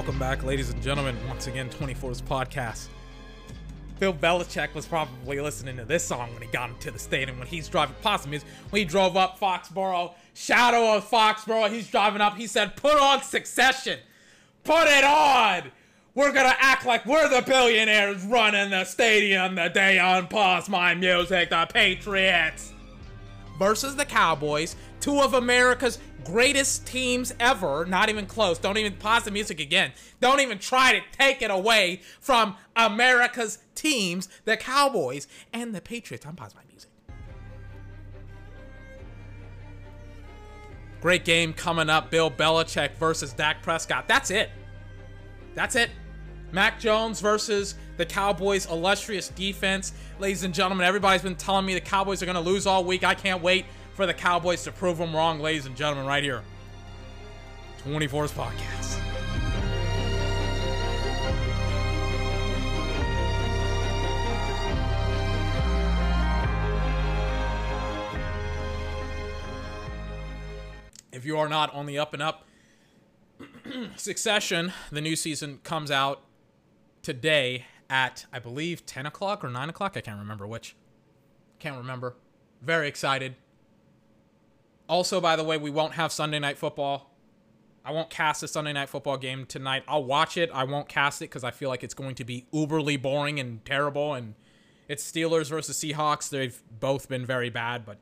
Welcome back, ladies and gentlemen. Once again, 24's podcast. Bill Belichick was probably listening to this song when he got into the stadium when he's driving past him. When he drove up Foxborough, shadow of Foxborough, he's driving up. He said, "Put on Succession, put it on. We're gonna act like we're the billionaires running the stadium the day on pause my music. The Patriots versus the Cowboys, two of America's greatest teams ever. Not even close. Don't even pause the music again. Don't even try to take it away from America's teams, the Cowboys and the Patriots. I'm pausing my music. Great game coming up. Bill Belichick versus Dak Prescott. That's it. That's it. Mac Jones versus the Cowboys' illustrious defense. Ladies and gentlemen, everybody's been telling me the Cowboys are going to lose all week. I can't wait for the Cowboys to prove them wrong, ladies and gentlemen, right here. 24's podcast. If you are not on the up and up, Succession, the new season comes out today at, I believe, 10 o'clock or 9 o'clock. I can't remember which. Can't remember. Very excited. Also, by the way, we won't have Sunday night football. I won't cast a Sunday night football game tonight. I'll watch it. I won't cast it because I feel like it's going to be uberly boring and terrible. And it's Steelers versus Seahawks. They've both been very bad, but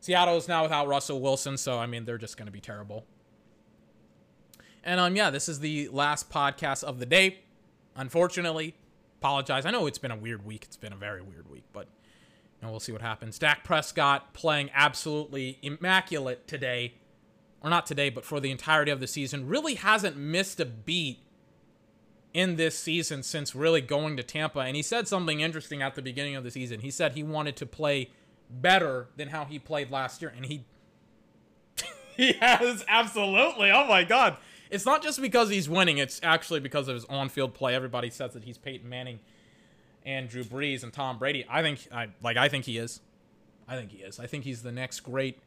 Seattle is now without Russell Wilson, so I mean they're just going to be terrible. And um, yeah, this is the last podcast of the day. Unfortunately, apologize. I know it's been a weird week. It's been a very weird week, but and we'll see what happens. Dak Prescott playing absolutely immaculate today, or not today, but for the entirety of the season. Really hasn't missed a beat in this season since really going to Tampa. And he said something interesting at the beginning of the season. He said he wanted to play better than how he played last year, and he he has absolutely. Oh my god. It's not just because he's winning, it's actually because of his on-field play. Everybody says that he's Peyton Manning and Drew Brees and Tom Brady. I think I like I think he is. I think he is. I think he's the next great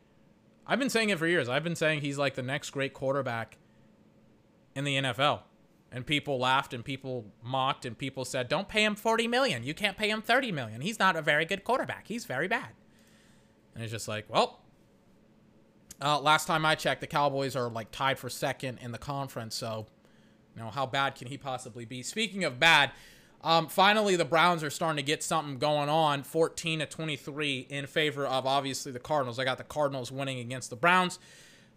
I've been saying it for years. I've been saying he's like the next great quarterback in the NFL. And people laughed and people mocked and people said, "Don't pay him 40 million. You can't pay him 30 million. He's not a very good quarterback. He's very bad." And it's just like, well, uh, last time I checked, the Cowboys are like tied for second in the conference. So, you know, how bad can he possibly be? Speaking of bad, um, finally, the Browns are starting to get something going on 14 to 23 in favor of obviously the Cardinals. I got the Cardinals winning against the Browns.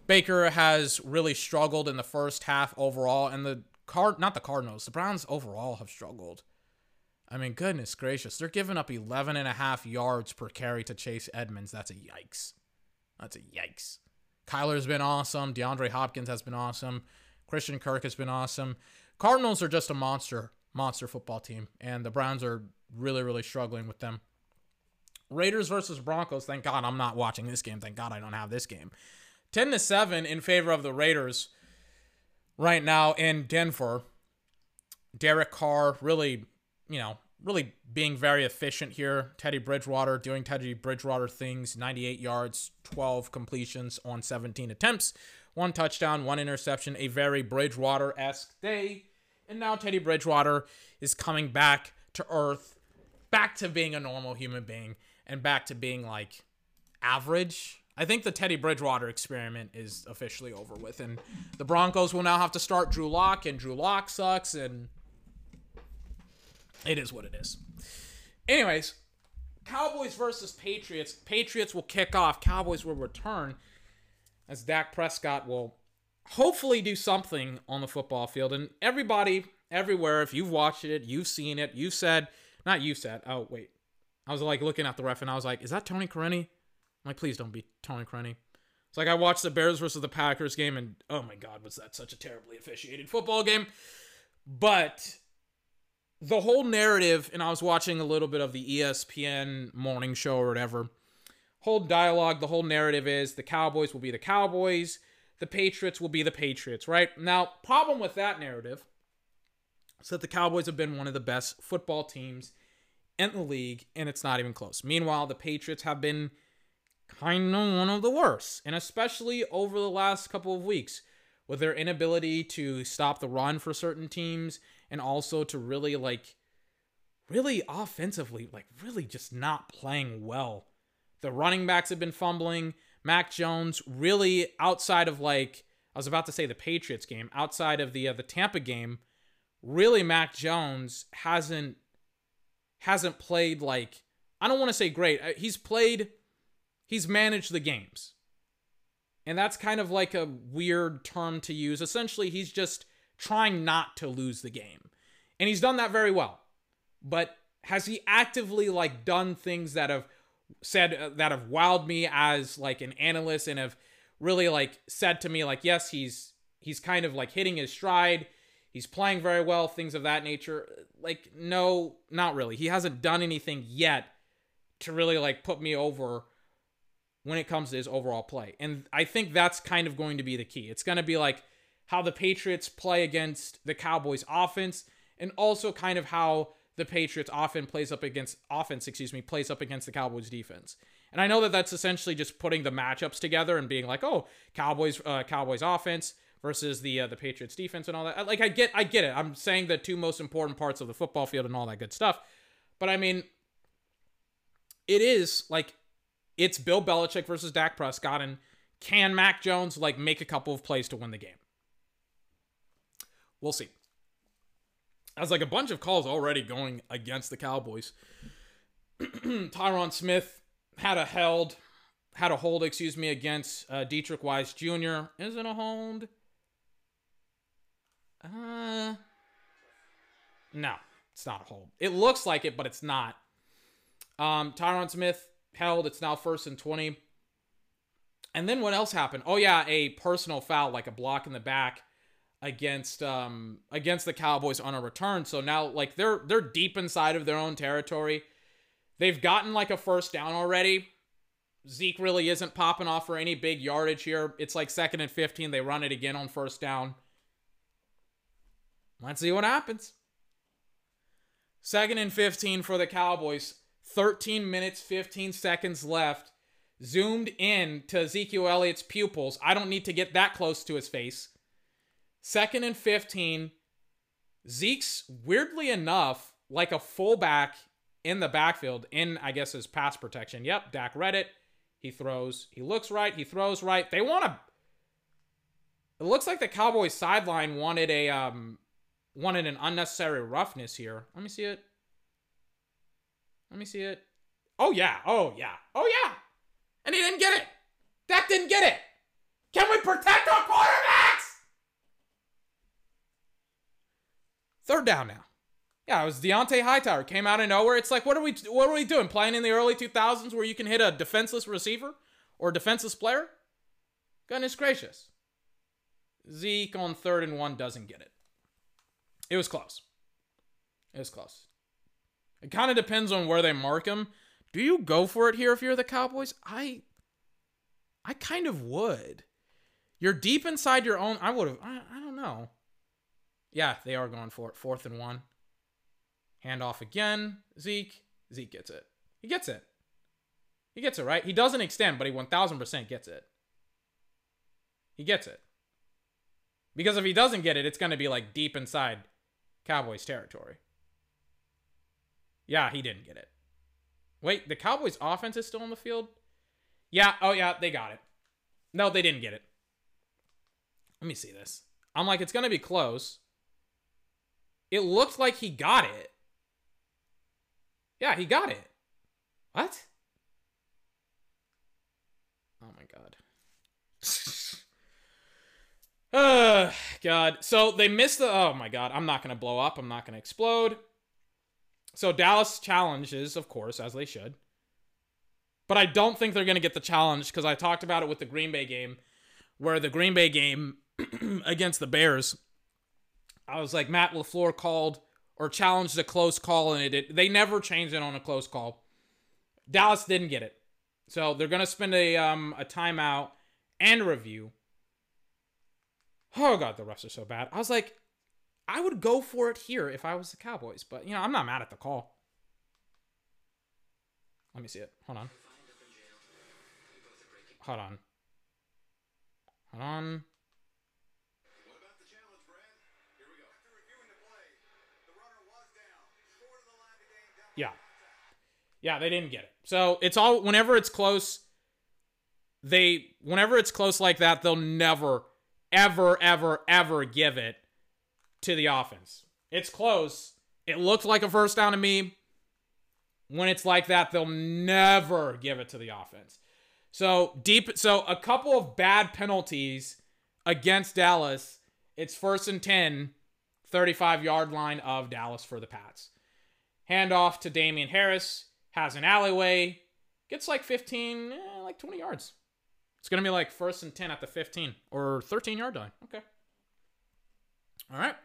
Baker has really struggled in the first half overall, and the card not the Cardinals, the Browns overall have struggled. I mean, goodness gracious, they're giving up 11 and a half yards per carry to Chase Edmonds. That's a yikes. That's a yikes. Kyler's been awesome. DeAndre Hopkins has been awesome. Christian Kirk has been awesome. Cardinals are just a monster monster football team, and the Browns are really, really struggling with them. Raiders versus Broncos. Thank God I'm not watching this game. Thank God I don't have this game. 10 to 7 in favor of the Raiders right now in Denver. Derek Carr really, you know, really being very efficient here. Teddy Bridgewater doing Teddy Bridgewater things 98 yards, 12 completions on 17 attempts, one touchdown, one interception. A very Bridgewater esque day and now Teddy Bridgewater is coming back to earth, back to being a normal human being, and back to being like average. I think the Teddy Bridgewater experiment is officially over with, and the Broncos will now have to start Drew Lock, and Drew Lock sucks, and it is what it is. Anyways, Cowboys versus Patriots. Patriots will kick off. Cowboys will return as Dak Prescott will hopefully do something on the football field. And everybody, everywhere, if you've watched it, you've seen it, you've said, not you said, oh, wait. I was like looking at the ref and I was like, is that Tony Corrente? I'm like, please don't be Tony Corrente. It's like I watched the Bears versus the Packers game and oh my God, was that such a terribly officiated football game? But the whole narrative, and I was watching a little bit of the ESPN morning show or whatever. Whole dialogue, the whole narrative is the Cowboys will be the Cowboys the Patriots will be the Patriots, right? Now, problem with that narrative is that the Cowboys have been one of the best football teams in the league, and it's not even close. Meanwhile, the Patriots have been kind of one of the worst, and especially over the last couple of weeks. with their inability to stop the run for certain teams and also to really like really offensively like really just not playing well. The running backs have been fumbling. Mac Jones really outside of like I was about to say the Patriots game, outside of the uh, the Tampa game, really Mac Jones hasn't hasn't played like I don't want to say great. Uh, he's played he's managed the games. And that's kind of like a weird term to use. Essentially, he's just trying not to lose the game. And he's done that very well. But has he actively like done things that have said uh, that have wowed me as like an analyst and have really like said to me like yes, he's he's kind of like hitting his stride. He's playing very well, things of that nature. Like no, not really. He hasn't done anything yet to really like put me over when it comes to his overall play. And I think that's kind of going to be the key. It's going to be like how the Patriots play against the Cowboys offense and also kind of how the Patriots often plays up against offense, excuse me, plays up against the Cowboys defense. And I know that that's essentially just putting the matchups together and being like, "Oh, Cowboys uh, Cowboys offense versus the uh, the Patriots defense and all that." Like I get I get it. I'm saying the two most important parts of the football field and all that good stuff. But I mean it is like it's Bill Belichick versus Dak Prescott, and can Mac Jones like make a couple of plays to win the game? We'll see. As like a bunch of calls already going against the Cowboys. Tyron Smith had a held, had a hold, excuse me, against uh, Deatrich Wise Jr. Isn't a hold? Uh, no, it's not a hold. It looks like it, but it's not. Um, Tyron Smith held. It's now first and 20. And then what else happened? Oh yeah, a personal foul, like a block in the back against um against the Cowboys on a return. So now like they're they're deep inside of their own territory. They've gotten like a first down already. Zeke really isn't popping off for any big yardage here. It's like second and 15. They run it again on first down. Let's see what happens. Second and 15 for the Cowboys. 13 minutes, 15 seconds left. Zoomed in to Ezekiel Elliott's pupils. I don't need to get that close to his face. Second and 15. Zeke's, weirdly enough, like a fullback in the backfield, in, I guess, his pass protection. Yep, Dak read it. He throws. He looks right. He throws right. They want to. It looks like the Cowboys sideline wanted a um wanted an unnecessary roughness here. Let me see it. Let me see it. Oh, yeah. Oh, yeah. Oh, yeah. And he didn't get it. Dak didn't get it. Can we protect our quarterbacks? Third down now. Yeah, it was Dont'a Hightower. Came out of nowhere. It's like, what are we what are we doing? Playing in the early 2000s where you can hit a defenseless receiver or defenseless player? Goodness gracious. Zeke on third and one doesn't get it. It was close. It was close. It kind of depends on where they mark him. Do you go for it here if you're the Cowboys? I I kind of would. You're deep inside your own. I would have. I, I don't know. Yeah, they are going for it. Fourth and one. Hand off again. Zeke. Zeke gets it. He gets it. He gets it, right? He doesn't extend, but he 1000% gets it. He gets it. Because if he doesn't get it, it's going to be like deep inside Cowboys territory. Yeah, he didn't get it. Wait, the Cowboys offense is still on the field? Yeah, oh yeah, they got it. No, they didn't get it. Let me see this. I'm like, it's going to be close. It looked like he got it. Yeah, he got it. What? Oh my god. uh, god. So they missed the. Oh my god. I'm not going to blow up. I'm not going to explode. So Dallas challenges, of course, as they should. But I don't think they're going to get the challenge because I talked about it with the Green Bay game, where the Green Bay game against the Bears, I was like, Matt LaFleur called or challenged a close call, and it did. They never changed it on a close call. Dallas didn't get it. So they're going to spend a, um, a timeout and review. Oh, God, the refs are so bad. I was like, I would go for it here if I was the Cowboys, but you know, I'm not mad at the call. Let me see it. Hold on. Hold on. Hold on. Yeah, Yeah, they didn't get it. So it's all whenever it's close, they whenever it's close like that, they'll never, ever, ever, ever give it to the offense. It's close. It looked like a first down to me. When it's like that, they'll never give it to the offense. So deep so a couple of bad penalties against Dallas. It's first and 10, 35 yard line of Dallas for the Pats. Handoff to Damien Harris, has an alleyway, gets like 15, eh, like 20 yards. It's going to be like first and 10 at the 15 or 13 yard line. Okay. All right.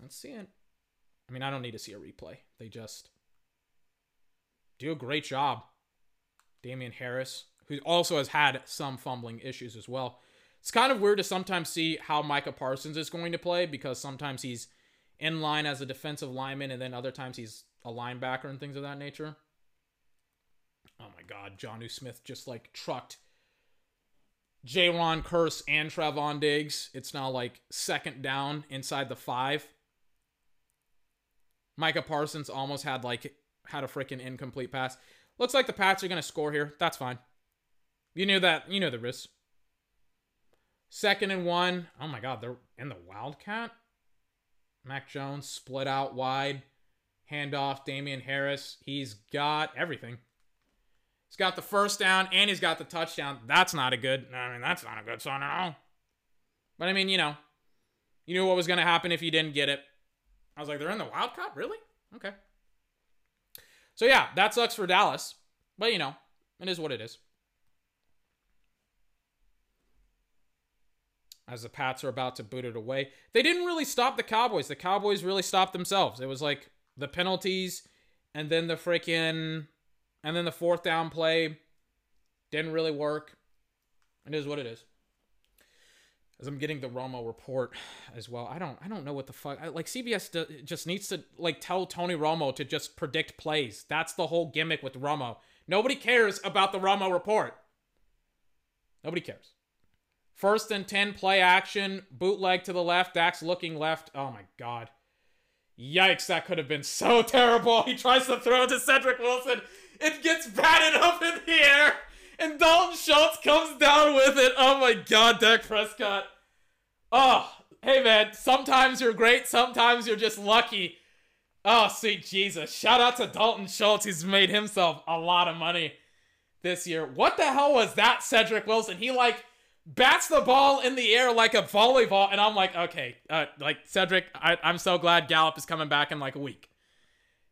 Let's see it. I mean, I don't need to see a replay. They just do a great job. Damien Harris, who also has had some fumbling issues as well. It's kind of weird to sometimes see how Micah Parsons is going to play because sometimes he's in line as a defensive lineman and then other times he's a linebacker and things of that nature. Oh my god, Jonnu Smith just like trucked Jayron Kearse and Trevon Diggs. It's now like second down inside the five. Micah Parsons almost had like had a freaking incomplete pass. Looks like the Pats are gonna score here. That's fine. You knew that. You know the risk. Second and one. Oh my God, they're in the Wildcat. Mac Jones split out wide. Handoff, Damien Harris. He's got everything. He's got the first down and he's got the touchdown. That's not a good. I mean, that's not a good sign at all. But I mean, you know, you knew what was going to happen if you didn't get it. I was like, they're in the Wildcat, really? Okay. So yeah, that sucks for Dallas, but you know, it is what it is. As the Pats are about to boot it away. They didn't really stop the Cowboys. The Cowboys really stopped themselves. It was like the penalties and then the freaking and then the fourth down play didn't really work. It is what it is. As I'm getting the Romo report as well, I don't I don't know what the fuck I, like CBS do, just needs to like tell Tony Romo to just predict plays. That's the whole gimmick with Romo. Nobody cares about the Romo report. Nobody cares. First and 10 play action, bootleg to the left, Dak's looking left. Oh my god. Yikes, that could have been so terrible. He tries to throw to Cedric Wilson. It gets batted up in the air, and Dalton Schultz comes down with it. Oh my god, Dak Prescott. Oh, hey man, sometimes you're great, sometimes you're just lucky. Oh, sweet Jesus. Shout out to Dalton Schultz. He's made himself a lot of money this year. What the hell was that, Cedric Wilson? He like bats the ball in the air like a volleyball, and I'm like, okay, uh, like Cedric, I, I'm so glad Gallup is coming back in like a week,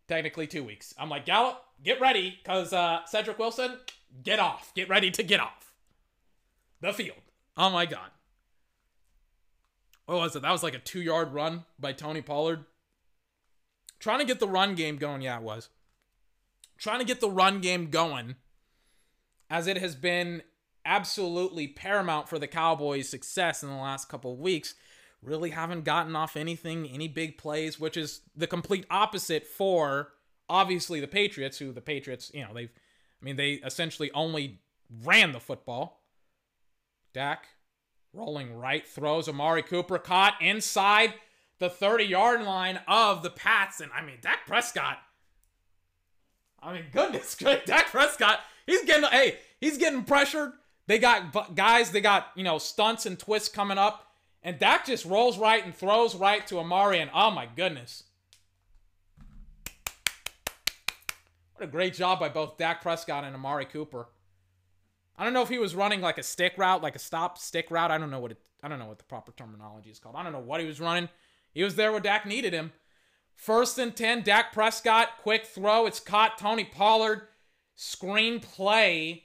technically two weeks. I'm like, Gallup, get ready, cause uh, Cedric Wilson, get off, get ready to get off the field. Oh my god, what was it? That was like a two yard run by Tony Pollard. Trying to get the run game going, yeah, it was. Trying to get the run game going, as it has been absolutely paramount for the Cowboys' success in the last couple weeks. Really haven't gotten off anything, any big plays, which is the complete opposite for obviously the Patriots, who the Patriots, you know, they've, I mean, they essentially only ran the football. Dak rolling right, throws Amari Cooper caught inside the 30 yard line of the Pats. And I mean, Dak Prescott, I mean, goodness Dak Prescott, he's getting, hey, he's getting pressured they got guys, they got, you know, stunts and twists coming up. And Dak just rolls right and throws right to Amari. And oh my goodness. What a great job by both Dak Prescott and Amari Cooper. I don't know if he was running like a stick route, like a stop stick route. I don't know what it, I don't know what the proper terminology is called. I don't know what he was running. He was there where Dak needed him. First and 10, Dak Prescott, quick throw. It's caught. Tony Pollard, screen play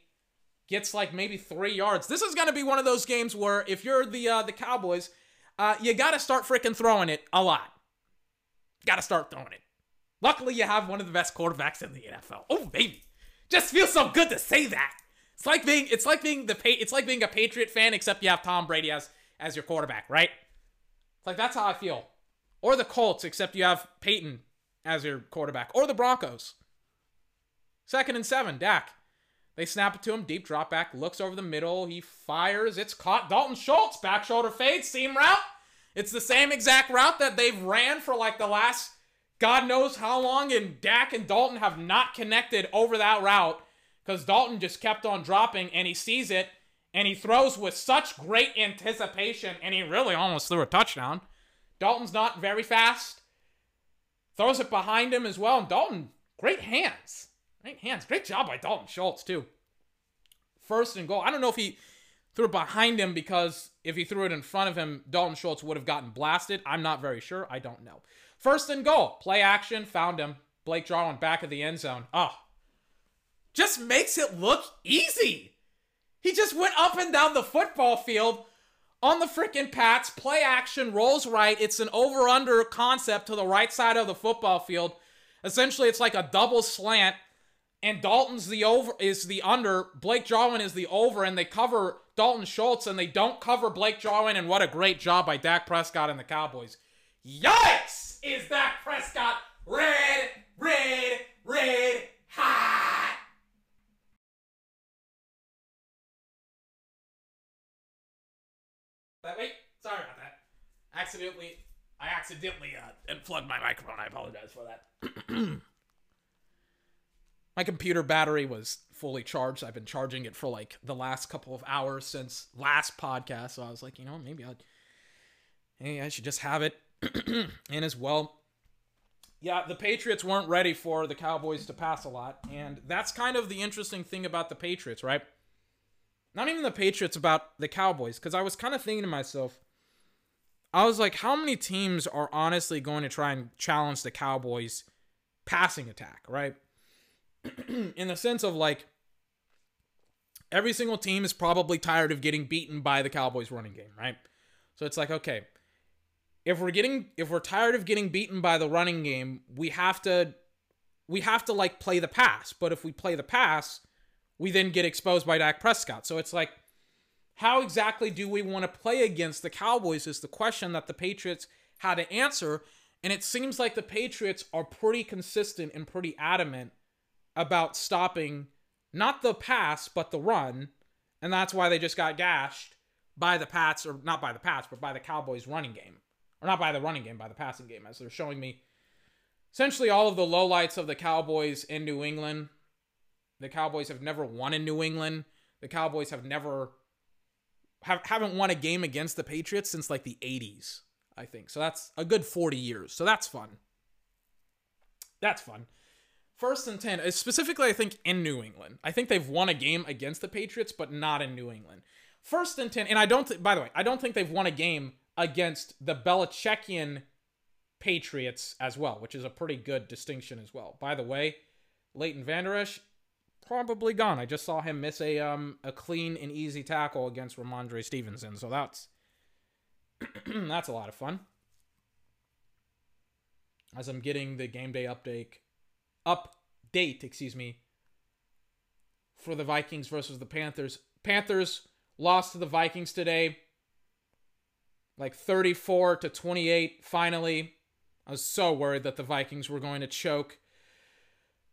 gets like maybe three yards. This is going to be one of those games where if you're the uh, the Cowboys, uh, you got to start freaking throwing it a lot. Got to start throwing it. Luckily, you have one of the best quarterbacks in the NFL. Oh baby, just feels so good to say that. It's like being it's like being the it's like being a Patriot fan except you have Tom Brady as as your quarterback, right? It's like that's how I feel. Or the Colts except you have Peyton as your quarterback, or the Broncos. Second and seven, Dak. They snap it to him, deep drop back, looks over the middle, he fires, it's caught. Dalton Schultz, back shoulder fade, seam route. It's the same exact route that they've ran for like the last God knows how long, and Dak and Dalton have not connected over that route because Dalton just kept on dropping, and he sees it, and he throws with such great anticipation, and he really almost threw a touchdown. Dalton's not very fast. Throws it behind him as well, and Dalton, great hands. Great hands. Great job by Dalton Schultz, too. First and goal. I don't know if he threw it behind him because if he threw it in front of him, Dalton Schultz would have gotten blasted. I'm not very sure. I don't know. First and goal. Play action. Found him. Blake Jarwin back of the end zone. Oh. Just makes it look easy. He just went up and down the football field on the freaking Pats. Play action. Rolls right. It's an over under concept to the right side of the football field. Essentially, it's like a double slant. And Dalton's the over is the under. Blake Jarwin is the over, and they cover Dalton Schultz, and they don't cover Blake Jarwin. And what a great job by Dak Prescott and the Cowboys. Yikes! Is Dak Prescott red, red, red, hot? Wait, sorry about that. Accidentally, I accidentally uh, unplugged my microphone. I apologize for that. my computer battery was fully charged. I've been charging it for like the last couple of hours since last podcast. So I was like, you know, maybe I'll, hey, I should just have it in as well. Yeah, the Patriots weren't ready for the Cowboys to pass a lot. And that's kind of the interesting thing about the Patriots, right? Not even the Patriots, about the Cowboys. Because I was kind of thinking to myself, I was like, how many teams are honestly going to try and challenge the Cowboys passing attack, right? in the sense of like every single team is probably tired of getting beaten by the Cowboys running game, right? So it's like, okay, if we're getting if we're tired of getting beaten by the running game, we have to we have to like play the pass. But if we play the pass, we then get exposed by Dak Prescott. So it's like how exactly do we want to play against the Cowboys is the question that the Patriots had to answer. And it seems like the Patriots are pretty consistent and pretty adamant about stopping not the pass, but the run. And that's why they just got gashed by the Pats, or not by the Pats, but by the Cowboys running game. Or not by the running game, by the passing game, as they're showing me essentially all of the lowlights of the Cowboys in New England. The Cowboys have never won in New England. The Cowboys have never have, haven't won a game against the Patriots since like the 80s, I think. So that's a good 40 years. So that's fun. That's fun. First and 10, uh, specifically, I think in New England. I think they've won a game against the Patriots, but not in New England. First and 10, and I don't, th- by the way, I don't think they've won a game against the Belichickian Patriots as well, which is a pretty good distinction as well. By the way, Leighton Vander Esch, probably gone. I just saw him miss a um a clean and easy tackle against Rhamondre Stevenson, so that's that's a lot of fun. As I'm getting the game day update update, excuse me, for the Vikings versus the Panthers. Panthers lost to the Vikings today, like 34 to 28. Finally, I was so worried that the Vikings were going to choke.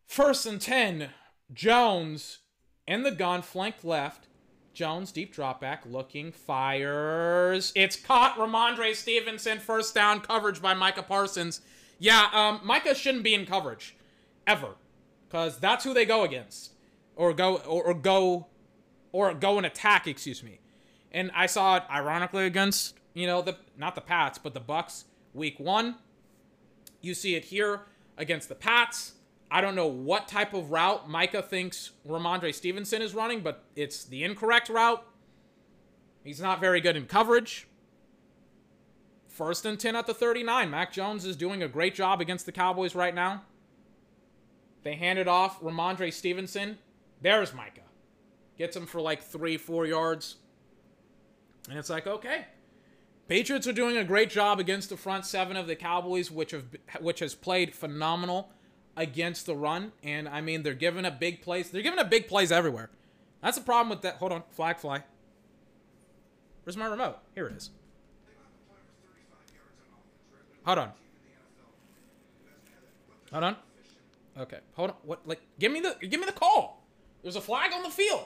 First and 10, Jones in the gun, flanked left. Jones, deep drop back, looking, fires. It's caught. Rhamondre Stevenson, first down, coverage by Micah Parsons. Yeah, um, Micah shouldn't be in coverage ever, because that's who they go against, or go or, or go, or go and attack. Excuse me. And I saw it ironically against you know the not the Pats but the Bucks week one. You see it here against the Pats. I don't know what type of route Micah thinks Rhamondre Stevenson is running, but it's the incorrect route. He's not very good in coverage. First and 10 at the 39. Mac Jones is doing a great job against the Cowboys right now. They hand it off. Rhamondre Stevenson. There's Micah. Gets him for like three, four yards. And it's like, okay. Patriots are doing a great job against the front seven of the Cowboys, which have which has played phenomenal against the run. And I mean, they're giving up big plays. They're giving up big plays everywhere. That's the problem with that. Hold on, flag fly. Where's my remote? Here it is. Hold on. Hold on. Okay, hold on. What? Like, give me the give me the call. There's a flag on the field.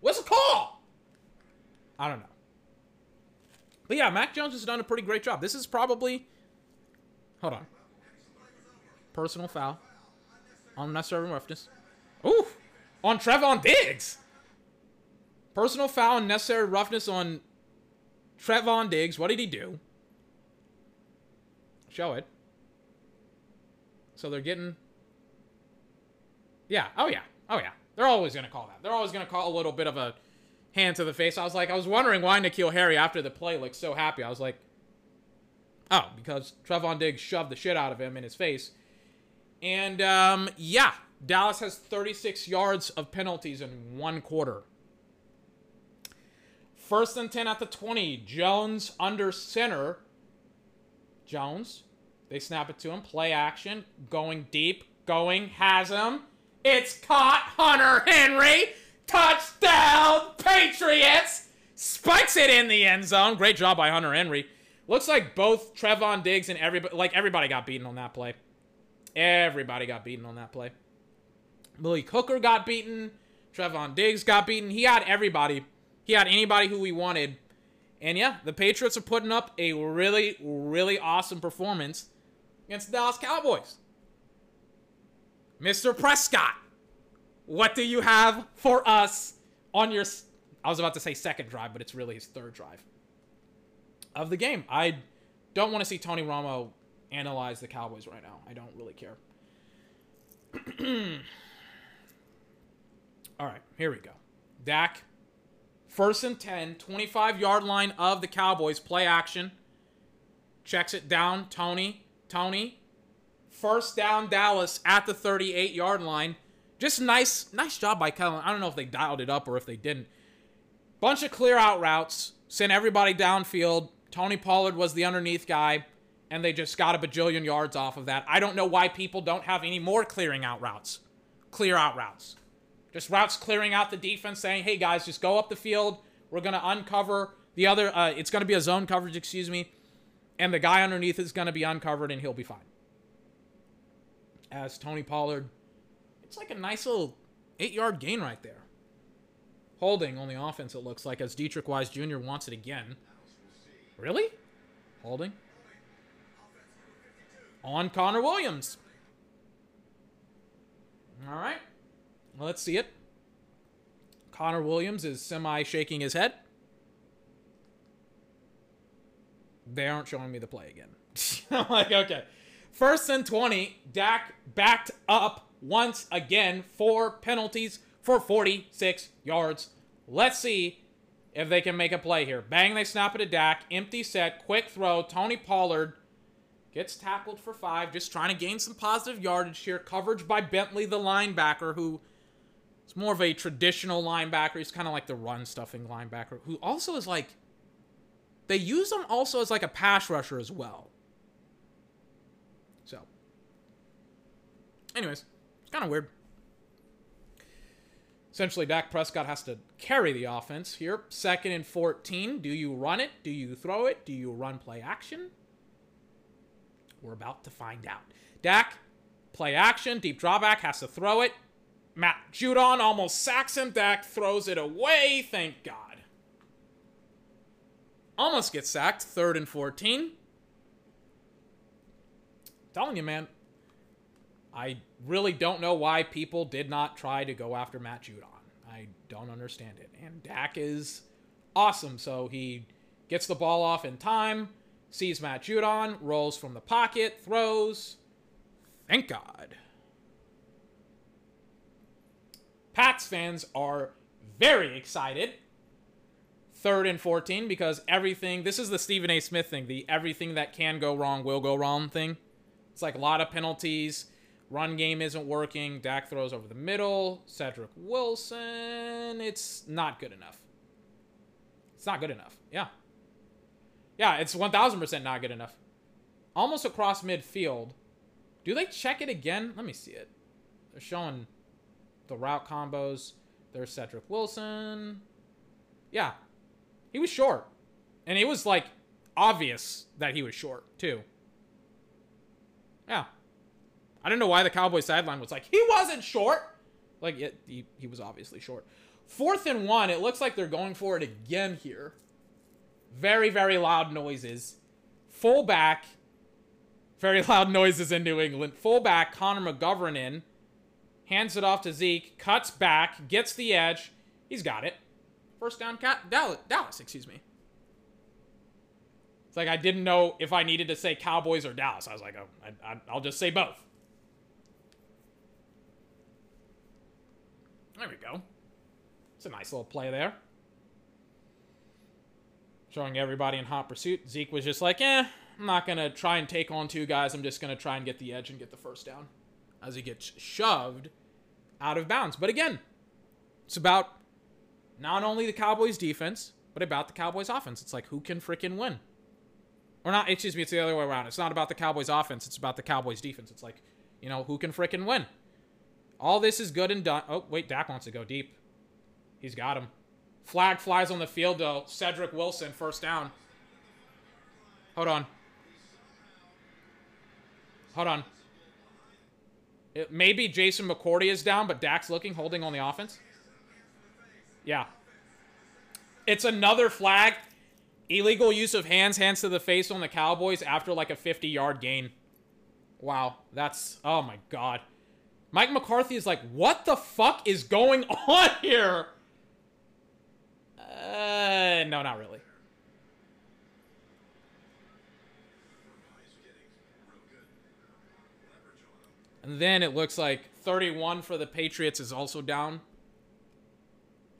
What's the call? I don't know. But yeah, Mac Jones has done a pretty great job. This is probably. Hold on. personal foul. Unnecessary roughness. Ooh! On Trevon Diggs! Personal foul and necessary roughness on Trevon Diggs. What did he do? Show it. So they're getting. Yeah. Oh, yeah. Oh, yeah. They're always to call that. They're always to call a little bit of a hand to the face. I was like, I was wondering why N'Keal Harry, after the play, looked so happy. I was like, oh, because Trevon Diggs shoved the shit out of him in his face. And, um, yeah. Dallas has 36 yards of penalties in one quarter. First and 10 at the 20. Jones under center. Jones. They snap it to him. Play action. Going deep. Going. Has him. It's caught. Hunter Henry. Touchdown. Patriots. Spikes it in the end zone. Great job by Hunter Henry. Looks like both Trevon Diggs and everybody, like everybody got beaten on that play. Everybody got beaten on that play. Malik Hooker got beaten. Trevon Diggs got beaten. He had everybody he had anybody who he wanted. And yeah, the Patriots are putting up a really, really awesome performance against the Dallas Cowboys. Mr. Prescott, what do you have for us on your. I was about to say second drive, but it's really his third drive of the game. I don't want to see Tony Romo analyze the Cowboys right now. I don't really care. All right, here we go. Dak First and 10, 25 yard line of the Cowboys. Play action. Checks it down. Tony. Tony. First down, Dallas at the 38 yard line. Just nice, nice job by Kellen. I don't know if they dialed it up or if they didn't. Bunch of clear out routes. Sent everybody downfield. Tony Pollard was the underneath guy, and they just got a bajillion yards off of that. I don't know why people don't have any more clearing out routes. Clear out routes. Just routes clearing out the defense, saying, hey guys, just go up the field. We're going to uncover the other, uh, it's going to be a zone coverage, excuse me. And the guy underneath is going to be uncovered and he'll be fine. As Tony Pollard, it's like a nice little eight yard gain right there. Holding on the offense, it looks like, as Deatrich Wise Jr. wants it again. Really? Holding. On Connor Williams. All right. Let's see it. Connor Williams is semi shaking his head. They aren't showing me the play again. I'm like, okay. First and 20, Dak backed up once again for penalties for 46 yards. Let's see if they can make a play here. Bang, they snap it to Dak. Empty set, quick throw. Tony Pollard gets tackled for five, just trying to gain some positive yardage here. Coverage by Bentley, the linebacker, who it's more of a traditional linebacker. He's kind of like the run stuffing linebacker, who also is like. They use him also as like a pass rusher as well. So. Anyways, it's kind of weird. Essentially, Dak Prescott has to carry the offense here. Second and 14. Do you run it? Do you throw it? Do you run play action? We're about to find out. Dak, play action, deep drawback, has to throw it. Matt Judon almost sacks him. Dak throws it away. Thank God. Almost gets sacked. Third and 14. telling you, man. I really don't know why people did not try to go after Matt Judon. I don't understand it. And Dak is awesome. So he gets the ball off in time, sees Matt Judon, rolls from the pocket, throws. Thank God. Pats fans are very excited. Third and 14 because everything, this is the Stephen A. Smith thing, the everything that can go wrong will go wrong thing. It's like a lot of penalties. Run game isn't working. Dak throws over the middle. Cedric Wilson. It's not good enough. It's not good enough. Yeah. Yeah, it's 1000% not good enough. Almost across midfield. Do they check it again? Let me see it. They're showing the route combos. There's Cedric Wilson. Yeah. He was short. And it was like obvious that he was short, too. Yeah. I don't know why the Cowboy sideline was like, he wasn't short. Like, it, he, he was obviously short. Fourth and one, it looks like they're going for it again here. Very, very loud noises. Fullback Very loud noises in New England. Fullback Connor McGovern in. Hands it off to Zeke. Cuts back. Gets the edge. He's got it. First down, Dallas, Dallas, excuse me. It's like I didn't know if I needed to say Cowboys or Dallas. I was like, oh, I, I, I'll just say both. There we go. It's a nice little play there. Showing everybody in hot pursuit. Zeke was just like, eh, I'm not going to try and take on two guys. I'm just going to try and get the edge and get the first down as he gets shoved out of bounds. But again, it's about not only the Cowboys defense, but about the Cowboys offense. It's like who can freaking win? Or not, excuse me, it's the other way around. It's not about the Cowboys offense, it's about the Cowboys defense. It's like, you know, who can freaking win? All this is good and done. Oh, wait, Dak wants to go deep. He's got him. Flag flies on the field, though. Cedric Wilson, first down. Hold on. Hold on. It, maybe Jason McCourty is down, but Dak's looking, holding on the offense. Yeah. It's another flag. Illegal use of hands, hands to the face on the Cowboys after like a 50 yard gain. Wow. That's, oh my God. Mike McCarthy is like, what the fuck is going on here? Uh, no, not really. And then it looks like 31 for the Patriots is also down.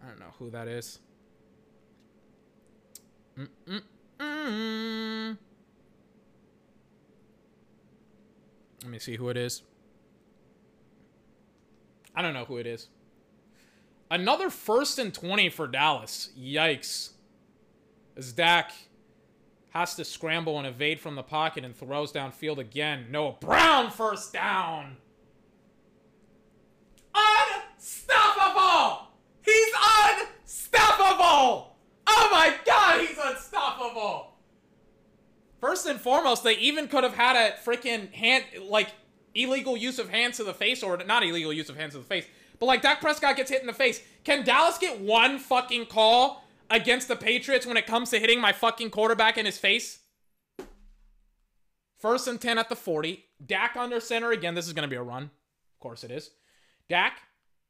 I don't know who that is. Mm -mm -mm. Let me see who it is. I don't know who it is. Another first and 20 for Dallas. Yikes. As Dak has to scramble and evade from the pocket and throws downfield again. Noah Brown first down. Unstoppable! He's unstoppable! Oh my god, he's unstoppable! First and foremost, they even could have had a freaking hand, like, illegal use of hands to the face, or not illegal use of hands to the face, but like Dak Prescott gets hit in the face. Can Dallas get one fucking call against the Patriots when it comes to hitting my fucking quarterback in his face? First and 10 at the 40. Dak under center again. This is going to be a run. Of course it is. Dak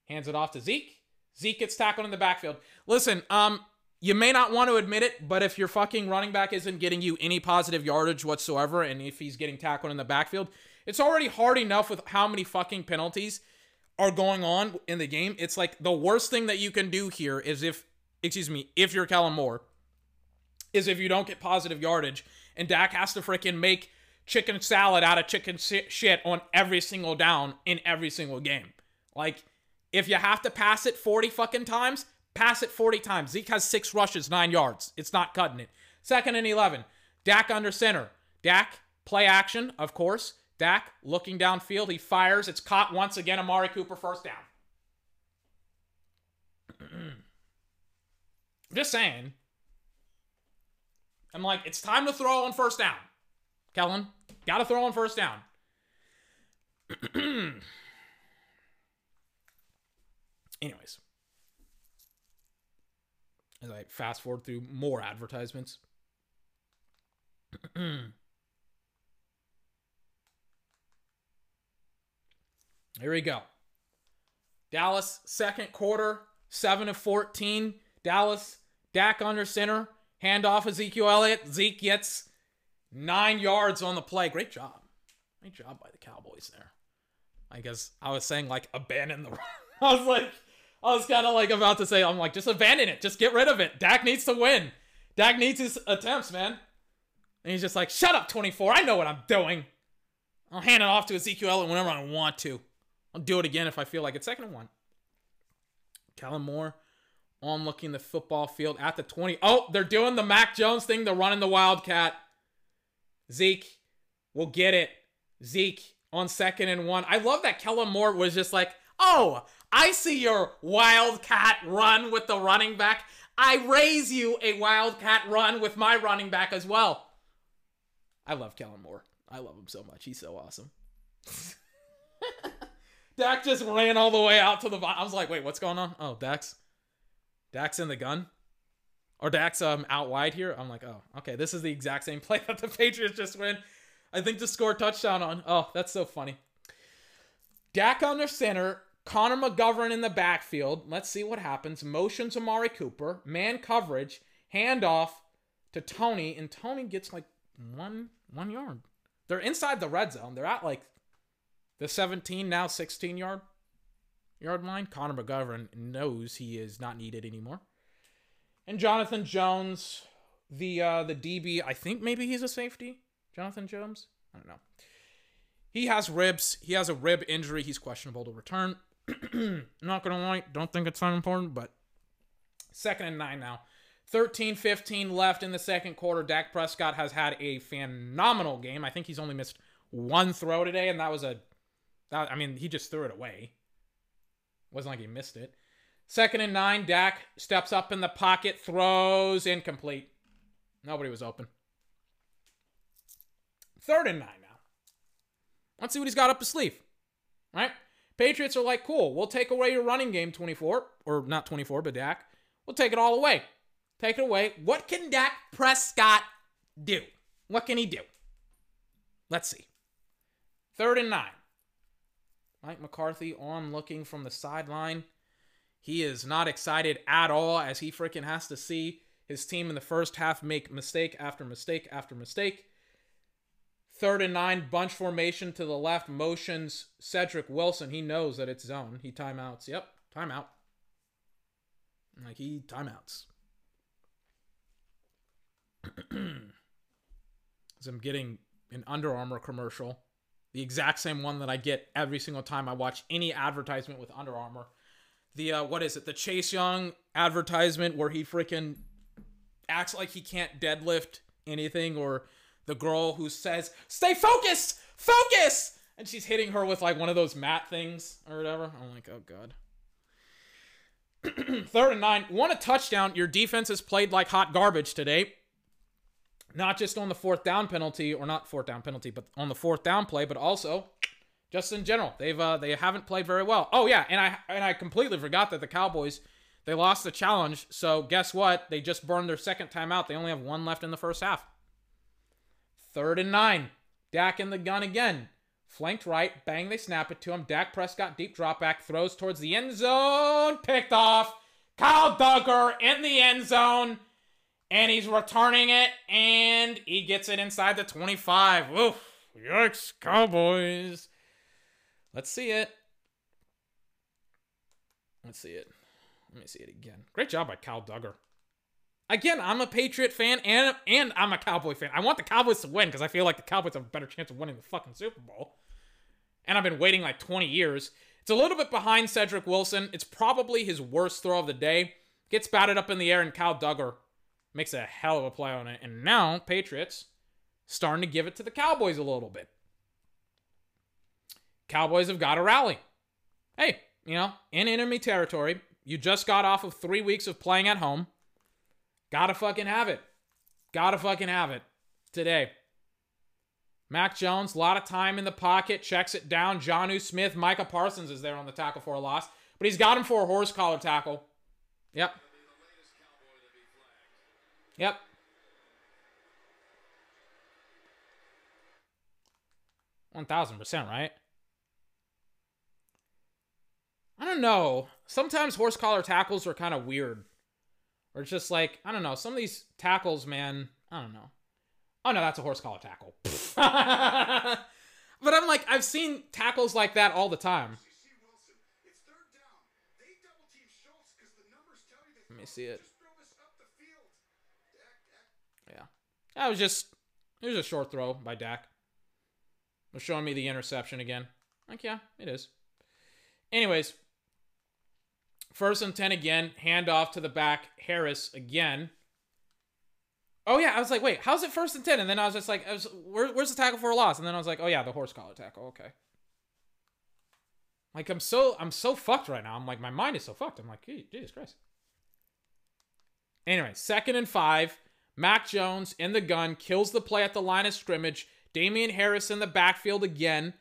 hands it off to Zeke. Zeke gets tackled in the backfield. Listen, um, you may not want to admit it, but if your fucking running back isn't getting you any positive yardage whatsoever, and if he's getting tackled in the backfield, it's already hard enough with how many fucking penalties are going on in the game. It's like the worst thing that you can do here is if, excuse me, if you're Kellen Moore, is if you don't get positive yardage and Dak has to freaking make chicken salad out of chicken shit on every single down in every single game. Like, if you have to pass it 40 fucking times, pass it 40 times. Zeke has six rushes, nine yards. It's not cutting it. Second and 11. Dak under center. Dak, play action, of course. Dak looking downfield. He fires. It's caught once again. Amari Cooper first down. Just saying. I'm like, it's time to throw on first down. Kellen, got to throw on first down. Anyways, as I fast forward through more advertisements. Here we go. Dallas, second quarter, 7 of 14. Dallas, Dak under center. Hand off Ezekiel Elliott. Zeke gets nine yards on the play. Great job. Great job by the Cowboys there. I guess I was saying, like, abandon the run. I was like, I was kind of like about to say, I'm like, just abandon it. Just get rid of it. Dak needs to win. Dak needs his attempts, man. And he's just like, shut up, 24. I know what I'm doing. I'll hand it off to Ezekiel Elliott whenever I want to. I'll do it again if I feel like it. Second and one. Kellen Moore on looking the football field at the 20. Oh, they're doing the Mac Jones thing. They're running the Wildcat. Zeke will get it. Zeke on second and one. I love that Kellen Moore was just like, oh, I see your Wildcat run with the running back. I raise you a Wildcat run with my running back as well. I love Kellen Moore. I love him so much. He's so awesome. Dak just ran all the way out to the I was like, wait, what's going on? Oh, Dak's Dak's in the gun. Or Dak's um out wide here. I'm like, oh, okay, this is the exact same play that the Patriots just win. I think to score touchdown on. Oh, that's so funny. Dak under center, Connor McGovern in the backfield. Let's see what happens. Motion to Mari Cooper, man coverage, handoff to Tony, and Tony gets like one one yard. They're inside the red zone. They're at like the 17 now 16 yard yard line. Connor McGovern knows he is not needed anymore. And Jonathan Jones, the uh, the DB, I think maybe he's a safety. Jonathan Jones, I don't know. He has ribs. He has a rib injury. He's questionable to return. not gonna lie, don't think it's that important, but second and nine now. 13 15 left in the second quarter. Dak Prescott has had a phenomenal game. I think he's only missed one throw today, and that was a. I mean, he just threw it away. Wasn't like he missed it. Second and nine, Dak steps up in the pocket, throws incomplete. Nobody was open. Third and nine now. Let's see what he's got up his sleeve. Right? Patriots are like, cool, we'll take away your running game 24, or not 24, but Dak. We'll take it all away. Take it away. What can Dak Prescott do? What can he do? Let's see. Third and nine. Mike McCarthy on looking from the sideline. He is not excited at all as he freaking has to see his team in the first half make mistake after mistake after mistake. Third and nine, bunch formation to the left, motions Cedric Wilson. He knows that it's zone. He timeouts. Yep, timeout. Like he timeouts. As I'm getting an Under Armour commercial, the exact same one that I get every single time I watch any advertisement with Under Armour. The uh, what is it? The Chase Young advertisement where he freaking acts like he can't deadlift anything, or the girl who says, "Stay focused, focus," and she's hitting her with like one of those mat things or whatever. I'm like, oh god. Third and nine, want a touchdown. Your defense has played like hot garbage today not just on the fourth down penalty or not fourth down penalty, but on the fourth down play, but also just in general. They've uh, they haven't played very well. Oh yeah, and I and I completely forgot that the Cowboys they lost the challenge. So guess what? They just burned their second time out. They only have one left in the first half. Third and nine. Dak in the gun again. Flanked right. Bang, they snap it to him. Dak Prescott deep drop back. Throws towards the end zone. Picked off. Kyle Dugger in the end zone and he's returning it, and he gets it inside the 25. Oof. Yikes, Cowboys. Let's see it. Let's see it. Let me see it again. Great job by Kyle Dugger. Again, I'm a Patriot fan and and I'm a Cowboy fan. I want the Cowboys to win because I feel like the Cowboys have a better chance of winning the fucking Super Bowl. And I've been waiting like 20 years. It's a little bit behind Cedric Wilson. It's probably his worst throw of the day. Gets batted up in the air, and Kyle Dugger makes a hell of a play on it. And now, Patriots starting to give it to the Cowboys a little bit. Cowboys have got to rally. Hey, you know, in enemy territory, you just got off of three weeks of playing at home. Gotta fucking have it. Gotta fucking have it today. Mac Jones, a lot of time in the pocket, checks it down. Jonnu Smith, Micah Parsons is there on the tackle for a loss, but he's got him for a horse collar tackle. Yep. Yep. One thousand percent, right? I don't know. Sometimes horse collar tackles are kind of weird. Or just like, I don't know, some of these tackles, man, I don't know. Oh no, that's a horse collar tackle. but I'm like, I've seen tackles like that all the time. Let me see it. That was just it was a short throw by Dak. Was showing me the interception again. Like, yeah, it is. Anyways, first and 10 again. Handoff to the back. Harris again. Oh, yeah. I was like, wait, how's it first and 10? And then I was just like, was, Where, where's the tackle for a loss? And then I was like, oh, yeah, the horse collar tackle. Okay. Like, I'm so, I'm so fucked right now. I'm like, my mind is so fucked. I'm like, Jesus Christ. Anyway, second and five. Mac Jones in the gun kills the play at the line of scrimmage. Damien Harris in the backfield again.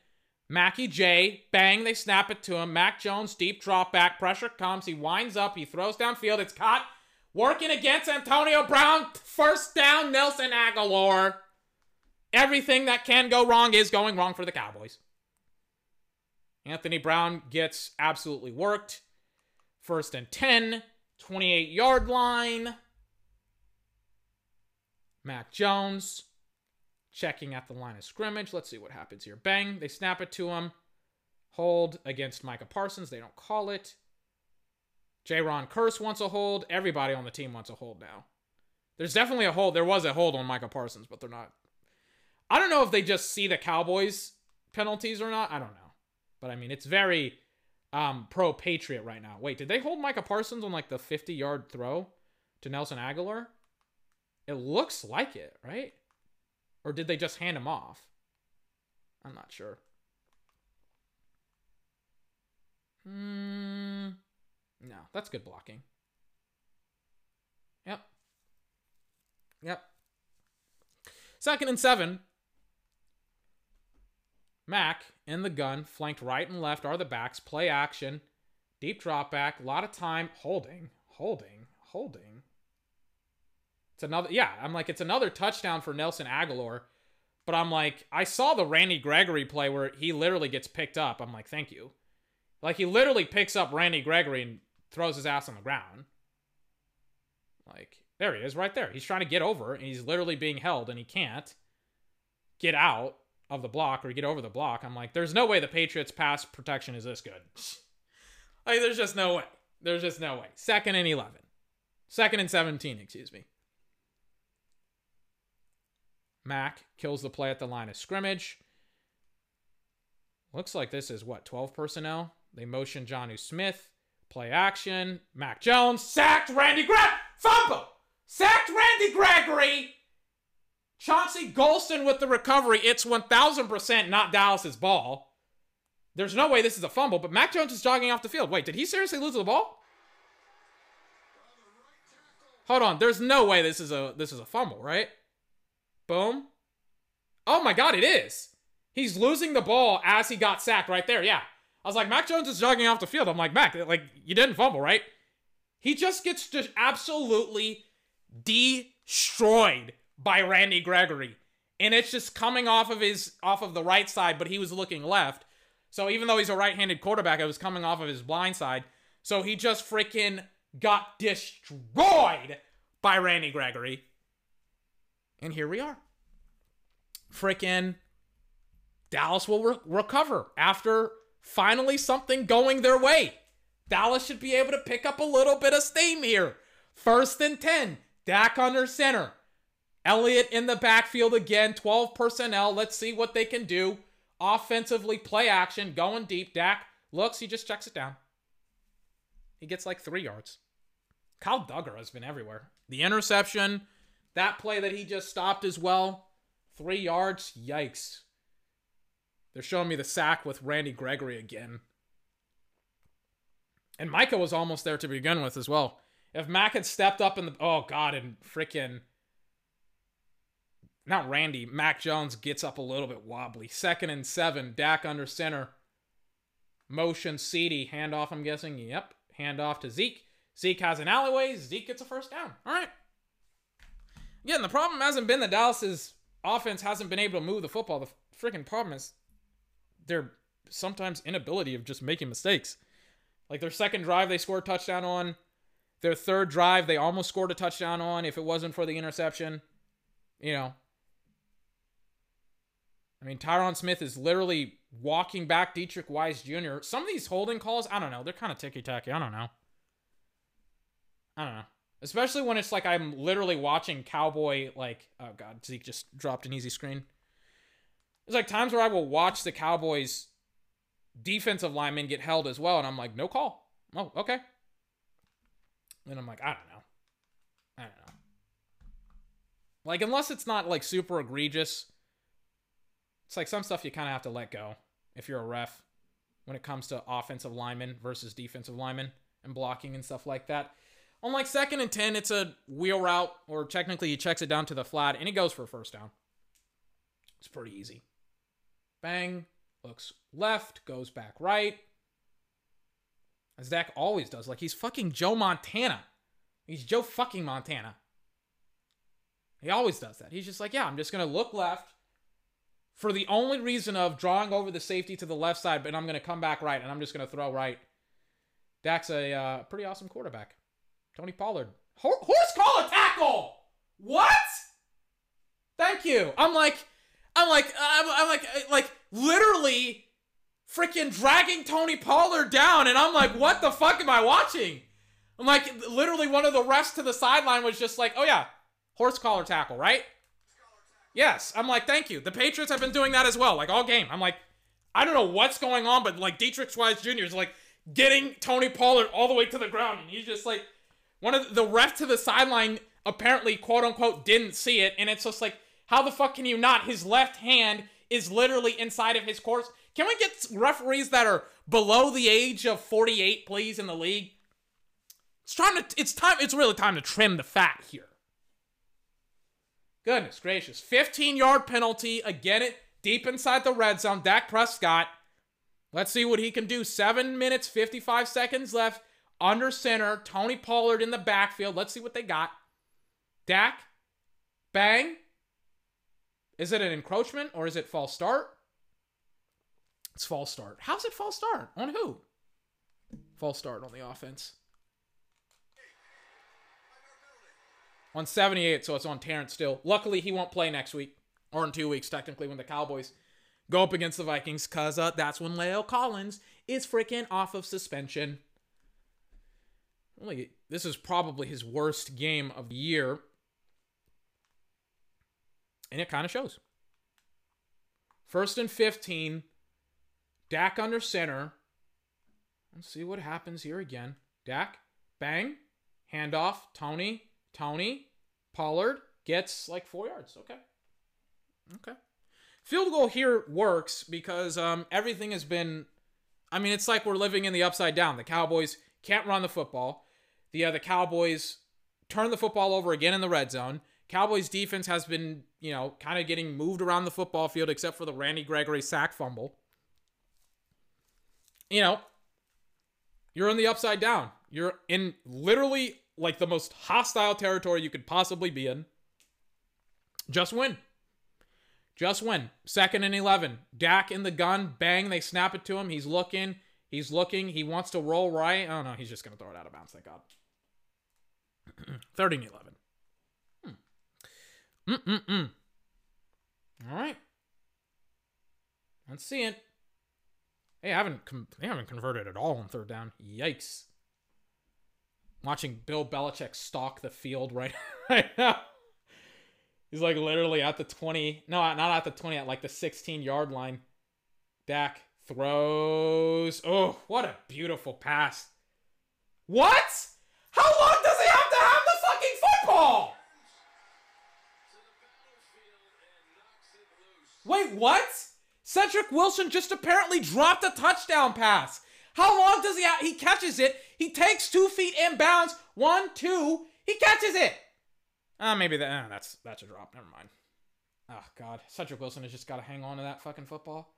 Mackie J, bang, they snap it to him. Mac Jones, deep drop back. Pressure comes. He winds up. He throws downfield. It's caught. Working against Antonio Brown. First down, Nelson Agholor. Everything that can go wrong is going wrong for the Cowboys. Anthony Brown gets absolutely worked. First and 10, 28 yard line. Mac Jones checking at the line of scrimmage. Let's see what happens here. Bang, they snap it to him. Hold against Micah Parsons. They don't call it. Jayron Kearse wants a hold. Everybody on the team wants a hold now. There's definitely a hold. There was a hold on Micah Parsons, but they're not. I don't know if they just see the Cowboys penalties or not. I don't know. But I mean, it's very um, pro Patriot right now. Wait, did they hold Micah Parsons on like the 50 yard throw to Nelson Agholor? It looks like it, right? Or did they just hand him off? I'm not sure. Hmm. No, that's good blocking. Yep. Yep. Second and seven. Mac in the gun, flanked right and left are the backs. Play action. Deep drop back. A lot of time. Holding. Holding. Holding. It's another, yeah, I'm like, it's another touchdown for Nelson Agholor. But I'm like, I saw the Randy Gregory play where he literally gets picked up. I'm like, thank you. Like, he literally picks up Randy Gregory and throws his ass on the ground. Like, there he is right there. He's trying to get over, and he's literally being held, and he can't get out of the block or get over the block. I'm like, there's no way the Patriots' pass protection is this good. like, there's just no way. There's just no way. Second and 11. Second and 17, excuse me. Mac kills the play at the line of scrimmage. Looks like this is what, 12 personnel? They motion Jonnu Smith. Play action. Mac Jones sacked Randy Greg. Fumble! Sacked Randy Gregory. Chauncey Golston with the recovery. It's 1000% not Dallas's ball. There's no way this is a fumble, but Mac Jones is jogging off the field. Wait, did he seriously lose the ball? Hold on. There's no way this is a this is a fumble, right? Boom. Oh my god, it is. He's losing the ball as he got sacked right there. Yeah. I was like, Mac Jones is jogging off the field. I'm like, Mac, like, you didn't fumble, right? He just gets just absolutely destroyed by Randy Gregory. And it's just coming off of his off of the right side, but he was looking left. So even though he's a right-handed quarterback, it was coming off of his blind side. So he just freaking got destroyed by Randy Gregory. And here we are. Freaking Dallas will re- recover after finally something going their way. Dallas should be able to pick up a little bit of steam here. First and 10. Dak under center. Elliott in the backfield again. 12 personnel. Let's see what they can do. Offensively, play action, going deep. Dak looks, he just checks it down. He gets like three yards. Kyle Dugger has been everywhere. The interception, that play that he just stopped as well, three yards. Yikes. They're showing me the sack with Randy Gregory again. And Micah was almost there to begin with as well. If Mac had stepped up in the oh god and freaking not Randy, Mac Jones gets up a little bit wobbly. Second and seven, Dak under center. Motion CD, handoff, I'm guessing. Yep. Handoff to Zeke. Zeke has an alleyway. Zeke gets a first down. All right. Again, the problem hasn't been that Dallas's offense hasn't been able to move the football. The freaking problem is their sometimes inability of just making mistakes. Like their second drive, they scored a touchdown on. Their third drive, they almost scored a touchdown on if it wasn't for the interception. You know. I mean, Tyron Smith is literally walking back Deatrich Wise Jr. Some of these holding calls, I don't know. They're kind of ticky tacky. I don't know. I don't know. Especially when it's like I'm literally watching Cowboy, like, oh God, Zeke just dropped an easy screen. There's like times where I will watch the Cowboys defensive linemen get held as well, and I'm like, no call. Oh, okay. And I'm like, I don't know. I don't know. Like, unless it's not like super egregious, it's like some stuff you kind of have to let go if you're a ref when it comes to offensive linemen versus defensive linemen and blocking and stuff like that. On like second and 10, it's a wheel route, or technically he checks it down to the flat and he goes for a first down. It's pretty easy. Bang, looks left, goes back right. As Dak always does. Like he's fucking Joe Montana. He's Joe fucking Montana. He always does that. He's just like, yeah, I'm just going to look left, for the only reason of drawing over the safety to the left side, but I'm going to come back right, and I'm just going to throw right. Dak's a uh, pretty awesome quarterback. Tony Pollard. Horse collar tackle! What? Thank you. I'm like, I'm like, I'm, I'm like, uh, like literally freaking dragging Tony Pollard down, and I'm like, what the fuck am I watching? I'm like, literally, one of the refs to the sideline was just like, oh yeah, horse collar tackle, right? Yes. I'm like, thank you. The Patriots have been doing that as well, like all game. I'm like, I don't know what's going on, but like Deatrich Wise Jr. is like getting Tony Pollard all the way to the ground, and he's just like, one of the, the ref to the sideline apparently, quote unquote, didn't see it, and it's just like, how the fuck can you not? His left hand is literally inside of his course. Can we get referees that are below the age of 48, please, in the league? It's time to it's time it's really time to trim the fat here. Goodness gracious. 15 yard penalty. Again it deep inside the red zone. Dak Prescott. Let's see what he can do. Seven minutes, 55 seconds left. Under center. Tony Pollard in the backfield. Let's see what they got. Dak. Bang. Is it an encroachment or is it false start? It's false start. How's it false start? On who? False start on the offense. On 78, so it's on Terence Steele. Luckily, he won't play next week. Or in two weeks, technically, when the Cowboys go up against the Vikings, because uh, that's when La'el Collins is freaking off of suspension. This is probably his worst game of the year. And it kind of shows. First and 15. Dak under center. Let's see what happens here again. Dak, bang, handoff, Tony, Tony, Pollard gets like four yards. Okay. Okay. Field goal here works because um, everything has been. I mean, it's like we're living in the upside down. The Cowboys can't run the football. The uh, the Cowboys turn the football over again in the red zone. Cowboys defense has been, you know, kind of getting moved around the football field except for the Randy Gregory sack fumble you know, you're in the upside down. You're in literally like the most hostile territory you could possibly be in. Just win. Just win. Second and 11. Dak in the gun. Bang. They snap it to him. He's looking. He's looking. He wants to roll right. Oh, no. He's just going to throw it out of bounds. Thank God. 30 and 11. Hmm. Mm-mm-mm. All right. Let's see it. They haven't com- they haven't converted at all on third down. Yikes! Watching Bill Belichick stalk the field right, right now. He's like literally at the 20. No, not at the 20, at like the 16 yard line. Dak throws. Oh, what a beautiful pass. What? How long does he have to have the fucking football? What? Cedric Wilson just apparently dropped a touchdown pass. How long does he have? He catches it. He takes two feet and inbounds. One, two. He catches it. Ah, uh, maybe that. Uh, that's that's a drop. Never mind. Oh God, Cedric Wilson has just got to hang on to that fucking football.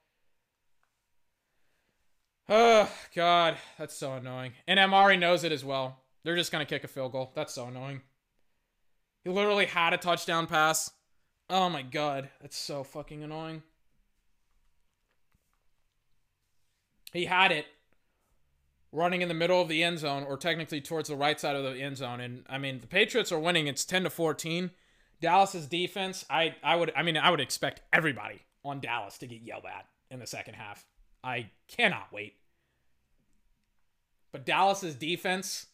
Oh God, that's so annoying. And Amari knows it as well. They're just gonna kick a field goal. That's so annoying. He literally had a touchdown pass. Oh my God, that's so fucking annoying. he had it running in the middle of the end zone or technically towards the right side of the end zone. And I mean the Patriots are winning. It's 10 to 14 Dallas's defense I I would I mean I would expect everybody on Dallas to get yelled at in the second half. I cannot wait. But Dallas's defense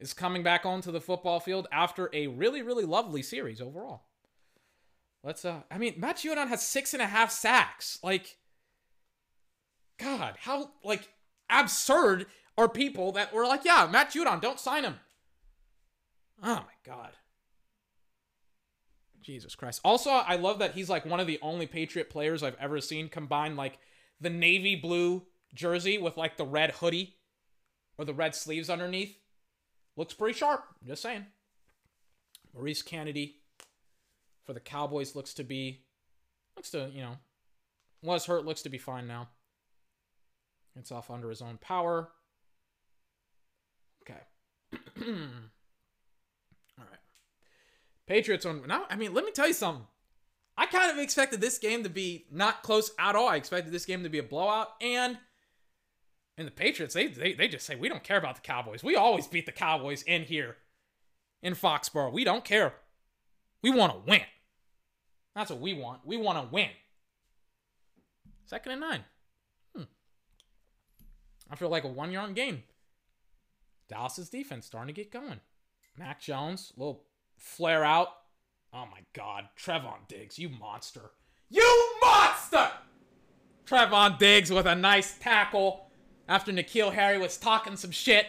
is coming back onto the football field after a really really lovely series overall let's uh I mean Matt Judon has six and a half sacks like God, how like absurd are people that were like, yeah, Matt Judon, don't sign him. Oh my God. Jesus Christ. Also, I love that he's like one of the only Patriot players I've ever seen combine like the navy blue jersey with like the red hoodie or the red sleeves underneath. Looks pretty sharp. Just saying. Maurice Canady for the Cowboys looks to be looks to, you know, was hurt, looks to be fine now. It's off under his own power. Okay. All right. Patriots on now. I mean, let me tell you something. I kind of expected this game to be not close at all. I expected this game to be a blowout. And and the Patriots, they, they, they just say, we don't care about the Cowboys. We always beat the Cowboys in here in Foxborough. We don't care. We want to win. That's what we want. We want to win. Second and nine. Hmm. I feel like a one yard game. Dallas's defense starting to get going. Mac Jones, little flare out. Oh my God. Trevon Diggs, you monster. You monster! Trevon Diggs with a nice tackle after N'Keal Harry was talking some shit.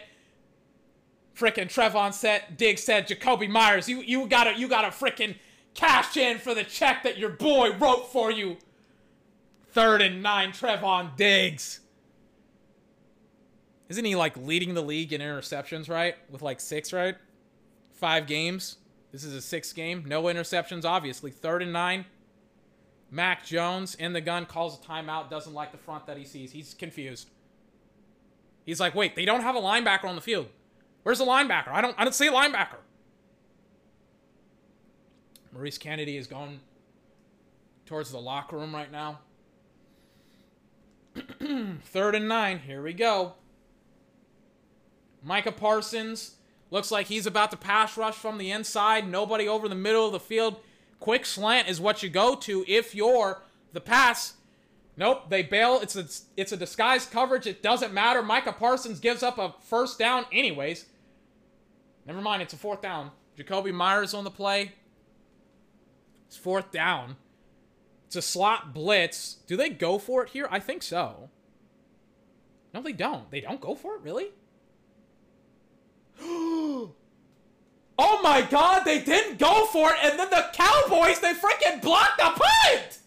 Frickin' Trevon said, Diggs said, Jakobi Meyers, you, you gotta, you gotta frickin' cash in for the check that your boy wrote for you. Third and nine, Trevon Diggs. Isn't he like leading the league in interceptions, right? With like six, right? Five games. This is a sixth game. No interceptions, obviously. Third and nine. Mac Jones in the gun calls a timeout, doesn't like the front that he sees. He's confused. He's like, wait, they don't have a linebacker on the field. Where's the linebacker? I don't I don't see a linebacker. Maurice Canady is going towards the locker room right now. Third and nine. Here we go. Micah Parsons looks like he's about to pass rush from the inside. Nobody over the middle of the field. Quick slant is what you go to if you're the pass. Nope, they bail. It's a it's a disguised coverage. It doesn't matter. Micah Parsons gives up a first down anyways. Never mind, it's a fourth down. Jakobi Meyers on the play. It's fourth down. It's a slot blitz. Do they go for it here? I think so. No, they don't. They don't go for it, really? oh my god, they didn't go for it, and then the Cowboys, they freaking blocked the punt!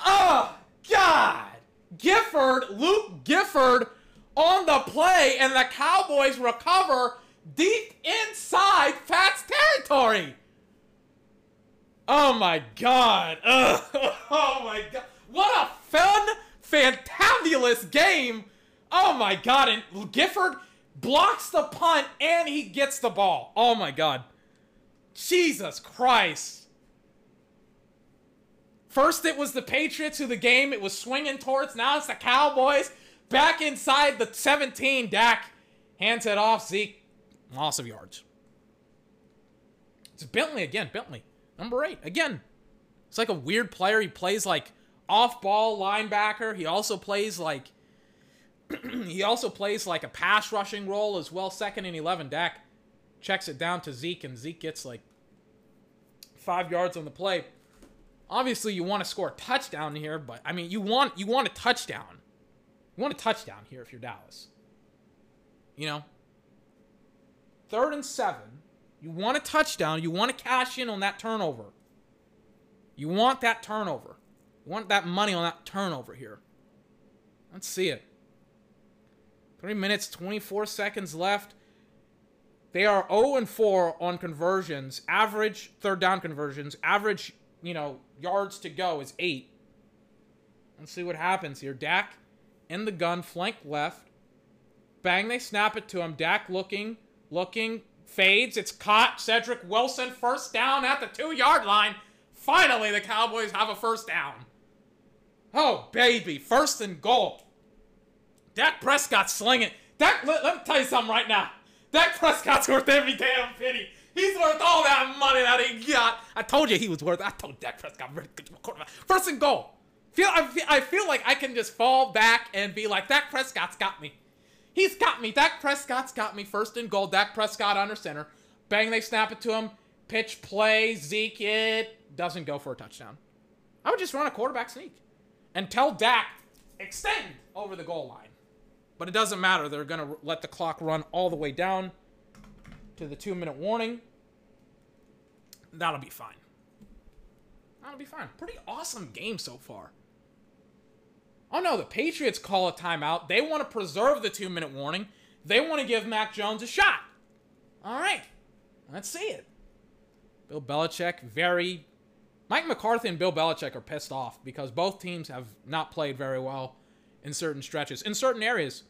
Oh, God! Gifford, Luke Gifford on the play, and the Cowboys recover deep inside Pat's territory. Oh my God. Ugh. Oh my God. What a fun, fantabulous game Oh my god, and Gifford blocks the punt and he gets the ball. Oh my god. Jesus Christ. First it was the Patriots who the game it was swinging towards. Now it's the Cowboys. Back inside the 17. Dak hands it off. Zeke. Loss of yards. It's Bentley again. Bentley. Number eight. Again. It's like a weird player. He plays like off ball linebacker. He also plays like he also plays like a pass rushing role as well. Second and 11. Dak checks it down to Zeke, and Zeke gets like five yards on the play. Obviously, you want to score a touchdown here, but I mean, you want you want a touchdown. You want a touchdown here if you're Dallas. You know, third and seven. You want a touchdown. You want to cash in on that turnover. You want that turnover. You want that money on that turnover here. Let's see it. Three minutes, 24 seconds left. They are 0 and 4 on conversions. Average third down conversions. Average, you know, yards to go is eight. Let's see what happens here. Dak in the gun, flank left. Bang, they snap it to him. Dak looking, looking, fades. It's caught. Cedric Wilson, first down at the two yard line. Finally, the Cowboys have a first down. Oh, baby. First and goal. Dak Prescott slinging. Dak, let, let me tell you something right now. Dak Prescott's worth every damn penny. He's worth all that money that he got. I told you he was worth. I told Dak Prescott, first and goal. Feel I, feel I feel like I can just fall back and be like, Dak Prescott's got me. He's got me. Dak Prescott's got me. First and goal. Dak Prescott under center. Bang, they snap it to him. Pitch play. Zeke it doesn't go for a touchdown. I would just run a quarterback sneak and tell Dak extend over the goal line. But it doesn't matter. They're going to let the clock run all the way down to the two minute warning. That'll be fine. That'll be fine. Pretty awesome game so far. Oh no, the Patriots call a timeout. They want to preserve the two minute warning. They want to give Mac Jones a shot. All right, let's see it. Bill Belichick, very. Mike McCarthy and Bill Belichick are pissed off because both teams have not played very well in certain stretches, in certain areas.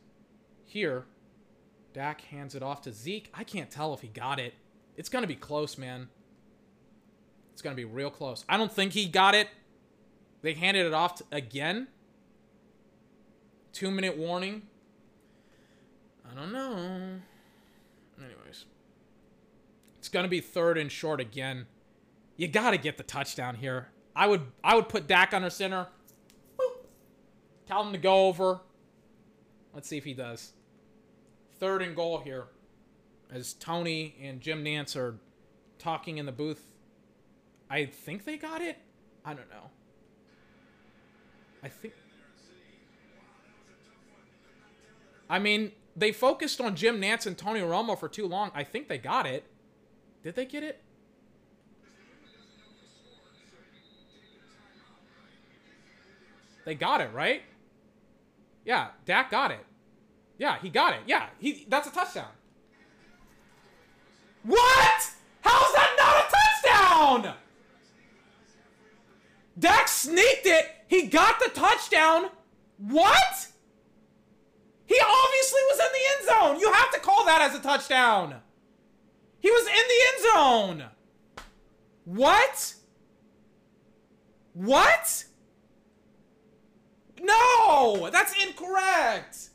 Here, Dak hands it off to Zeke. I can't tell if he got it. It's going to be close, man. It's going to be real close. I don't think he got it. They handed it off to, again. Two minute warning. I don't know. Anyways. It's to be third and short again. You got to get the touchdown here. I would I would put Dak under center. Boop. Tell him to go over. Let's see if he does. Third and goal here. As Tony and Jim Nantz are talking in the booth. I think they got it. I don't know. I think. I mean, they focused on Jim Nantz and Tony Romo for too long. I think they got it. Did they get it? They got it, right? Yeah, Dak got it. Yeah, he got it. Yeah, he that's a touchdown. What? How's that not a touchdown? Dak sneaked it. He got the touchdown. What? He obviously was in the end zone. You have to call that as a touchdown. He was in the end zone. What? What? No, that's incorrect.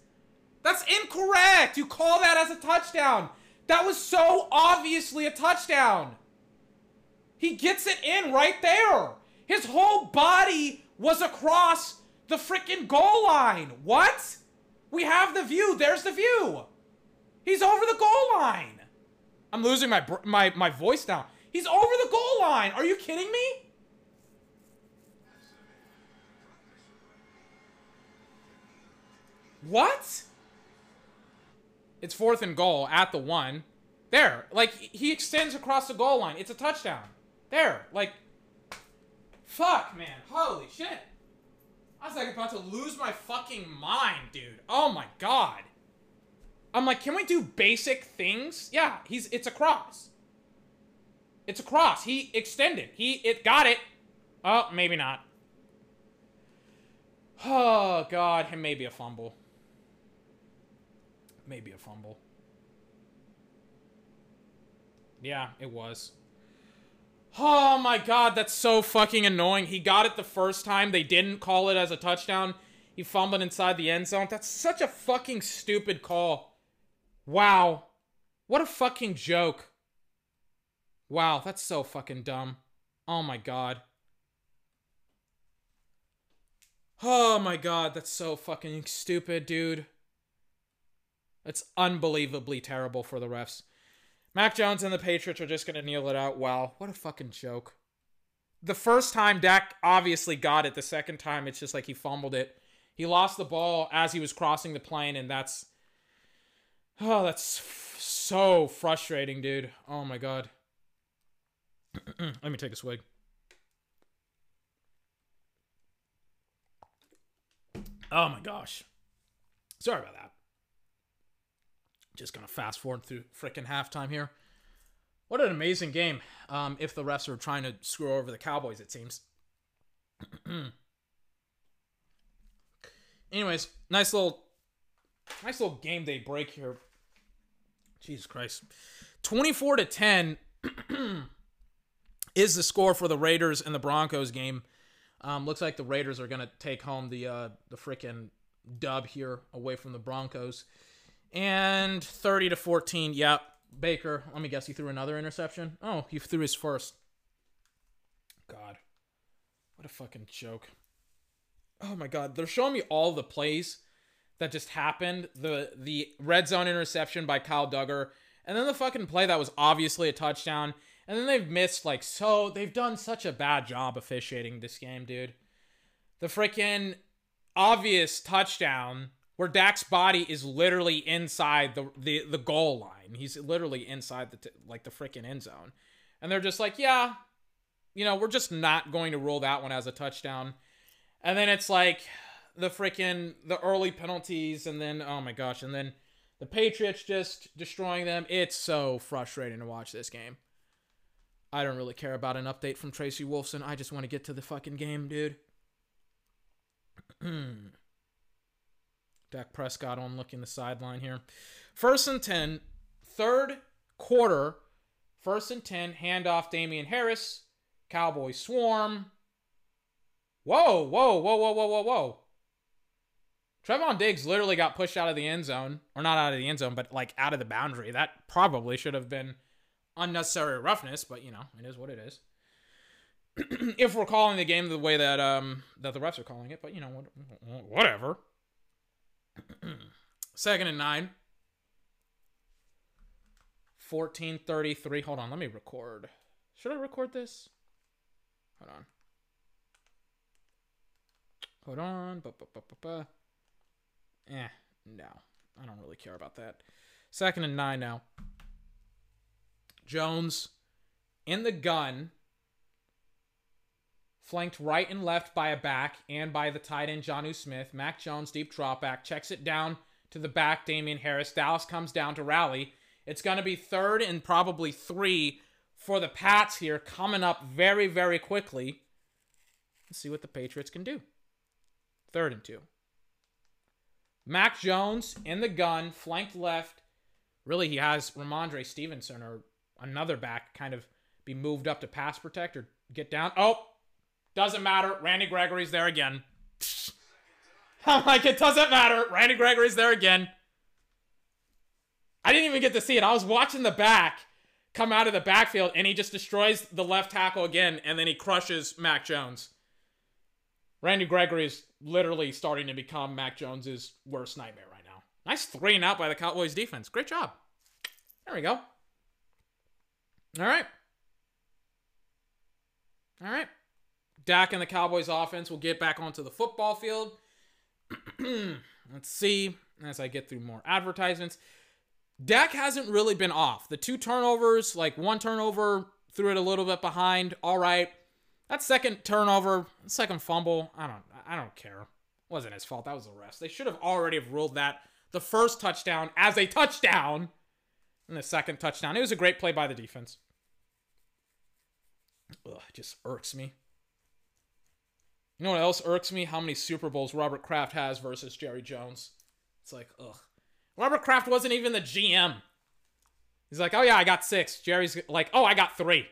That's incorrect. You call that as a touchdown. That was so obviously a touchdown. He gets it in right there. His whole body was across the freaking goal line. What? We have the view. There's the view. He's over the goal line. I'm losing my my my voice now. He's over the goal line. Are you kidding me? What? It's fourth and goal at the one. There. Like, he extends across the goal line. It's a touchdown. There. Like, fuck, man. Holy shit. I was like about to lose my fucking mind, dude. Oh my god. I'm like, can we do basic things? Yeah, he's it's a cross. It's a cross. He extended. He it got it. Oh, maybe not. Oh god, and maybe a fumble. Maybe a fumble. Yeah, it was. Oh my god, that's so fucking annoying. He got it the first time. They didn't call it as a touchdown. He fumbled inside the end zone. That's such a fucking stupid call. Wow. What a fucking joke. Wow, that's so fucking dumb. Oh my god. Oh my god, that's so fucking stupid, dude. It's unbelievably terrible for the refs. Mac Jones and the Patriots are just going to kneel it out. Wow, what a fucking joke. The first time Dak obviously got it. The second time, it's just like he fumbled it. He lost the ball as he was crossing the plane, and that's. Oh, that's f- so frustrating, dude. Oh my god. Let me take a swig. Oh my gosh. Sorry about that. Just gonna fast forward through freaking halftime here. What an amazing game. Um, if the refs are trying to screw over the Cowboys, it seems. Anyways, nice little, nice little game day break here. Jesus Christ, twenty-four to ten is the score for the Raiders and the Broncos game. Um, looks like the Raiders are gonna take home the uh, the freaking dub here away from the Broncos. And 30 to 14. Yep. Baker, let me guess, he threw another interception? Oh, he threw his first. God. What a fucking joke. Oh my god, they're showing me all the plays that just happened. The the red zone interception by Kyle Dugger, and then the fucking play that was obviously a touchdown. And then they've missed like so they've done such a bad job officiating this game, dude. The freaking obvious touchdown where Dak's body is literally inside the the, the goal line. He's literally inside the t- like the freaking end zone. And they're just like, "Yeah, you know, we're just not going to rule that one as a touchdown." And then it's like the freaking the early penalties and then oh my gosh, and then the Patriots just destroying them. It's so frustrating to watch this game. I don't really care about an update from Tracy Wolfson. I just want to get to the fucking game, dude. Dak Prescott on looking the sideline here. First and 10, third quarter, first and 10, handoff Damien Harris. Cowboy swarm. Whoa, whoa, whoa, whoa, whoa, whoa, whoa. Trevon Diggs literally got pushed out of the end zone, or not out of the end zone, but like out of the boundary. That probably should have been unnecessary roughness, but you know, it is what it is. if we're calling the game the way that um that the refs are calling it, but you know, whatever. Second and nine. 1433. Hold on, let me record. Should I record this? Hold on. Hold on. Ba, ba, ba, eh, no. I don't really care about that. Second and nine now. Jones in the gun, flanked right and left by a back and by the tight end Jonnu Smith. Mac Jones, deep drop back, checks it down to the back, Damien Harris. Dallas comes down to rally. It's going to be third and probably three for the Pats here, coming up very, very quickly. Let's see what the Patriots can do. Third and two. Mac Jones in the gun, flanked left. Really, he has Rhamondre Stevenson or another back kind of be moved up to pass protect or get down. Oh, doesn't matter. Randy Gregory's there again. I'm like, it doesn't matter. Randy Gregory's there again. I didn't even get to see it. I was watching the back come out of the backfield and he just destroys the left tackle again and then he crushes Mac Jones. Randy Gregory is literally starting to become Mac Jones's worst nightmare right now. Nice three and out by the Cowboys defense. Great job. There we go. All right. All right. Dak and the Cowboys offense will get back onto the football field. Let's see as I get through more advertisements. Dak hasn't really been off. The two turnovers, like one turnover, threw it a little bit behind. All right. That second turnover, second fumble, I don't I don't care. Wasn't his fault. That was the rest. They should have already have ruled that the first touchdown as a touchdown and the second touchdown. It was a great play by the defense. Ugh, it just irks me. You know what else irks me? How many Super Bowls Robert Kraft has versus Jerry Jones. It's like, ugh. Robert Kraft wasn't even the GM. He's like, oh yeah, I got six. Jerry's like, oh, I got three.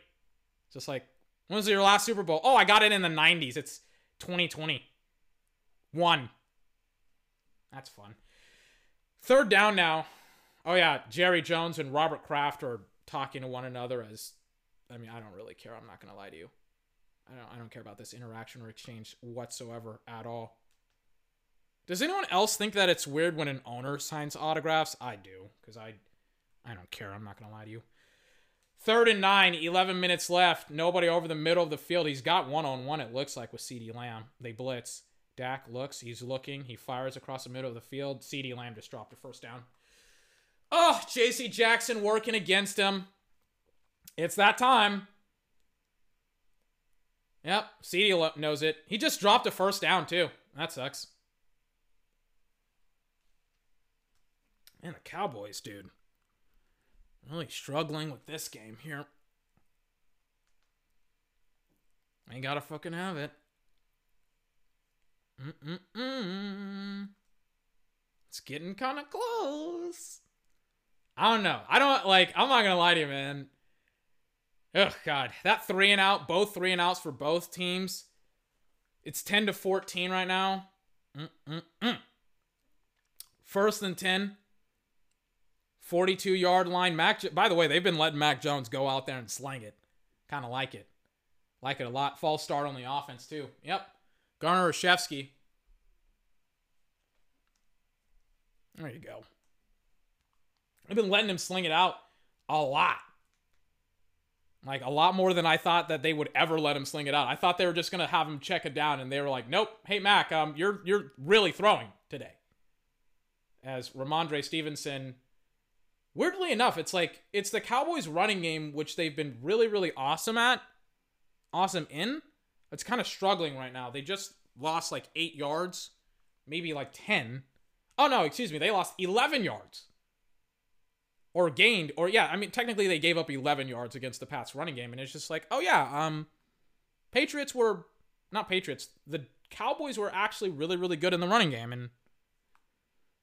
Just like, when was your last Super Bowl? Oh, I got it in the 90s. It's 2020. One. That's fun. Third down now. Oh yeah, Jerry Jones and Robert Kraft are talking to one another as I mean, I don't really care. I'm not going to lie to you. I don't I don't care about this interaction or exchange whatsoever at all. Does anyone else think that it's weird when an owner signs autographs? I do, because I I don't care. I'm not gonna lie to you. Third and nine, 11 minutes left. Nobody over the middle of the field. He's got one on one, it looks like, with CeeDee Lamb. They blitz. Dak looks, he's looking, he fires across the middle of the field. CeeDee Lamb just dropped a first down. Oh, JC Jackson working against him. It's that time. Yep, CeeDee knows it. He just dropped a first down, too. That sucks. Man, the Cowboys, dude. Really struggling with this game here. Ain't gotta fucking have it. Mm-mm-mm. It's getting kind of close. I don't know. I don't like. I'm not gonna lie to you, man. Oh God, that three and out, both three and outs for both teams. It's ten to fourteen right now. Mm-mm-mm. First and ten. 42 yard line. Mac, by the way, they've been letting Mac Jones go out there and slang it. Kind of like it. Like it a lot. False start on the offense, too. Yep. Gunner Olszewski. There you go. I've been letting him sling it out a lot. Like a lot more than I thought that they would ever let him sling it out. I thought they were just gonna have him check it down, and they were like, "Nope, hey Mac, um, you're you're really throwing today." As Rhamondre Stevenson weirdly enough, it's like it's the Cowboys running game, which they've been really, really awesome at, awesome in. It's kind of struggling right now. They just lost like eight yards, maybe like 10. Oh, no, excuse me. They lost 11 yards. Or gained, or yeah, I mean, technically they gave up 11 yards against the Pats running game. And it's just like, oh, yeah, um, Patriots were, not Patriots, the Cowboys were actually really, really good in the running game. And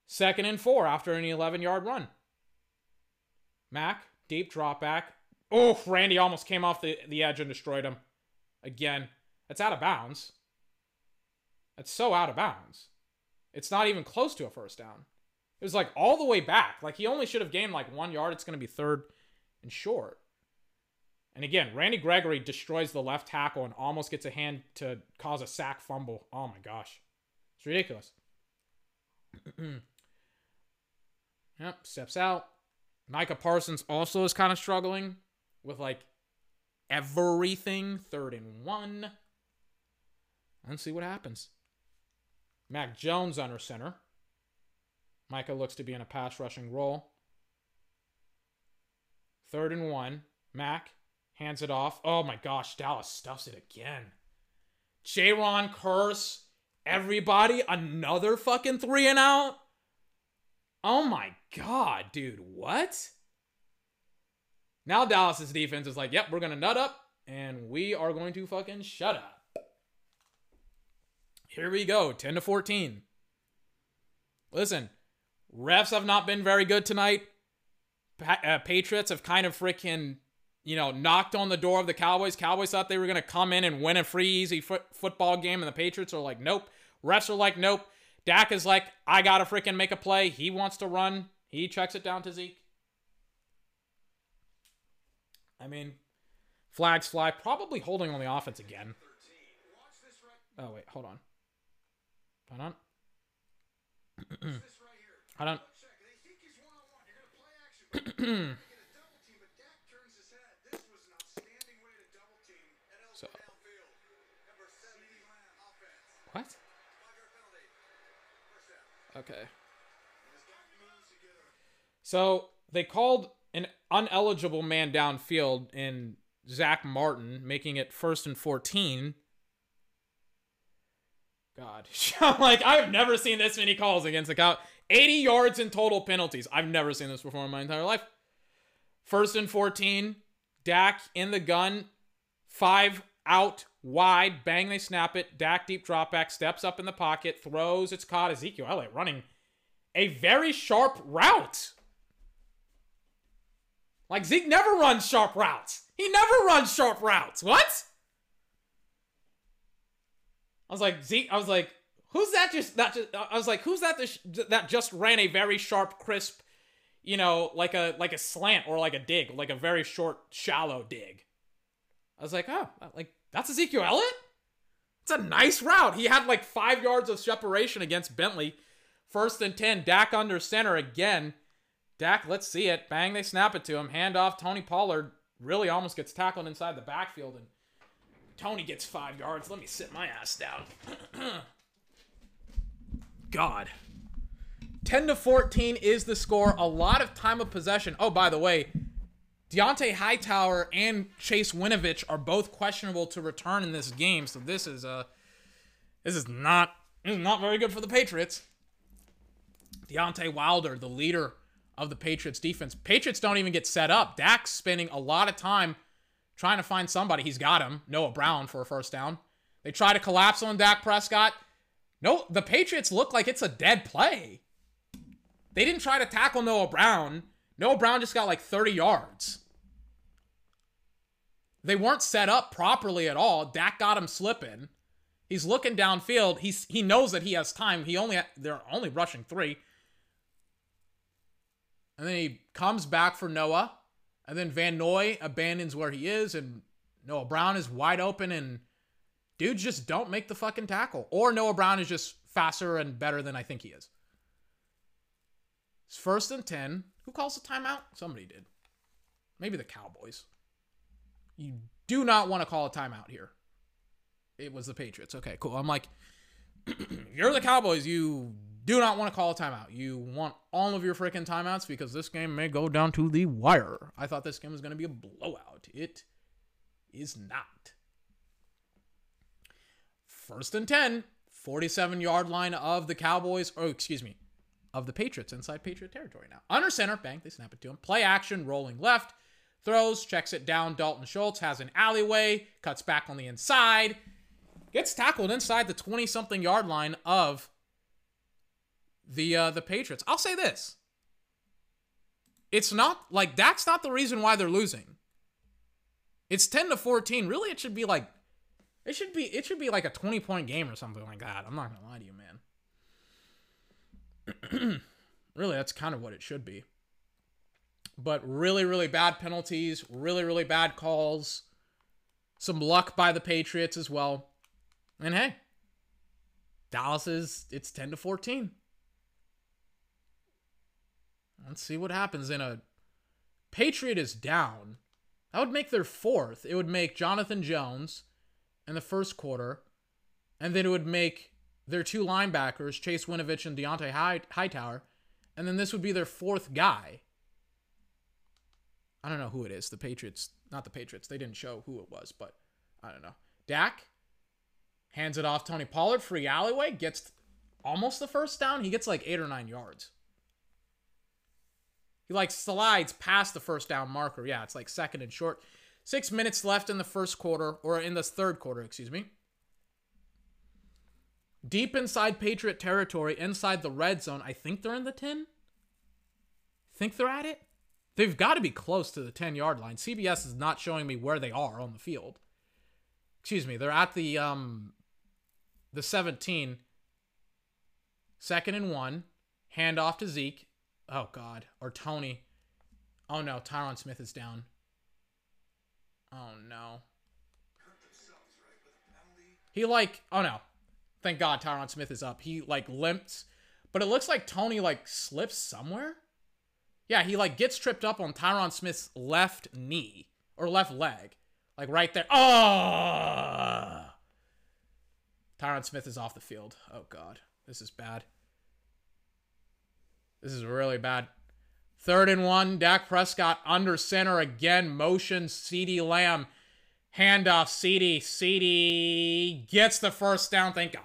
second and four after an 11 yard run. Mac, deep drop back. Oh, Randy almost came off the, the edge and destroyed him. Again, that's out of bounds. That's so out of bounds. It's not even close to a first down. It was like all the way back. Like he only should have gained like one yard. It's going to be third and short. And again, Randy Gregory destroys the left tackle and almost gets a hand to cause a sack fumble. Oh my gosh. It's ridiculous. yep, steps out. Micah Parsons also is kind of struggling with like everything. Third and one. Let's see what happens. Mac Jones under center. Micah looks to be in a pass rushing role. Third and one. Mac hands it off. Oh my gosh, Dallas stuffs it again. Jayron Kearse, Everybody, another fucking three and out. Oh my god, dude, what? Now Dallas's defense is like, yep, we're gonna nut up and we are going to fucking shut up. Here we go, 10 to 14. Listen, refs have not been very good tonight. Pa- uh, Patriots have kind of freaking, you know, knocked on the door of the Cowboys. Cowboys thought they were going to come in and win a free, easy football game, and the Patriots are like, nope. Refs are like, nope. Dak is like, I got to freaking make a play. He wants to run. He checks it down to Zeke. I mean, flags fly. Probably holding on the offense again. Oh, wait. Hold on. Hold on. Hold on. so. What? Okay. So they called an uneligible man downfield in Zack Martin, making it first and 14 God. like, I've never seen this many calls against the Cow. 80 yards in total penalties. I've never seen this before in my entire life. First and 14. Dak in the gun. Five out wide. Bang, they snap it. Dak deep drop back. Steps up in the pocket. Throws. It's caught. Ezekiel Elliott running a very sharp route. Like, Zeke never runs sharp routes. He never runs sharp routes. What? I was like, Zeke, I was like, who's that just, that just, I was like, who's that that just ran a very sharp, crisp, you know, like a, like a slant or like a dig, like a very short, shallow dig. I was like, oh, like, that's Ezekiel Elliott? It's a nice route. He had like five yards of separation against Bentley. First and 10, Dak under center again. Dak, let's see it. Bang, they snap it to him. Hand off. Tony Pollard really almost gets tackled inside the backfield and Tony gets five yards. Let me sit my ass down. God. 10 to 14 is the score. A lot of time of possession. Oh, by the way, Dont'a Hightower and Chase Winovich are both questionable to return in this game. So this is uh this is not this is not very good for the Patriots. Deontay Wilder, the leader of the Patriots defense. Patriots don't even get set up. Dak's spending a lot of time trying to find somebody. He's got him, Noah Brown, for a first down. They try to collapse on Dak Prescott. No, the Patriots look like it's a dead play. They didn't try to tackle Noah Brown. Noah Brown just got like 30 yards. They weren't set up properly at all. Dak got him slipping. He's looking downfield. He's he knows that he has time. He only they're only rushing three. And then he comes back for Noah. And then Van Noy abandons where he is, and Noah Brown is wide open, and dudes just don't make the fucking tackle. Or Noah Brown is just faster and better than I think he is. It's first and 10. Who calls the timeout? Somebody did. Maybe the Cowboys. You do not want to call a timeout here. It was the Patriots. Okay, cool. I'm like, you're the Cowboys. You do not want to call a timeout. You want all of your freaking timeouts because this game may go down to the wire. I thought this game was going to be a blowout. It is not. First and 10, 47 yard line of the Cowboys, or excuse me, of the Patriots inside Patriot territory now. Under center, bang, they snap it to him. Play action, rolling left, throws, checks it down. Dalton Schultz has an alleyway, cuts back on the inside, gets tackled inside the 20 something yard line of the uh, the Patriots. I'll say this. It's not like that's not the reason why they're losing. It's 10 to 14. Really, it should be like It should be it should be like a 20 point game or something like that. I'm not gonna lie to you, man. really, that's kind of what it should be. But really, really bad penalties, really, really bad calls. Some luck by the Patriots as well. And hey, Dallas is it's 10 to 14. Let's see what happens in a Patriot is down. That would make their fourth. It would make Jonathan Jones in the first quarter, and then it would make their two linebackers, Chase Winovich and Deontay Hightower, and then this would be their fourth guy. I don't know who it is. The Patriots, not the Patriots. They didn't show who it was, but I don't know. Dak hands it off Tony Pollard, free alleyway, gets almost the first down. He gets like eight or nine yards. He like slides past the first down marker. Yeah, it's like second and short. Six minutes left in the first quarter, or in the third quarter, excuse me. Deep inside Patriot territory, inside the red zone. I think they're in the 10. Think they're at it? They've got to be close to the 10 yard line. CBS is not showing me where they are on the field. Excuse me, they're at the um the 17. Second and one. Hand off to Zeke. Oh God, or Tony. Oh no, Tyron Smith is down. Oh no. He like, oh no. Thank God Tyron Smith is up. He like limps, but it looks like Tony like slips somewhere. Yeah, he like gets tripped up on Tyron Smith's left knee or left leg. Like right there. Oh! Tyron Smith is off the field. Oh God, this is bad. This is really bad. Third and one. Dak Prescott under center again. Motion. CeeDee Lamb. Handoff. CeeDee. CeeDee gets the first down. Thank God.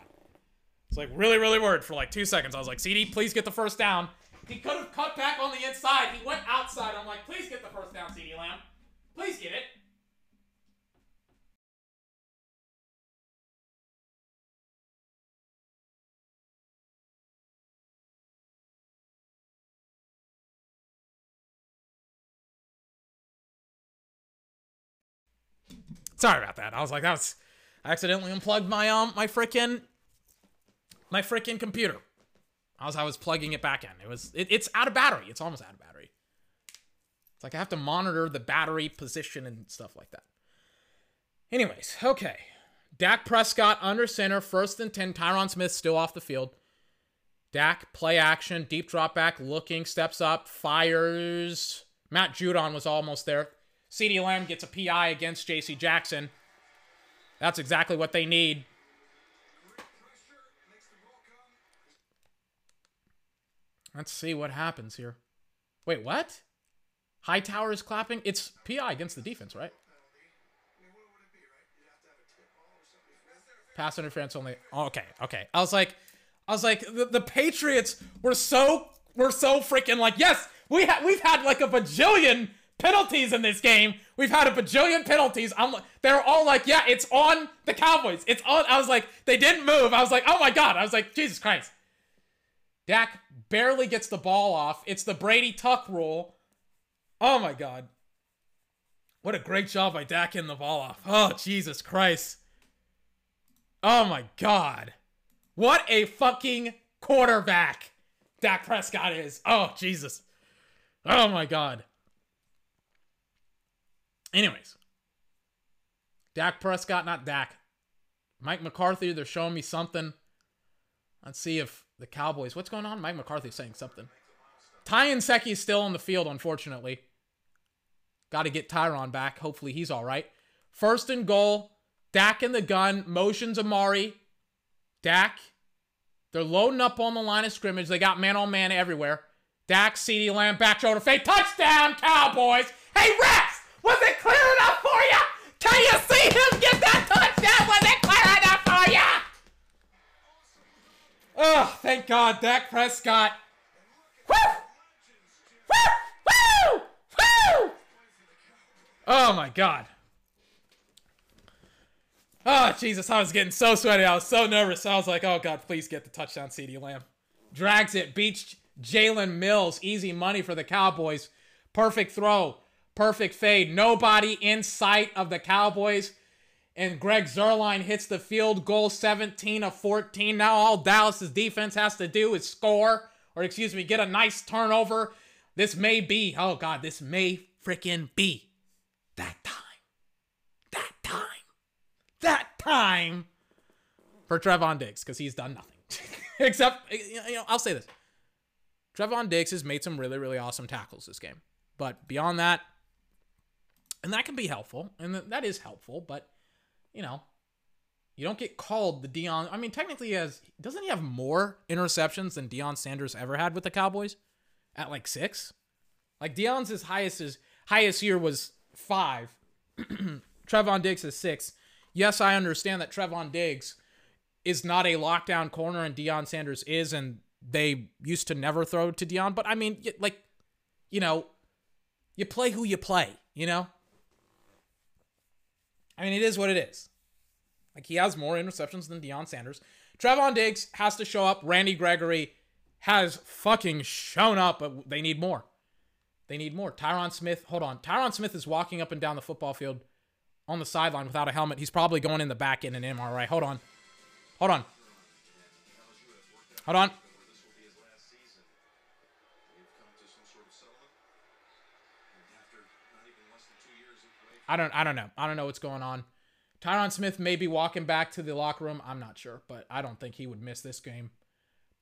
It's like really, really worried for like two seconds. I was like, CeeDee, please get the first down. He could have cut back on the inside. He went outside. I'm like, please get the first down, CeeDee Lamb. Please get it. Sorry about that. I was like, that was I accidentally unplugged my um my freaking my freaking computer. As I was plugging it back in. It was it, it's out of battery. It's almost out of battery. It's like I have to monitor the battery position and stuff like that. Anyways, okay. Dak Prescott under center, first and 10. Tyron Smith still off the field. Dak, play action, deep drop back, looking, steps up, fires. Matt Judon was almost there. CeeDee Lamb gets a PI against JC Jackson. That's exactly what they need. Let's see what happens here. Wait, what? Hightower is clapping? It's PI against the defense, right? Pass interference only. Okay, okay. I was like, I was like, the, the Patriots were so were so freaking like, yes, we ha- we've had like a bajillion penalties in this game. We've had a bajillion penalties. I'm they're all like, yeah, it's on the Cowboys. It's on. I was like, they didn't move. I was like, oh my god. I was like, Jesus Christ. Dak barely gets the ball off. It's the Brady Tuck rule. Oh my god. What a great job by Dak in the ball off. Oh, Jesus Christ. Oh my god. What a fucking quarterback Dak Prescott is. Oh, Jesus. Oh my god. Anyways, Dak Prescott, not Dak. Mike McCarthy, they're showing me something. Let's see if the Cowboys. What's going on? Mike McCarthy's saying something. Ty Nsekhe is still on the field, unfortunately. Got to get Tyron back. Hopefully he's all right. First and goal. Dak in the gun. Motions Amari. Dak. They're loading up on the line of scrimmage. They got man on man everywhere. Dak, CeeDee Lamb, back shoulder fake. Touchdown, Cowboys. Hey, rest! Was it clear enough for you? Can you see him get that touchdown? Was it clear enough for you? Oh, thank God, Dak Prescott. Woo! Woo! Woo! Woo! Oh my God. Oh, Jesus, I was getting so sweaty. I was so nervous. I was like, oh, God, please get the touchdown, CeeDee Lamb. Drags it, beats Jalen Mills. Easy money for the Cowboys. Perfect throw. Perfect fade. Nobody in sight of the Cowboys. and Greg Zuerlein hits the field goal 17 of 14. Now all Dallas's defense has to do is score, or excuse me, get a nice turnover. This may be, oh God, this may freaking be that time. That time. That time for Trevon Diggs, because he's done nothing. Except, you know, I'll say this. Trevon Diggs has made some really, really awesome tackles this game. But beyond that, and that can be helpful, and that is helpful, but you know, you don't get called the Deion. I mean, technically, he has doesn't he have more interceptions than Deion Sanders ever had with the Cowboys? At like six, like Deion's his highest his highest year was five. Trevon Diggs is six. Yes, I understand that Trevon Diggs is not a lockdown corner and Deion Sanders is, and they used to never throw to Deion. But I mean, like, you know, you play who you play, you know? I mean, it is what it is. Like, he has more interceptions than Deion Sanders. Trevon Diggs has to show up. Randy Gregory has fucking shown up, but they need more. They need more. Tyron Smith, hold on. Tyron Smith is walking up and down the football field on the sideline without a helmet. He's probably going in the back in an MRI. Hold on. Hold on. Hold on. I don't I don't know. I don't know what's going on. Tyron Smith may be walking back to the locker room. I'm not sure, but I don't think he would miss this game.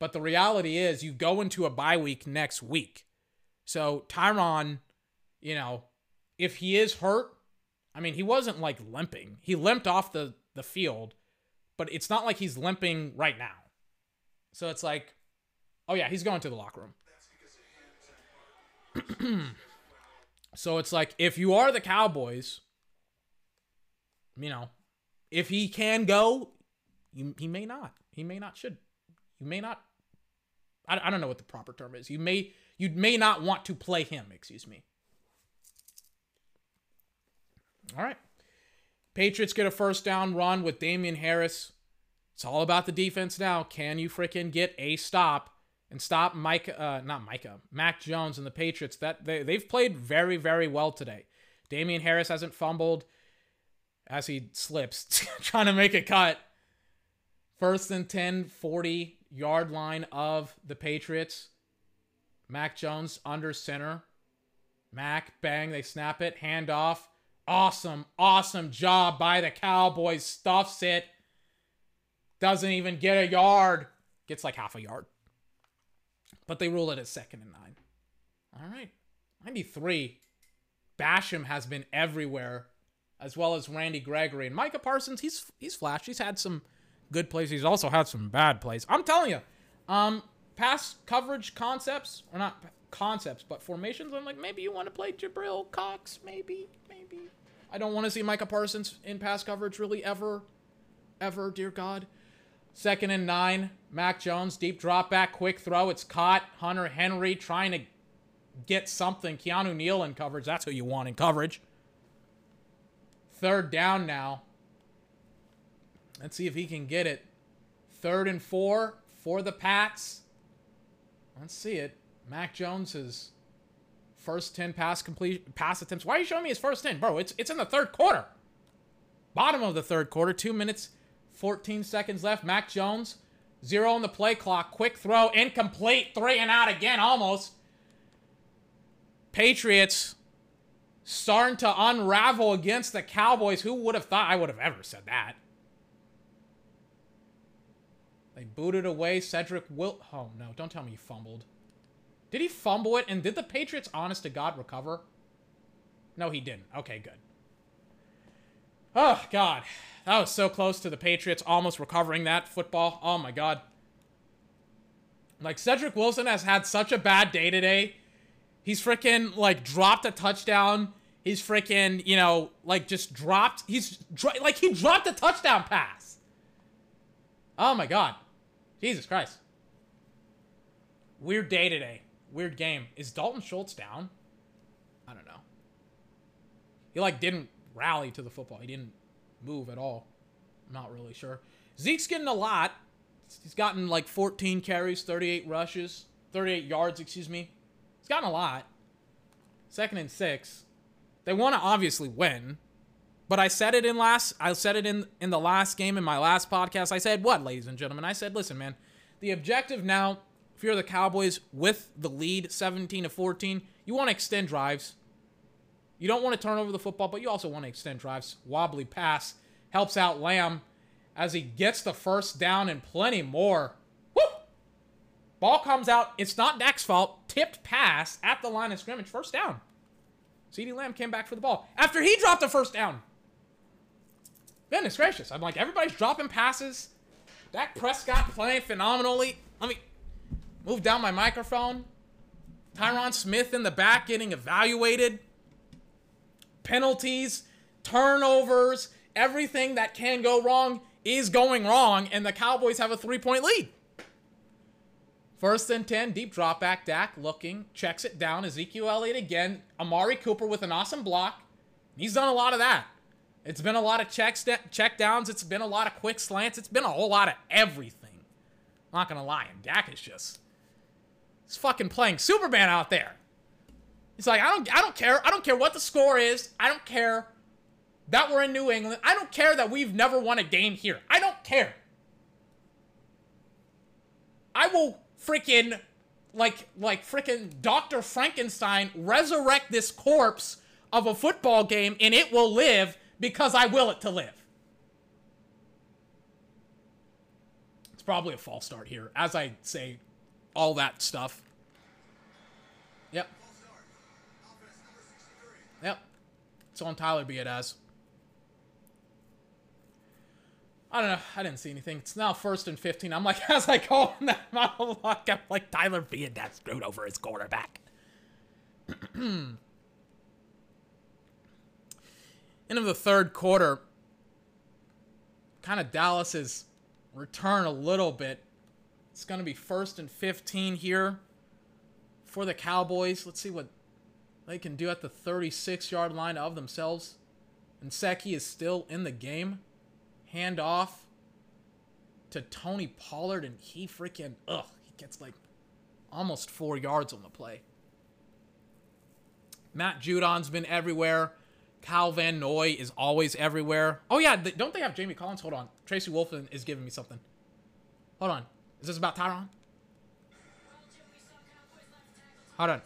But the reality is you go into a bye week next week. So Tyron, you know, if he is hurt, I mean, he wasn't like limping. He limped off the the field, but it's not like he's limping right now. So it's like, oh yeah, he's going to the locker room. So it's like if you are the Cowboys, you know, if he can go, you, he may not. He may not should. You may not. I, I don't know what the proper term is. You may you may not want to play him. Excuse me. All right. Patriots get a first down run with Damien Harris. It's all about the defense now. Can you freaking get a stop? And stop Mike, uh, not Micah, Mac Jones and the Patriots. That they, they've played very, very well today. Damien Harris hasn't fumbled as he slips, trying to make a cut. First and 10, 40 yard line of the Patriots. Mac Jones under center. Mac, bang, they snap it, hand off. Awesome, awesome job by the Cowboys. Stuffs it. Doesn't even get a yard. Gets like half a yard but they rule it as second and nine. All right. 93. Basham has been everywhere, as well as Randy Gregory. And Micah Parsons, he's he's flashed. He's had some good plays. He's also had some bad plays. I'm telling you, um, pass coverage concepts, or not concepts, but formations. I'm like, maybe you want to play Jabril Cox. Maybe, maybe. I don't want to see Micah Parsons in pass coverage really ever, ever, dear God. Second and nine. Mac Jones, deep drop back, quick throw. It's caught. Hunter Henry trying to get something. Keanu Neal in coverage. That's who you want in coverage. Third down now. Let's see if he can get it. Third and four for the Pats. Let's see it. Mac Jones first 10 pass complete pass attempts. Why are you showing me his first 10? Bro, it's it's in the third quarter. Bottom of the third quarter, two minutes 14 seconds left. Mac Jones, zero on the play clock. Quick throw, incomplete. Three and out again, almost. Patriots starting to unravel against the Cowboys. Who would have thought I would have ever said that? They booted away Cedric Will. Oh, no. Don't tell me he fumbled. Did he fumble it? And did the Patriots, honest to God, recover? No, he didn't. Okay, good. Oh, God. That was so close to the Patriots almost recovering that football. Oh my god. Like Cedric Wilson has had such a bad day today. He's freaking like dropped a touchdown. He's freaking, you know, like just dropped. He's like he dropped a touchdown pass. Oh my god. Jesus Christ. Weird day today. Weird game. Is Dalton Schultz down? I don't know. He like didn't rally to the football. He didn't move at all. I'm not really sure. Zeke's getting a lot. He's gotten like 14 carries, 38 rushes, 38 yards, excuse me. He's gotten a lot. Second and six. They want to obviously win, But I said it in last I said it in in the last game in my last podcast. I said what, ladies and gentlemen? I said, listen, man, the objective now, if you're the Cowboys with the lead 17 to 14, you want to extend drives. You don't want to turn over the football, but you also want to extend drives. Wobbly pass helps out Lamb as he gets the first down and plenty more. Woo! Ball comes out. It's not Dak's fault. Tipped pass at the line of scrimmage. First down. CeeDee Lamb came back for the ball after he dropped the first down. Goodness gracious. I'm like, everybody's dropping passes. Dak Prescott playing phenomenally. Let me move down my microphone. Tyron Smith in the back getting evaluated. Penalties, turnovers, everything that can go wrong is going wrong, and the Cowboys have a three point lead. First and 10, deep drop back. Dak looking, checks it down. Ezekiel Elliott again. Amari Cooper with an awesome block. He's done a lot of that. It's been a lot of checks, check downs. It's been a lot of quick slants. It's been a whole lot of everything. I'm not gonna lie, and Dak is just he's fucking playing Superman out there. He's like, I don't, I don't care. I don't care what the score is. I don't care that we're in New England. I don't care that we've never won a game here. I don't care. I will freaking like like freaking Dr. Frankenstein resurrect this corpse of a football game and it will live because I will it to live. It's probably a false start here, as I say all that stuff. It's on Tyler Biadasz. I don't know. I didn't see anything. It's now first and 15. I'm like, as I on that monologue, I'm like, Tyler Biadasz screwed over his quarterback. End of the third quarter, kind of Dallas's return a little bit. It's going to be first and 15 here for the Cowboys. Let's see what they can do at the 36 yard line of themselves. Nsekhe is still in the game. Hand off to Tony Pollard, and he freaking, ugh, he gets like almost four yards on the play. Matt Judon's been everywhere. Kyle Van Noy is always everywhere. Oh, yeah. don't they have Jamie Collins? Hold on. Tracy Wolfson is giving me something. Hold on. Is this about Tyron? Hold on.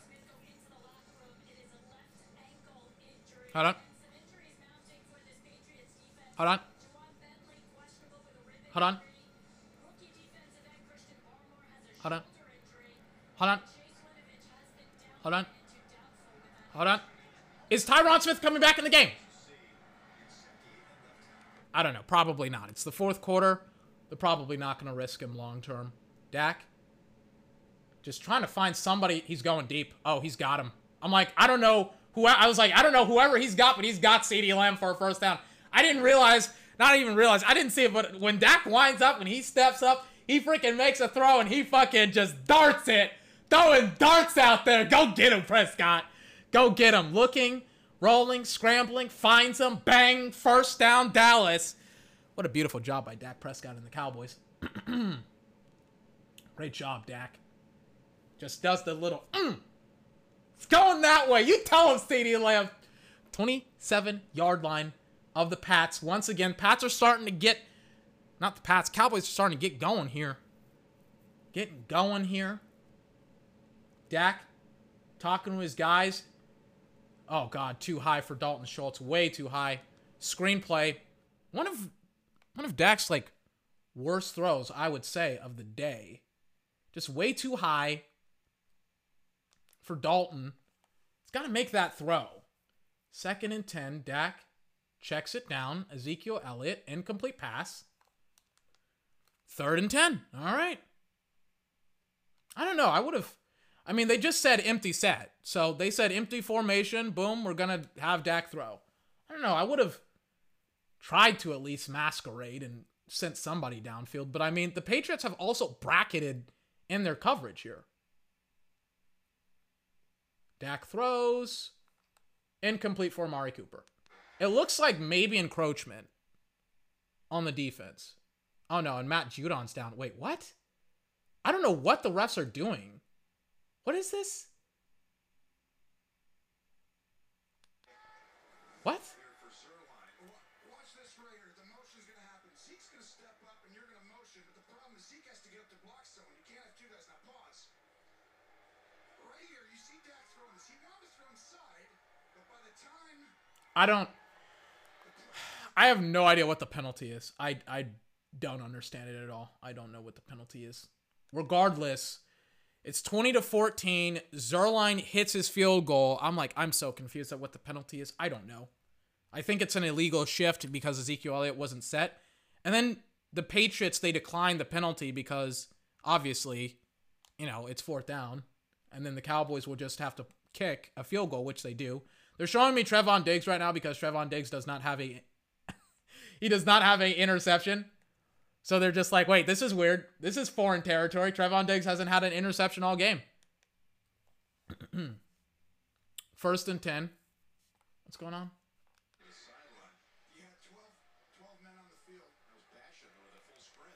Hold on. Hold on. Hold on. Hold on. Hold on. Hold on. Hold on. Is Tyron Smith coming back in the game? I don't know. Probably not. It's the fourth quarter. They're probably not going to risk him long term. Dak, just trying to find somebody. He's going deep. Oh, he's got him. I'm like, I don't know who. I was like, I don't know whoever he's got, but he's got CeeDee Lamb for a first down. I didn't realize, not even realize, I didn't see it, but when Dak winds up, when he steps up, he freaking makes a throw and he fucking just darts it. Throwing darts out there. Go get him, Prescott. Go get him. Looking, rolling, scrambling, finds him, bang, first down, Dallas. What a beautiful job by Dak Prescott and the Cowboys. Great job, Dak. Just does the little, mm. It's going that way. You tell him, CeeDee Lamb. 27 yard line of the Pats. Once again, Pats are starting to get, not the Pats, Cowboys are starting to get going here. Getting going here. Dak talking to his guys. Oh God, too high for Dalton Schultz. Way too high. Screenplay. One of one of Dak's like worst throws, I would say, of the day. Just way too high for Dalton. He's got to make that throw. Second and 10, Dak checks it down. Ezekiel Elliott, incomplete pass. Third and 10. All right. I don't know. I would have I mean, they just said empty set. So they said empty formation. Boom, we're going to have Dak throw. I don't know. I would have tried to at least masquerade and sent somebody downfield. But I mean, the Patriots have also bracketed in their coverage here. Dak throws. Incomplete for Amari Cooper. It looks like maybe encroachment on the defense. Oh no, and Matt Judon's down. Wait, what? I don't know what the refs are doing. What is this? What? I don't. I have no idea what the penalty is. I I don't understand it at all. I don't know what the penalty is. Regardless, it's 20 to 14. Zuerlein hits his field goal. I'm like, I'm so confused at what the penalty is. I don't know. I think it's an illegal shift because Ezekiel Elliott wasn't set. And then the Patriots, they declined the penalty because obviously, you know, it's fourth down. And then the Cowboys will just have to kick a field goal, which they do. They're showing me Trevon Diggs right now because Trevon Diggs does not have a he does not have a interception. So they're just like, wait, this is weird. This is foreign territory. Trevon Diggs hasn't had an interception all game. First and 10. What's going on? the sideline, you had 12, 12 men on the field. That was passion with a full sprint.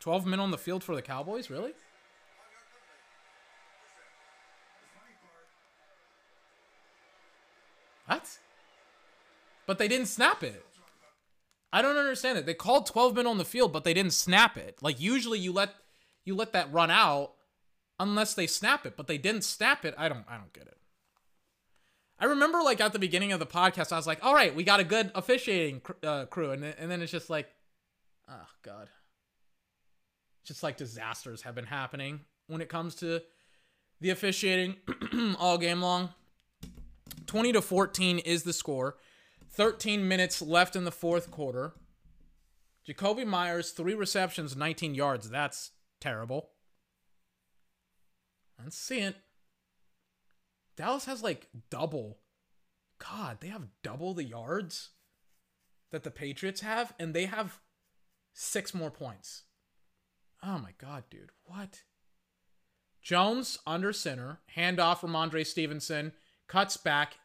12 men on the field for the Cowboys? Really? The funny part, What? But they didn't snap it. I don't understand it. They called 12 men on the field, but they didn't snap it. Like usually you let you let that run out unless they snap it, but they didn't snap it. I don't I don't get it. I remember like at the beginning of the podcast I was like, "All right, we got a good officiating cr- uh, crew." And and then it's just like oh god. Just like disasters have been happening when it comes to the officiating all game long. 20 to 14 is the score. 13 minutes left in the fourth quarter. Jakobi Meyers, three receptions, 19 yards. That's terrible. Let's see it. Dallas has like double. God, they have double the yards that the Patriots have, and they have six more points. Oh my God, dude. What? Jones under center, handoff from Rhamondre Stevenson, cuts back.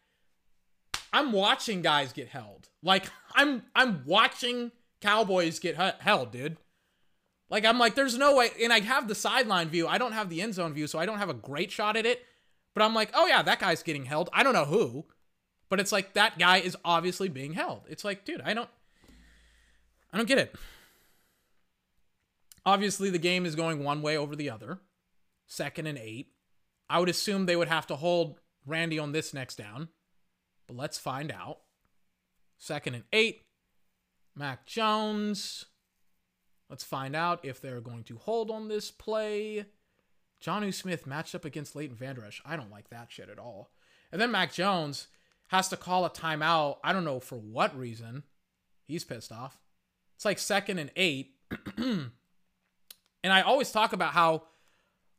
I'm watching guys get held. Like I'm I'm watching Cowboys get he- held, dude. Like I'm like there's no way and I have the sideline view. I don't have the end zone view, so I don't have a great shot at it. But I'm like, "Oh yeah, that guy's getting held." I don't know who, but it's like that guy is obviously being held. It's like, dude, I don't I don't get it. Obviously, the game is going one way over the other. Second and 8. I would assume they would have to hold Randy on this next down. But let's find out. Second and eight. Mac Jones. Let's find out if they're going to hold on this play. Jonnu Smith matched up against Leighton Vander Esch. I don't like that shit at all. And then Mac Jones has to call a timeout. I don't know for what reason. He's pissed off. It's like second and eight. and I always talk about how,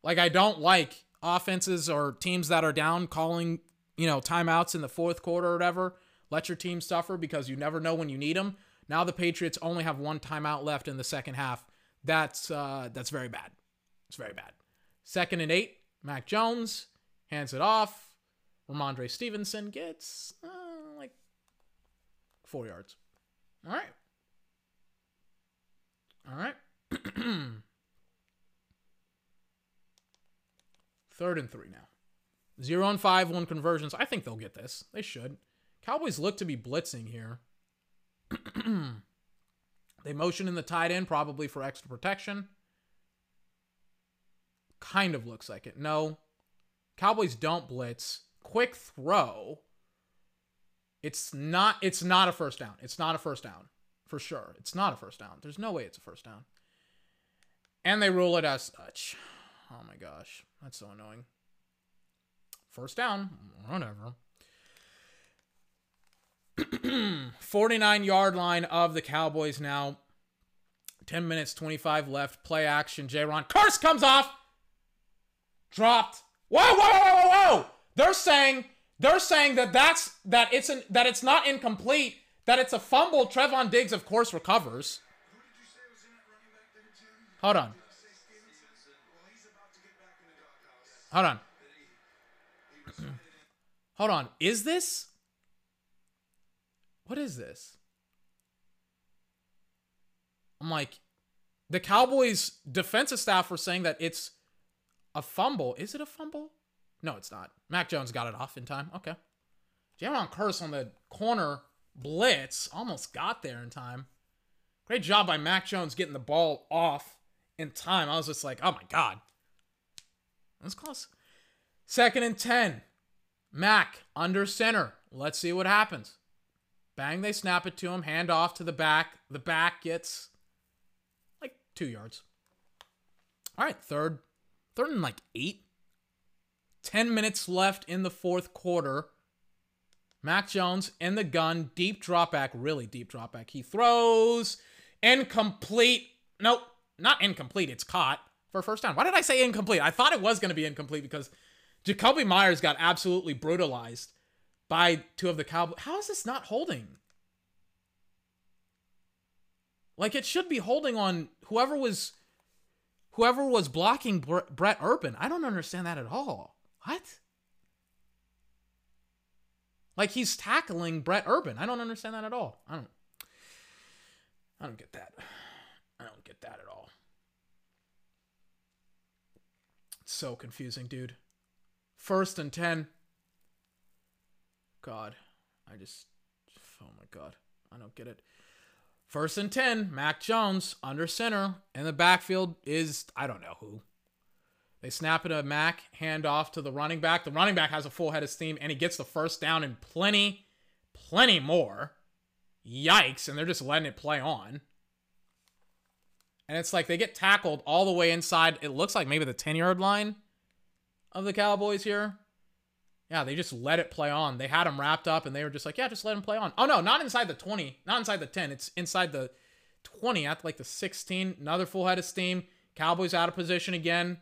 like, I don't like offenses or teams that are down calling you know, timeouts in the fourth quarter or whatever. Let your team suffer because you never know when you need them. Now the Patriots only have one timeout left in the second half. That's uh, that's very bad. It's very bad. Second and eight. Mac Jones hands it off. Rhamondre Stevenson gets uh, like four yards. All right. All right. Third and three now. Zero and five, one conversions. I think they'll get this. They should. Cowboys look to be blitzing here. they motion in the tight end, probably for extra protection. Kind of looks like it. No. Cowboys don't blitz. Quick throw. It's not it's not a first down. It's not a first down. For sure. It's not a first down. There's no way it's a first down. And they rule it as such. Oh my gosh. That's so annoying. First down, whatever. 49 yard line of the Cowboys now. 10 minutes, 25 left. Play action. Jayron Kearse comes off. Dropped. Whoa, whoa, whoa, whoa, whoa! They're saying they're saying that that's that it's an that it's not incomplete. That it's a fumble. Trevon Diggs, of course, recovers. Hold Jim? Hold on say Stevenson? Well, he's about to get back in the doghouse. Hold on. He responded in Hold on. Is this? What is this? I'm like, the Cowboys defensive staff were saying that it's a fumble. Is it a fumble? No, it's not. Mac Jones got it off in time. Okay. Jayron Kearse on the corner blitz almost got there in time. Great job by Mac Jones getting the ball off in time. I was just like, oh my God. That's close. Second and 10. Mac under center. Let's see what happens. Bang, they snap it to him. Hand off to the back. The back gets like two yards. All right, third, third and like eight. 10 minutes left in the fourth quarter. Mac Jones in the gun, deep drop back, really deep drop back. He throws incomplete. Nope, not incomplete. It's caught for first down. Why did I say incomplete? I thought it was going to be incomplete because Jakobi Meyers got absolutely brutalized by two of the Cowboys. How is this not holding? Like it should be holding on whoever was whoever was blocking Brent Urban. I don't understand that at all. What? Like he's tackling Brent Urban. I don't understand that at all. I don't I don't get that. I don't get that at all. It's so confusing, dude. First and 10. God, I just oh my god. I don't get it. First and 10, Mac Jones under center in the backfield is I don't know who. They snap it a Mac, hand off to the running back. The running back has a full head of steam and he gets the first down and plenty, plenty more. Yikes. And they're just letting it play on. And it's like they get tackled all the way inside. It looks like maybe the 10 yard line of the Cowboys here. Yeah, they just let it play on. They had him wrapped up and they were just like, yeah, just let him play on. Oh, no, not inside the 20, not inside the 10. It's inside the 20 at like the 16. Another full head of steam. Cowboys out of position again.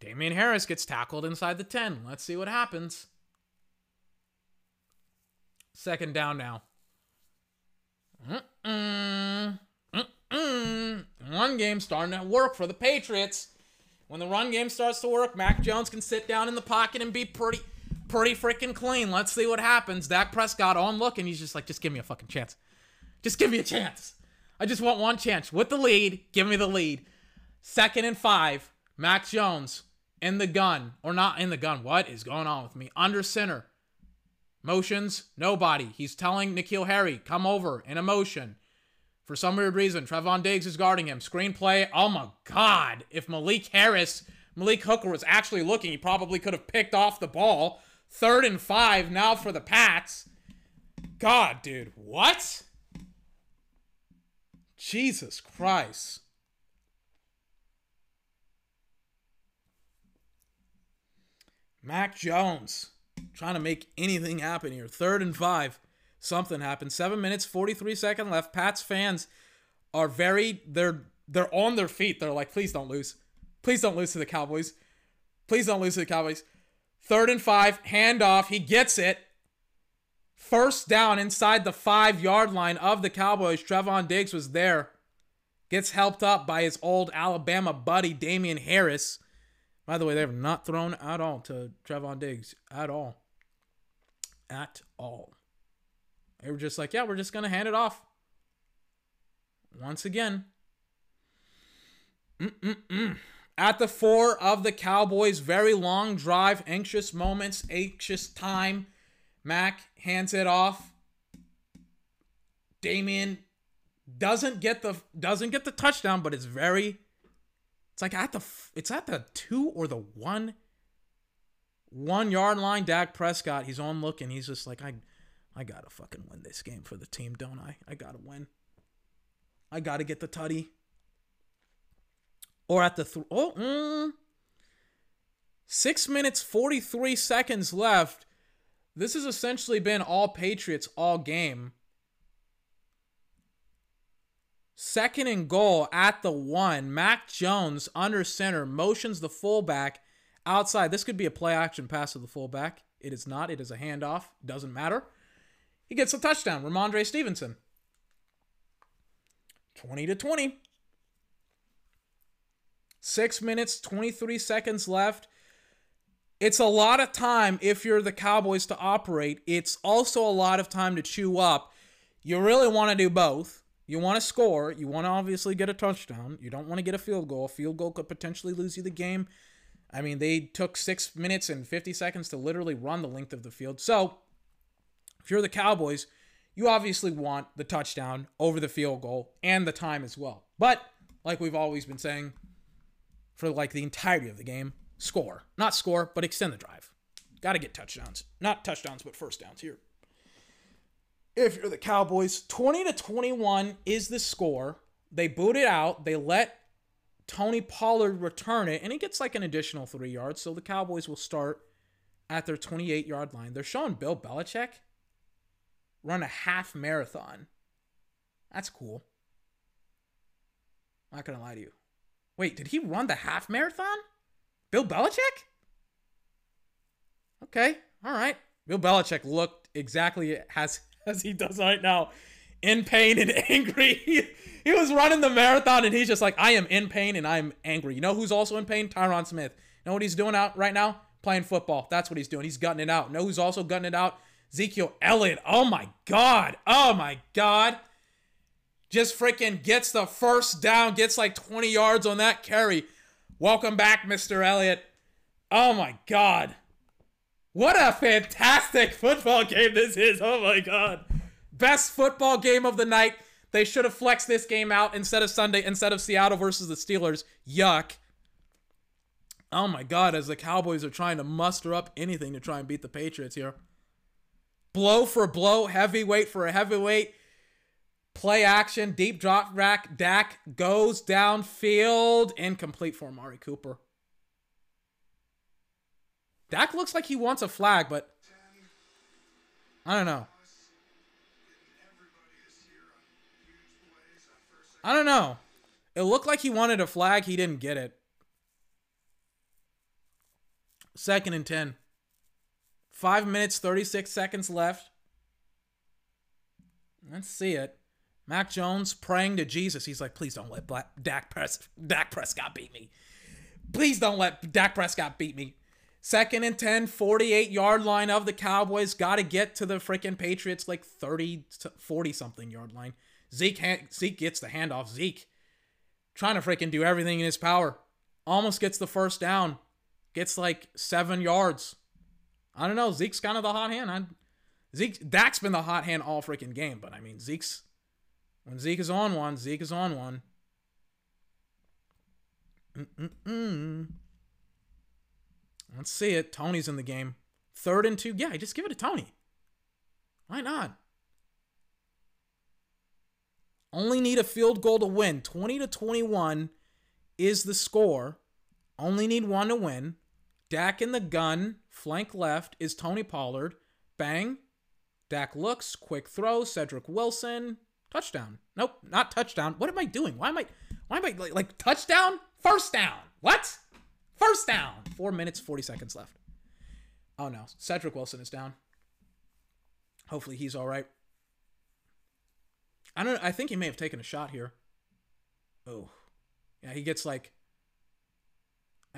Damien Harris gets tackled inside the 10. Let's see what happens. Second down now. Mm-mm. Mm-mm. Run game starting to work for the Patriots. When the run game starts to work, Mac Jones can sit down in the pocket and be pretty, pretty freaking clean. Let's see what happens. Dak Prescott oh, on look, and he's just like, just give me a fucking chance. Just give me a chance. I just want one chance. With the lead, give me the lead. Second and five, Mac Jones in the gun, or not in the gun. What is going on with me? Under center. Motions, nobody. He's telling N'Keal Harry, come over in a motion. For some weird reason, Trevon Diggs is guarding him. Screenplay, oh my god. If Malik Harris, Malik Hooker was actually looking, he probably could have picked off the ball. Third and five now for the Pats. God, dude, what? Jesus Christ. Mac Jones trying to make anything happen here. Third and five. Something happened. Seven minutes, 43 second left. Pats fans are very they're they're on their feet. They're like, please don't lose. Please don't lose to the Cowboys. Please don't lose to the Cowboys. Third and five, handoff. He gets it. First down inside the five yard line of the Cowboys. Trevon Diggs was there. Gets helped up by his old Alabama buddy, Damien Harris. By the way, they have not thrown at all to Trevon Diggs. At all. At all. They were just like, yeah, we're just going to hand it off. Once again. Mm-mm-mm. At the four of the Cowboys, very long drive, anxious moments, anxious time. Mac hands it off. Damien doesn't get the doesn't get the touchdown, but it's very it's like at the it's at the two or the one one yard line. Dak Prescott, he's on looking. He's just like I, I gotta fucking win this game for the team, don't I? I gotta win. I gotta get the tutty. Or at the th- oh, mm, six minutes forty three seconds left. This has essentially been all Patriots all game. Second and goal at the one. Mac Jones under center motions the fullback outside. This could be a play action pass to the fullback. It is not. It is a handoff. Doesn't matter. He gets a touchdown. Rhamondre Stevenson. 20 to 20. Six minutes, 23 seconds left. It's a lot of time if you're the Cowboys to operate. It's also a lot of time to chew up. You really want to do both. You want to score. You want to obviously get a touchdown. You don't want to get a field goal. A field goal could potentially lose you the game. I mean, they took six minutes and 50 seconds to literally run the length of the field. So, if you're the Cowboys, you obviously want the touchdown over the field goal and the time as well. But like we've always been saying for like the entirety of the game, score. Not score, but extend the drive. Got to get touchdowns. Not touchdowns, but first downs here. If you're the Cowboys, 20 to 21 is the score. They boot it out. They let Tony Pollard return it, and he gets like an additional three yards. So the Cowboys will start at their 28 yard line. They're showing Bill Belichick run a half marathon. That's cool. Not gonna lie to you. Wait, did he run the half marathon? Bill Belichick? Okay, all right. Bill Belichick looked exactly as as he does right now, in pain and angry. he was running the marathon and he's just like, I am in pain and I'm angry. You know who's also in pain? Tyron Smith. You know what he's doing out right now? Playing football. That's what he's doing. He's gutting it out. You know who's also gutting it out? Ezekiel Elliott. Oh my God. Oh my God. Just freaking gets the first down, gets like 20 yards on that carry. Welcome back, Mr. Elliott. Oh my God. What a fantastic football game this is. Oh my God. Best football game of the night. They should have flexed this game out instead of Sunday, instead of Seattle versus the Steelers. Yuck. Oh my God, as the Cowboys are trying to muster up anything to try and beat the Patriots here. Blow for blow, heavyweight for a heavyweight. Play action, deep drop rack. Dak goes downfield. Incomplete for Amari Cooper. Dak looks like he wants a flag, but I don't know. I don't know. It looked like he wanted a flag. He didn't get it. Second and 10. Five minutes, 36 seconds left. Let's see it. Mac Jones praying to Jesus. He's like, please don't let Black, Dak, Pres- Dak Prescott beat me. Please don't let Dak Prescott beat me. Second and 10, 48 yard line of the Cowboys. Got to get to the freaking Patriots like 30, 40 something yard line. Zeke, Zeke gets the handoff. Zeke trying to freaking do everything in his power. Almost gets the first down. Gets like seven yards. I don't know. Zeke's kind of the hot hand. I, Zeke, Dak's been the hot hand all freaking game, but I mean, Zeke's when Zeke is on one, Zeke is on one. Mm-mm-mm. Let's see it. Tony's in the game. Third and two. Yeah, just give it to Tony. Why not? Only need a field goal to win. 20 to 21 is the score. Only need one to win. Dak in the gun, flank left is Tony Pollard. Bang. Dak looks, quick throw, Cedric Wilson, touchdown. Nope, not touchdown. What am I doing? Why am I why am I like, like touchdown? First down. What? First down. 4 minutes 40 seconds left. Oh no, Cedric Wilson is down. Hopefully he's all right. I don't I think he may have taken a shot here. Oh. Yeah, he gets like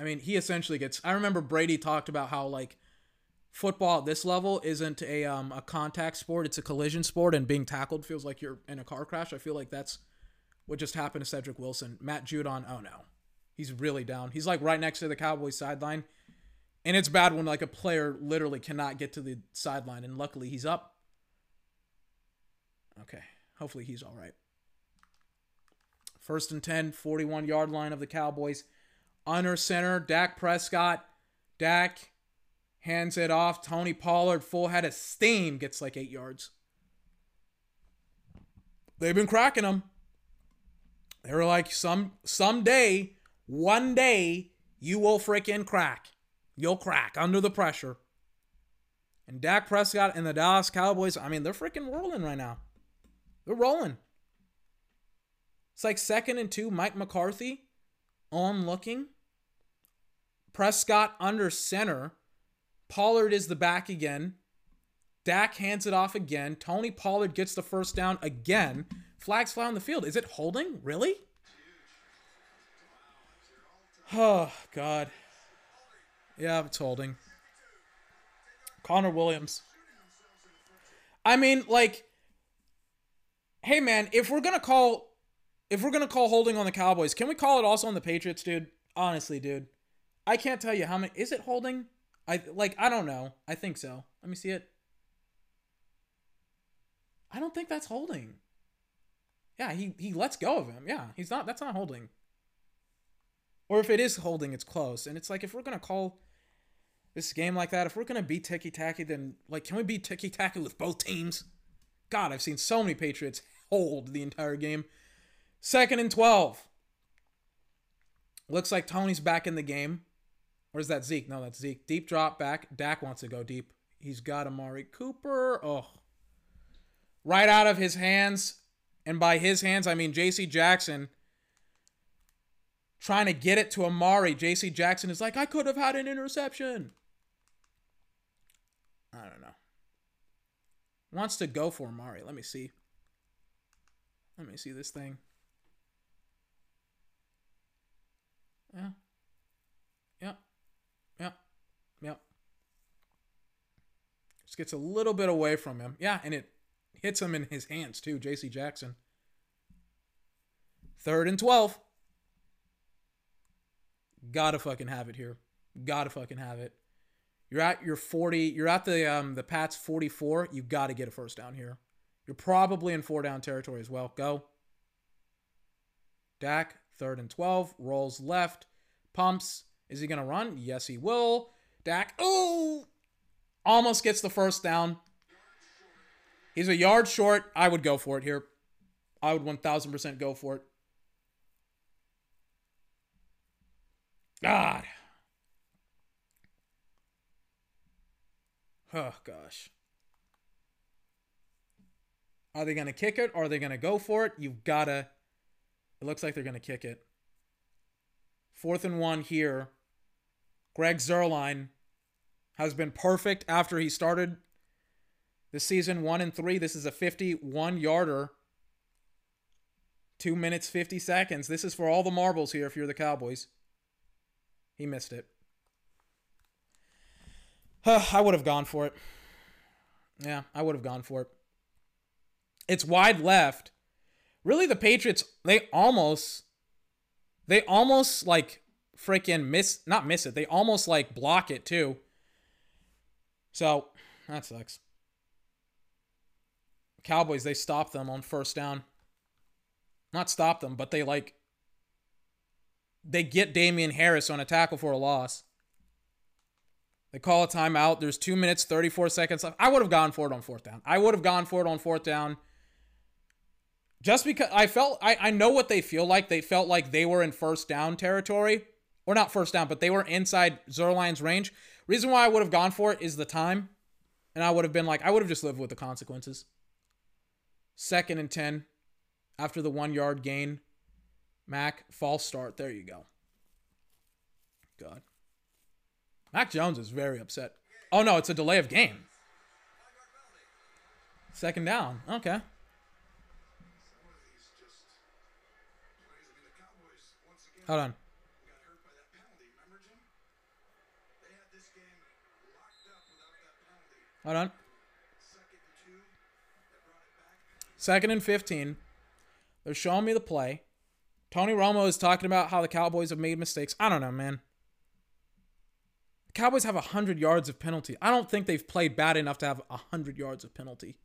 I mean, he essentially gets. I remember Brady talked about how like football at this level isn't a um a contact sport; it's a collision sport, and being tackled feels like you're in a car crash. I feel like that's what just happened to Cedric Wilson. Matt Judon, oh no, he's really down. He's like right next to the Cowboys sideline, and it's bad when like a player literally cannot get to the sideline, and luckily he's up. Okay, hopefully he's all right. First and 10, 41 yard line of the Cowboys under center, Dak Prescott. Dak hands it off. Tony Pollard, full head of steam, gets like eight yards. They've been cracking them. They were like, some someday, one day, you will freaking crack. You'll crack under the pressure. And Dak Prescott and the Dallas Cowboys, I mean, they're freaking rolling right now. They're rolling. It's like second and two, Mike McCarthy on looking. Prescott under center. Pollard is the back again. Dak hands it off again. Tony Pollard gets the first down again. Flags fly on the field. Is it holding? Really? Oh, God. Yeah, it's holding. Connor Williams. I mean, like, hey, man, if we're going to call if we're gonna call holding on the Cowboys, can we call it also on the Patriots, dude? Honestly, dude, I can't tell you how many. Is it holding? I like. I don't know. I think so. Let me see it. I don't think that's holding. Yeah, he he lets go of him. Yeah, he's not. That's not holding. Or if it is holding, it's close. And it's like if we're gonna call this game like that, if we're gonna be ticky tacky, then like can we be ticky tacky with both teams? God, I've seen so many Patriots hold the entire game. Second and twelve. Looks like Tony's back in the game. Or is that Zeke? No, that's Zeke. Deep drop back. Dak wants to go deep. He's got Amari Cooper. Oh. Right out of his hands. And by his hands, I mean JC Jackson trying to get it to Amari. JC Jackson is like, I could have had an interception. I don't know. Wants to go for Amari. Let me see. Let me see this thing. Yeah. Yep. Yep. Yep. Just gets a little bit away from him. Yeah, and it hits him in his hands too, JC Jackson. Third and 12. Gotta fucking have it here. Gotta fucking have it. You're at your 40, you're at the um the Pats 44. You gotta get a first down here. You're probably in four down territory as well. Go. Dak, third and 12, rolls left, pumps. Is he gonna run? Yes, he will. Dak, oh, almost gets the first down. He's a yard short. I would go for it here. I would 1000% go for it. God. Oh, gosh. Are they going to kick it? Or are they going to go for it? You've got to. It looks like they're going to kick it. Fourth and one here. Greg Zuerlein has been perfect after he started this season, one and three. This is a 51 yarder. Two minutes, 50 seconds. This is for all the marbles here if you're the Cowboys. He missed it. I would have gone for it. Yeah, I would have gone for it. It's wide left. Really, the Patriots, they almost, they almost like freaking miss, not miss it. They almost like block it too. So that sucks. Cowboys, they stop them on first down. Not stop them, but they like they get Damien Harris on a tackle for a loss. They call a timeout. There's two minutes, 34 seconds left. I would have gone for it on fourth down. I would have gone for it on fourth down. Just because I felt I, I know what they feel like. They felt like they were in first down territory. Or not first down, but they were inside Zuerlein's range. Reason why I would have gone for it is the time. And I would have been like, I would have just lived with the consequences. Second and 10 after the one yard gain. Mac, false start. There you go. God. Mac Jones is very upset. Oh, no, it's a delay of game. Second down. Okay. Some of these just plays. I mean, the Cowboys once again Hold on. got hurt by that penalty. Remember, Jim? They had this game locked up without that on. Hold on. Second and 15. They're showing me the play. Tony Romo is talking about how the Cowboys have made mistakes. I don't know, man. The Cowboys have 100 yards of penalty. I don't think they've played bad enough to have 100 yards of penalty.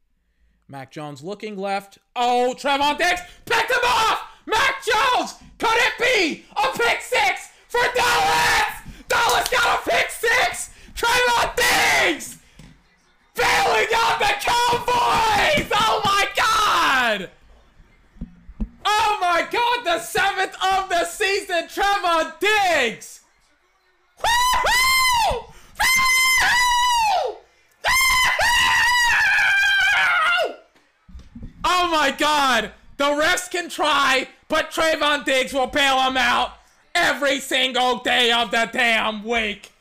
Mac Jones looking left. Oh, Trevon Diggs picked him off! Mac Jones! Be a pick six for Dallas? Dallas got a pick six! Trevon Diggs! Failing out the Cowboys! Oh my god! Oh my god, the seventh of the season, Trevon Diggs! Woo-hoo! Woo-hoo! Oh my god! The refs can try, but Trevon Diggs will bail him out every single day of the damn week.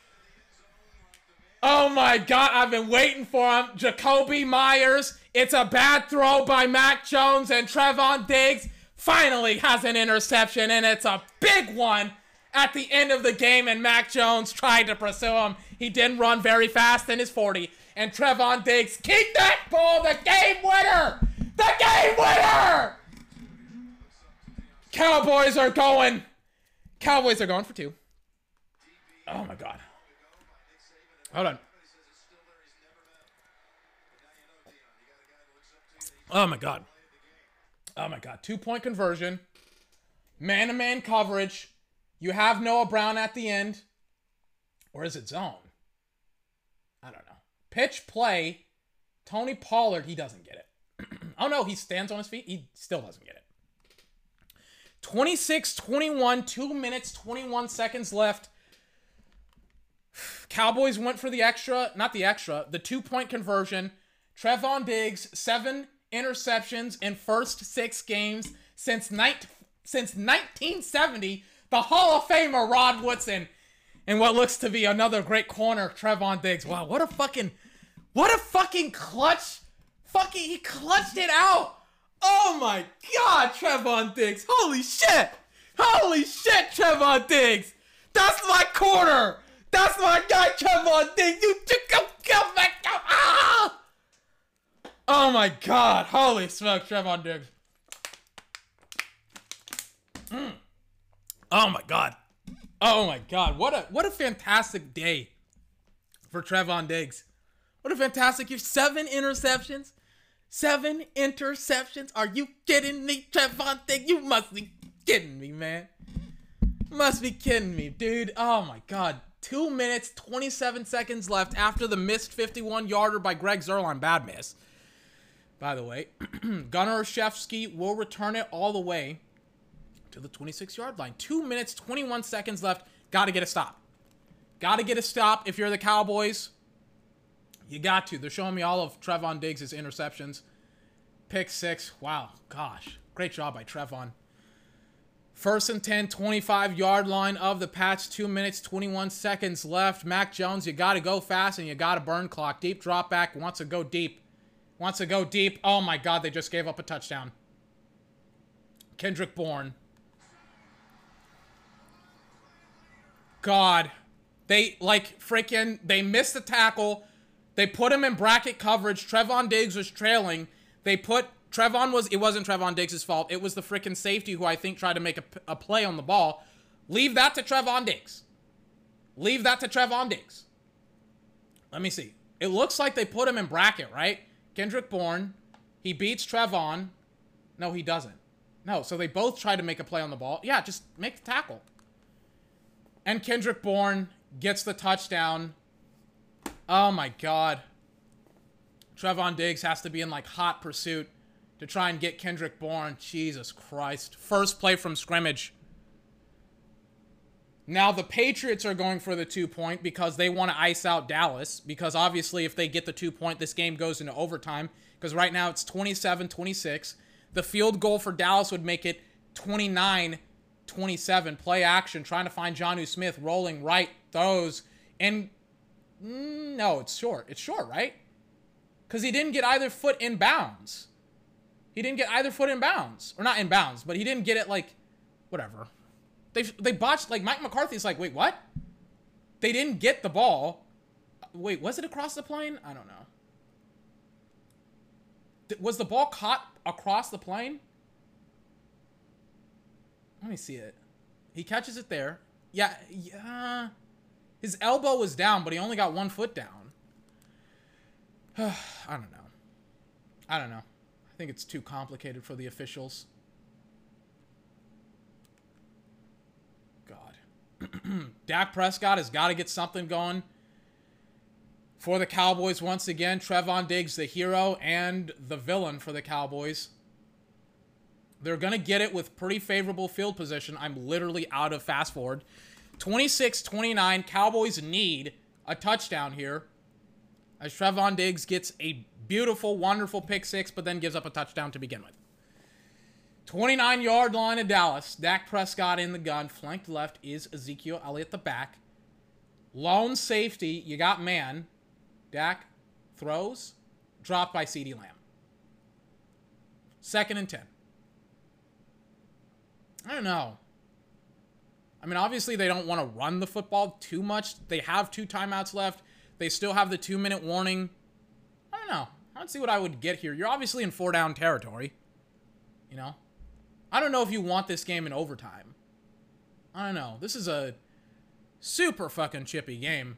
Oh my god, I've been waiting for him. Jakobi Meyers. It's a bad throw by Mac Jones and Trevon Diggs finally has an interception, and it's a big one at the end of the game. And Mac Jones tried to pursue him. He didn't run very fast in his 40. And Trevon Diggs kicked that ball, the game winner! The game winner! Cowboys are going. Cowboys are going for two. Oh my god. Hold on. Oh my god. Oh my god. Two point conversion. Man to man coverage. You have Noah Brown at the end. Or is it zone? I don't know. Pitch play. Tony Pollard, he doesn't get it. oh no, he stands on his feet. He still doesn't get it. 26 21, 2 minutes, 21 seconds left. Cowboys went for the extra, not the extra, the two point conversion. Trevon Diggs, seven interceptions in first six games since since 1970. The Hall of Famer Rod Woodson, and what looks to be another great corner, Trevon Diggs. Wow, what a fucking, what a fucking clutch, fucking he clutched it out. Oh my God, Trevon Diggs! Holy shit! Holy shit, Trevon Diggs! That's my corner. That's my guy, Trevon Diggs. You took him, come back, ah! Oh my god. Holy smoke, Trevon Diggs. Mm. Oh my god. Oh my god. What a what a fantastic day for Trevon Diggs. What a fantastic year. Seven interceptions. Seven interceptions. Are you kidding me, Diggs? You must be kidding me, man. Must be kidding me, dude. Oh my god. Two minutes, 27 seconds left after the missed 51 yarder by Greg Zuerlein. Bad miss by the way. Gunner Olszewski will return it all the way to the 26 yard line. Two minutes, 21 seconds left. Got to get a stop. Got to get a stop if you're the Cowboys. You got to. They're showing me all of Trevon Diggs' interceptions. Pick six. Wow. Gosh. Great job by Trevon. First and 10, 25 yard line of the Pats. Two minutes, 21 seconds left. Mac Jones, you got to go fast and you got to burn clock. Deep drop back. Wants to go deep. Wants to go deep. Oh my god, they just gave up a touchdown. Kendrick Bourne. God. They, like, freaking, they missed the tackle. They put him in bracket coverage. Trevon Diggs was trailing. They put, Trevon was, it wasn't Trevon Diggs' fault. It was the freaking safety who I think tried to make a, a play on the ball. Leave that to Trevon Diggs. Leave that to Trevon Diggs. Let me see. It looks like they put him in bracket, right? Kendrick Bourne. He beats Trevon. No, he doesn't. No, so they both try to make a play on the ball. Yeah, just make the tackle. And Kendrick Bourne gets the touchdown. Oh my god. Trevon Diggs has to be in like hot pursuit to try and get Kendrick Bourne. Jesus Christ. First play from scrimmage. Now the Patriots are going for the two point because they want to ice out Dallas. Because obviously, if they get the two point, this game goes into overtime. Because right now it's 27 26. The field goal for Dallas would make it 29 27. Play action, trying to find Jonnu Smith rolling right, throws. And mm, no, it's short. It's short, right? Because he didn't get either foot in bounds. He didn't get either foot in bounds. Or not in bounds, but he didn't get it like, whatever. They they botched like Mike McCarthy's like, wait, what? They didn't get the ball. Wait, was it across the plane? I don't know. Was the ball caught across the plane? Let me see it. He catches it there. Yeah, yeah. His elbow was down, but he only got one foot down. I don't know. I don't know. I think it's too complicated for the officials. God. Dak Prescott has got to get something going for the Cowboys once again. Trevon Diggs, the hero and the villain for the Cowboys. They're going to get it with pretty favorable field position. I'm literally out of fast forward. 26 29. Cowboys need a touchdown here as Trevon Diggs gets a beautiful, wonderful pick six, but then gives up a touchdown to begin with. 29 yard line of Dallas. Dak Prescott in the gun. Flanked left is Ezekiel Elliott the back. Lone safety, you got man. Dak throws. Dropped by CeeDee Lamb. Second and 10. I don't know. I mean, obviously, they don't want to run the football too much. They have two timeouts left. They still have the two minute warning. I don't know. I don't see what I would get here. You're obviously in four down territory. You know? I don't know if you want this game in overtime. I don't know. This is a super fucking chippy game.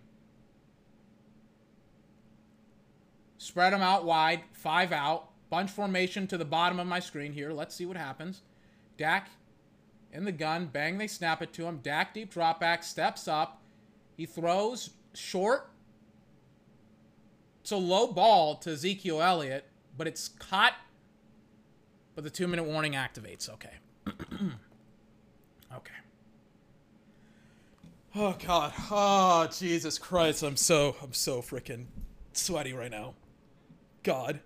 Spread them out wide, five out. Bunch formation to the bottom of my screen here. Let's see what happens. Dak in the gun. Bang, they snap it to him. Dak deep drop back, steps up. He throws short. It's a low ball to Ezekiel Elliott, but it's caught. But the two minute warning activates. Okay. okay. Oh God. Oh Jesus Christ. I'm so I'm so freaking sweaty right now. God.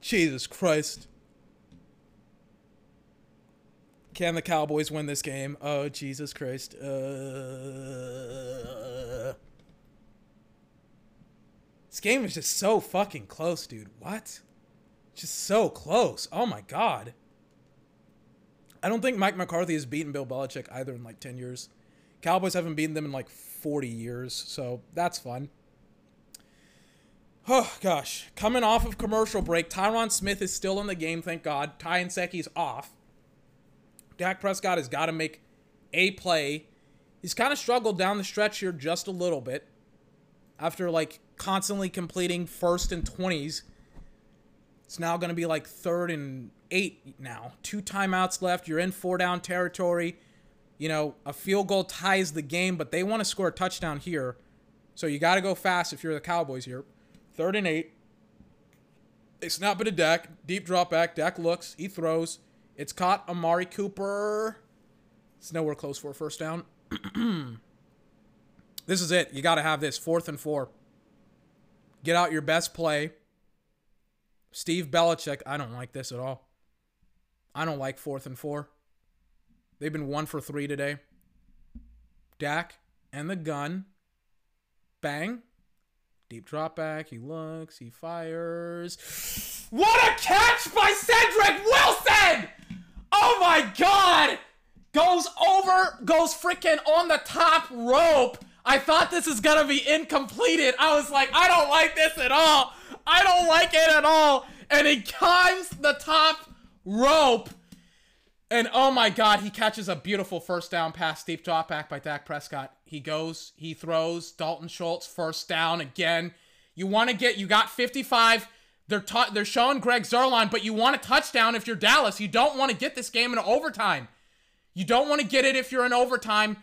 Jesus Christ. Can the Cowboys win this game? Oh Jesus Christ. Uh This game is just so fucking close, dude. What? Just so close. Oh my god. I don't think Mike McCarthy has beaten Bill Belichick either in like 10 years. Cowboys haven't beaten them in like 40 years, so that's fun. Oh gosh, coming off of commercial break, Tyron Smith is still in the game, thank God. Ty Nsekhe's off. Dak Prescott has got to make a play. He's kind of struggled down the stretch here just a little bit after like constantly completing first and 20s. It's now going to be like third and eight now. Two timeouts left. You're in four down territory. You know, a field goal ties the game, but they want to score a touchdown here. So you got to go fast if you're the Cowboys here. Third and eight. They snap it to Dak. Deep drop back. Dak looks. He throws. It's caught. Amari Cooper. It's nowhere close for a first down. this is it. You got to have this. Fourth and four. Get out your best play. Steve Belichick. I don't like this at all. I don't like fourth and four. They've been one for three today. Dak and the gun. Bang. Deep drop back. He looks. He fires. What a catch by Cedric Wilson! Oh my god! Goes over, goes freaking on the top rope. I thought this is gonna be incompleted. I was like, I don't like this at all. I don't like it at all. And he climbs the top rope. And oh my God, he catches a beautiful first down pass, deep drop back by Dak Prescott. He goes, he throws, Dalton Schultz first down again. You want to get, you got 55. They're ta- they're showing Greg Zuerlein, but you want a touchdown if you're Dallas. You don't want to get this game in overtime. You don't want to get it if you're in overtime.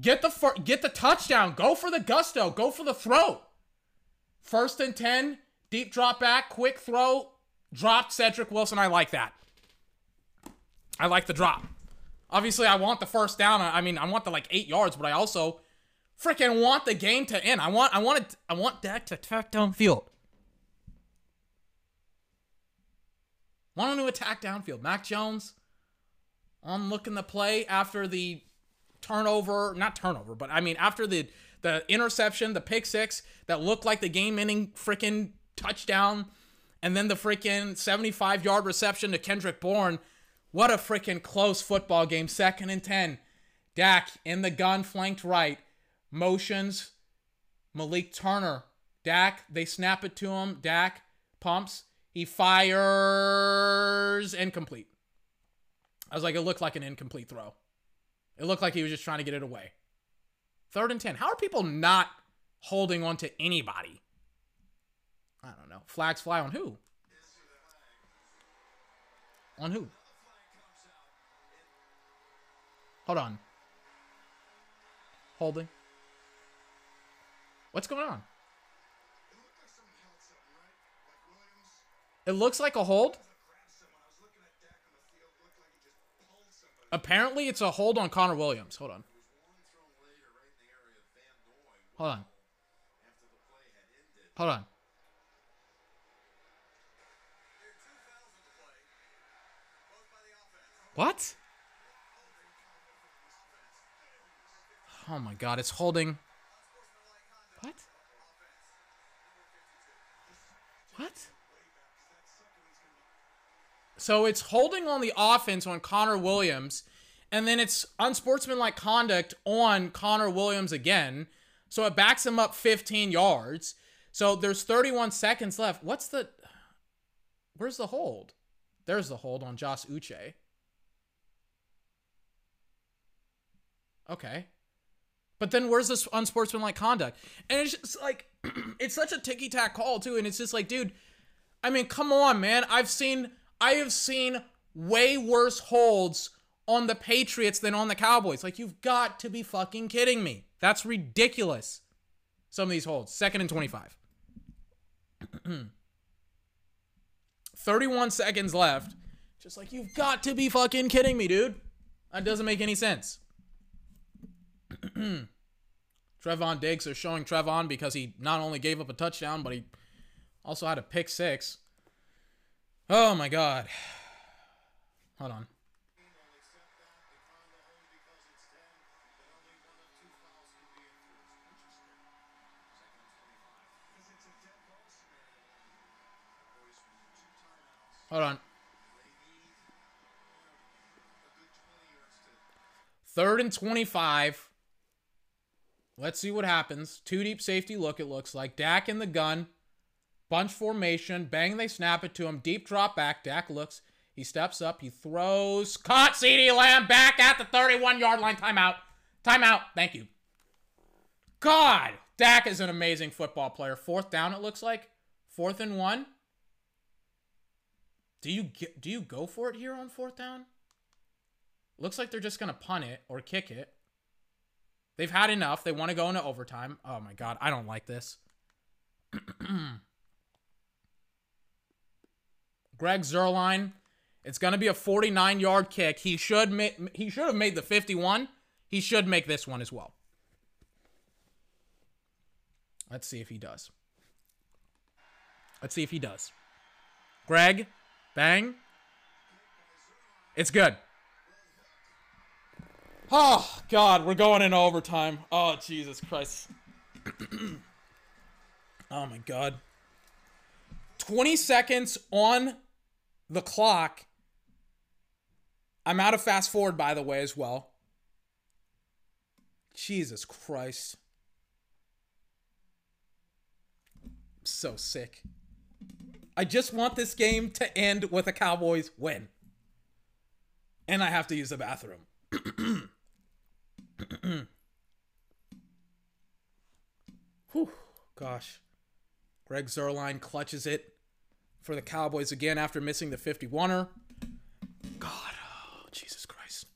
Get the fir- get the touchdown. Go for the gusto. Go for the throw. First and 10, deep drop back, quick throw, dropped Cedric Wilson. I like that. I like the drop. Obviously, I want the first down. I mean, I want the like eight yards, but I also freaking want the game to end. I want, I want it, I want Dak to attack downfield. Want him to attack downfield. Mac Jones on looking the play after the turnover, not turnover, but I mean after the the interception, the pick six that looked like the game-ending freaking touchdown, and then the freaking 75 yard reception to Kendrick Bourne. What a freaking close football game. Second and 10. Dak in the gun, flanked right. Motions. Malik Turner. Dak, they snap it to him. Dak pumps. He fires. Incomplete. I was like, it looked like an incomplete throw. It looked like he was just trying to get it away. Third and 10. How are people not holding on to anybody? I don't know. Flags fly on who? On who? Hold on. Holding. What's going on? It looked like someone held something, right? Like Williams It looks like a hold. Apparently, it's a hold on Connor Williams. Hold on. Hold on. Hold on. What? Oh my god, it's holding. What? What? So it's holding on the offense on Connor Williams, and then it's unsportsmanlike conduct on Connor Williams again. So it backs him up 15 yards. So there's 31 seconds left. What's the. Where's the hold? There's the hold on Josh Uche. Okay. But then where's this unsportsmanlike conduct? And it's just like, it's such a ticky tack call, too. And it's just like, dude, I mean, come on, man. I've seen I have seen way worse holds on the Patriots than on the Cowboys. Like you've got to be fucking kidding me. That's ridiculous. Some of these holds. Second and 25. 31 seconds left. Just like you've got to be fucking kidding me, dude. That doesn't make any sense. Trevon Diggs are showing Trevon because he not only gave up a touchdown, but he also had a pick six. Oh my god. Hold on. Hold on. Third and 25. Let's see what happens. Two deep safety look, it looks like. Dak in the gun. Bunch formation. Bang, they snap it to him. Deep drop back. Dak looks. He steps up. He throws. Caught CeeDee Lamb back at the 31 yard line. Timeout. Timeout. Thank you. God. Dak is an amazing football player. Fourth down, it looks like. Fourth and one. Do you get, do you go for it here on fourth down? Looks like they're just gonna punt it or kick it. They've had enough. They want to go into overtime. Oh my god, I don't like this. Greg Zuerlein. It's gonna be a 49 yard kick. He should ma- he should have made the 51. He should make this one as well. Let's see if he does. Let's see if he does. Greg, bang. It's good. Oh, God, we're going into overtime. Oh, Jesus Christ. oh, my God. 20 seconds on the clock. I'm out of fast forward, by the way, as well. Jesus Christ. so sick. I just want this game to end with a Cowboys win. And I have to use the bathroom. Whew, gosh. Greg Zuerlein clutches it for the Cowboys again after missing the 51er. God, oh, Jesus Christ.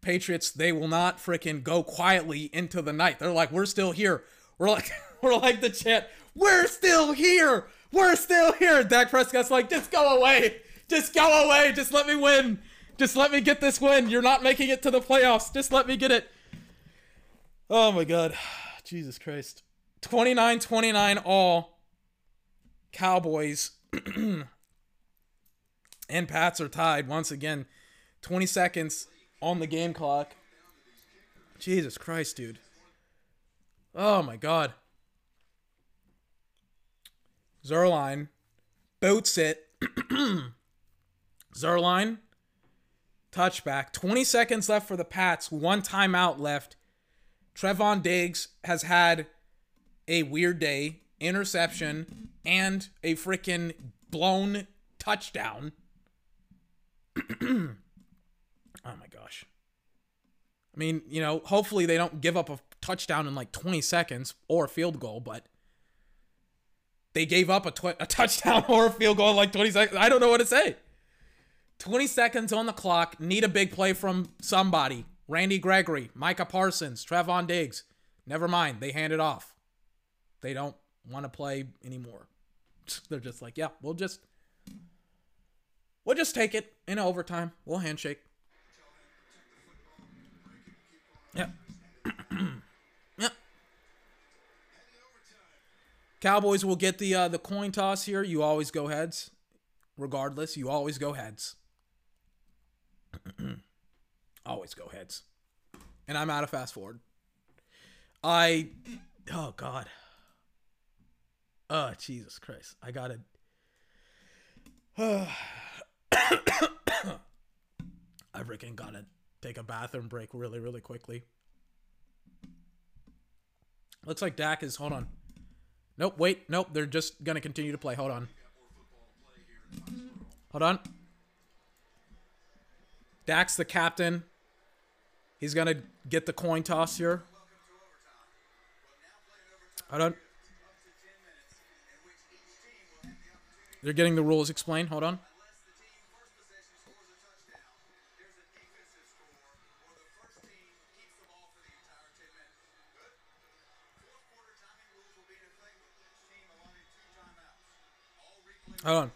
Patriots, they will not freaking go quietly into the night. They're like, we're still here. We're like, we're like the chant, we're still here. We're still here. Dak Prescott's like, just go away. Just go away. Just let me win. Just let me get this win. You're not making it to the playoffs. Just let me get it. Oh my God. Jesus Christ. 29 29 all. Cowboys and Pats are tied once again. 20 seconds on the game clock. Jesus Christ, dude. Oh my God. Zuerlein boots it. Zuerlein touchback. 20 seconds left for the Pats. One timeout left. Trevon Diggs has had a weird day, interception, and a freaking blown touchdown. oh my gosh. I mean, you know, hopefully they don't give up a touchdown in like 20 seconds or a field goal, but they gave up a, tw- a touchdown or a field goal in like 20 seconds. I don't know what to say. 20 seconds on the clock. Need a big play from somebody. Randy Gregory, Micah Parsons, Trevon Diggs. Never mind. They hand it off. They don't want to play anymore. They're just like, yeah, we'll just we'll just take it in overtime. We'll handshake. Yeah. yeah. Cowboys will get the uh, the coin toss here. You always go heads, regardless. You always go heads. always go heads. And I'm out of fast forward. I, oh God. Oh Jesus Christ! I gotta. I freaking gotta take a bathroom break really, really quickly. Looks like Dak is. Hold on. Nope, wait, nope. They're just gonna continue to play. Hold on. Hold on. Dak's the captain. He's gonna get the coin toss here. Hold on. They're getting the rules explained. Hold on. Unless the team first possession scores a touchdown, there's a defensive score, or the first team keeps the ball for the entire 10 minutes. Good? Fourth quarter timing rules will be in effect with each team allotted two timeouts. All replay Hold on.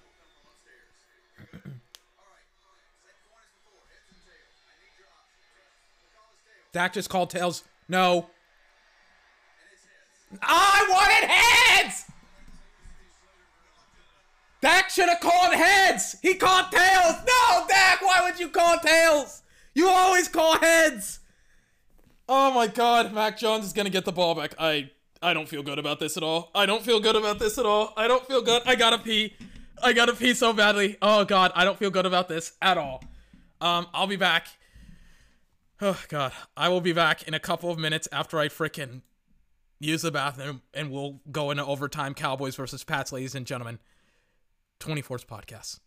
Dak just called tails. No. I wanted heads. Dak should have called heads. He called tails. No, Dak, why would you call tails? You always call heads. Oh my god, Mac Jones is gonna get the ball back. I I don't feel good about this at all. I don't feel good about this at all. I don't feel good. I gotta pee. I gotta pee so badly. Oh god, I don't feel good about this at all. Um, I'll be back. Oh god, I will be back in a couple of minutes after I frickin' use the bathroom, and we'll go into overtime. Cowboys versus Pats, ladies and gentlemen. 24's podcast.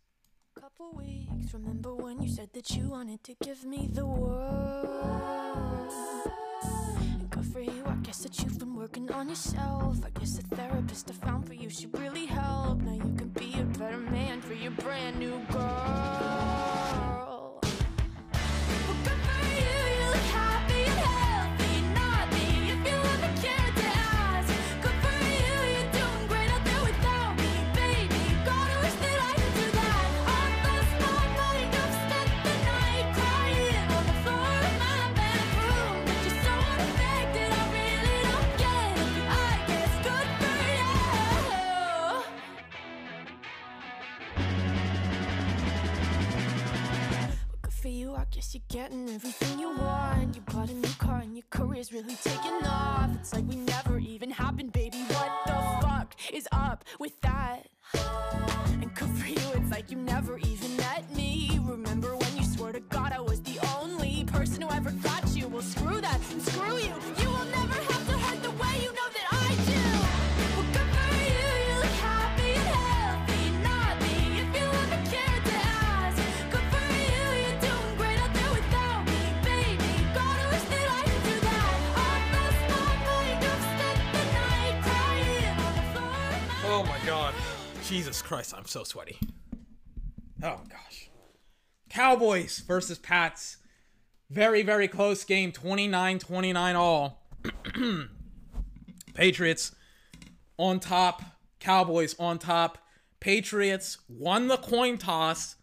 Couple weeks, remember when you said that you wanted to give me the world? And good for you, I guess that you've been working on yourself. I guess the therapist I found for you should really help. Now you can be a better man for your brand new girl. I guess you're getting everything you want. You bought a new car and your career's really taking off. It's like we never even happened, baby. What the fuck is up with that? And good for you, it's like you never even met me. Jesus Christ, I'm so sweaty. Oh gosh. Cowboys versus Pats. Very, very close game. 29 29 all. Patriots on top. Cowboys on top. Patriots won the coin toss.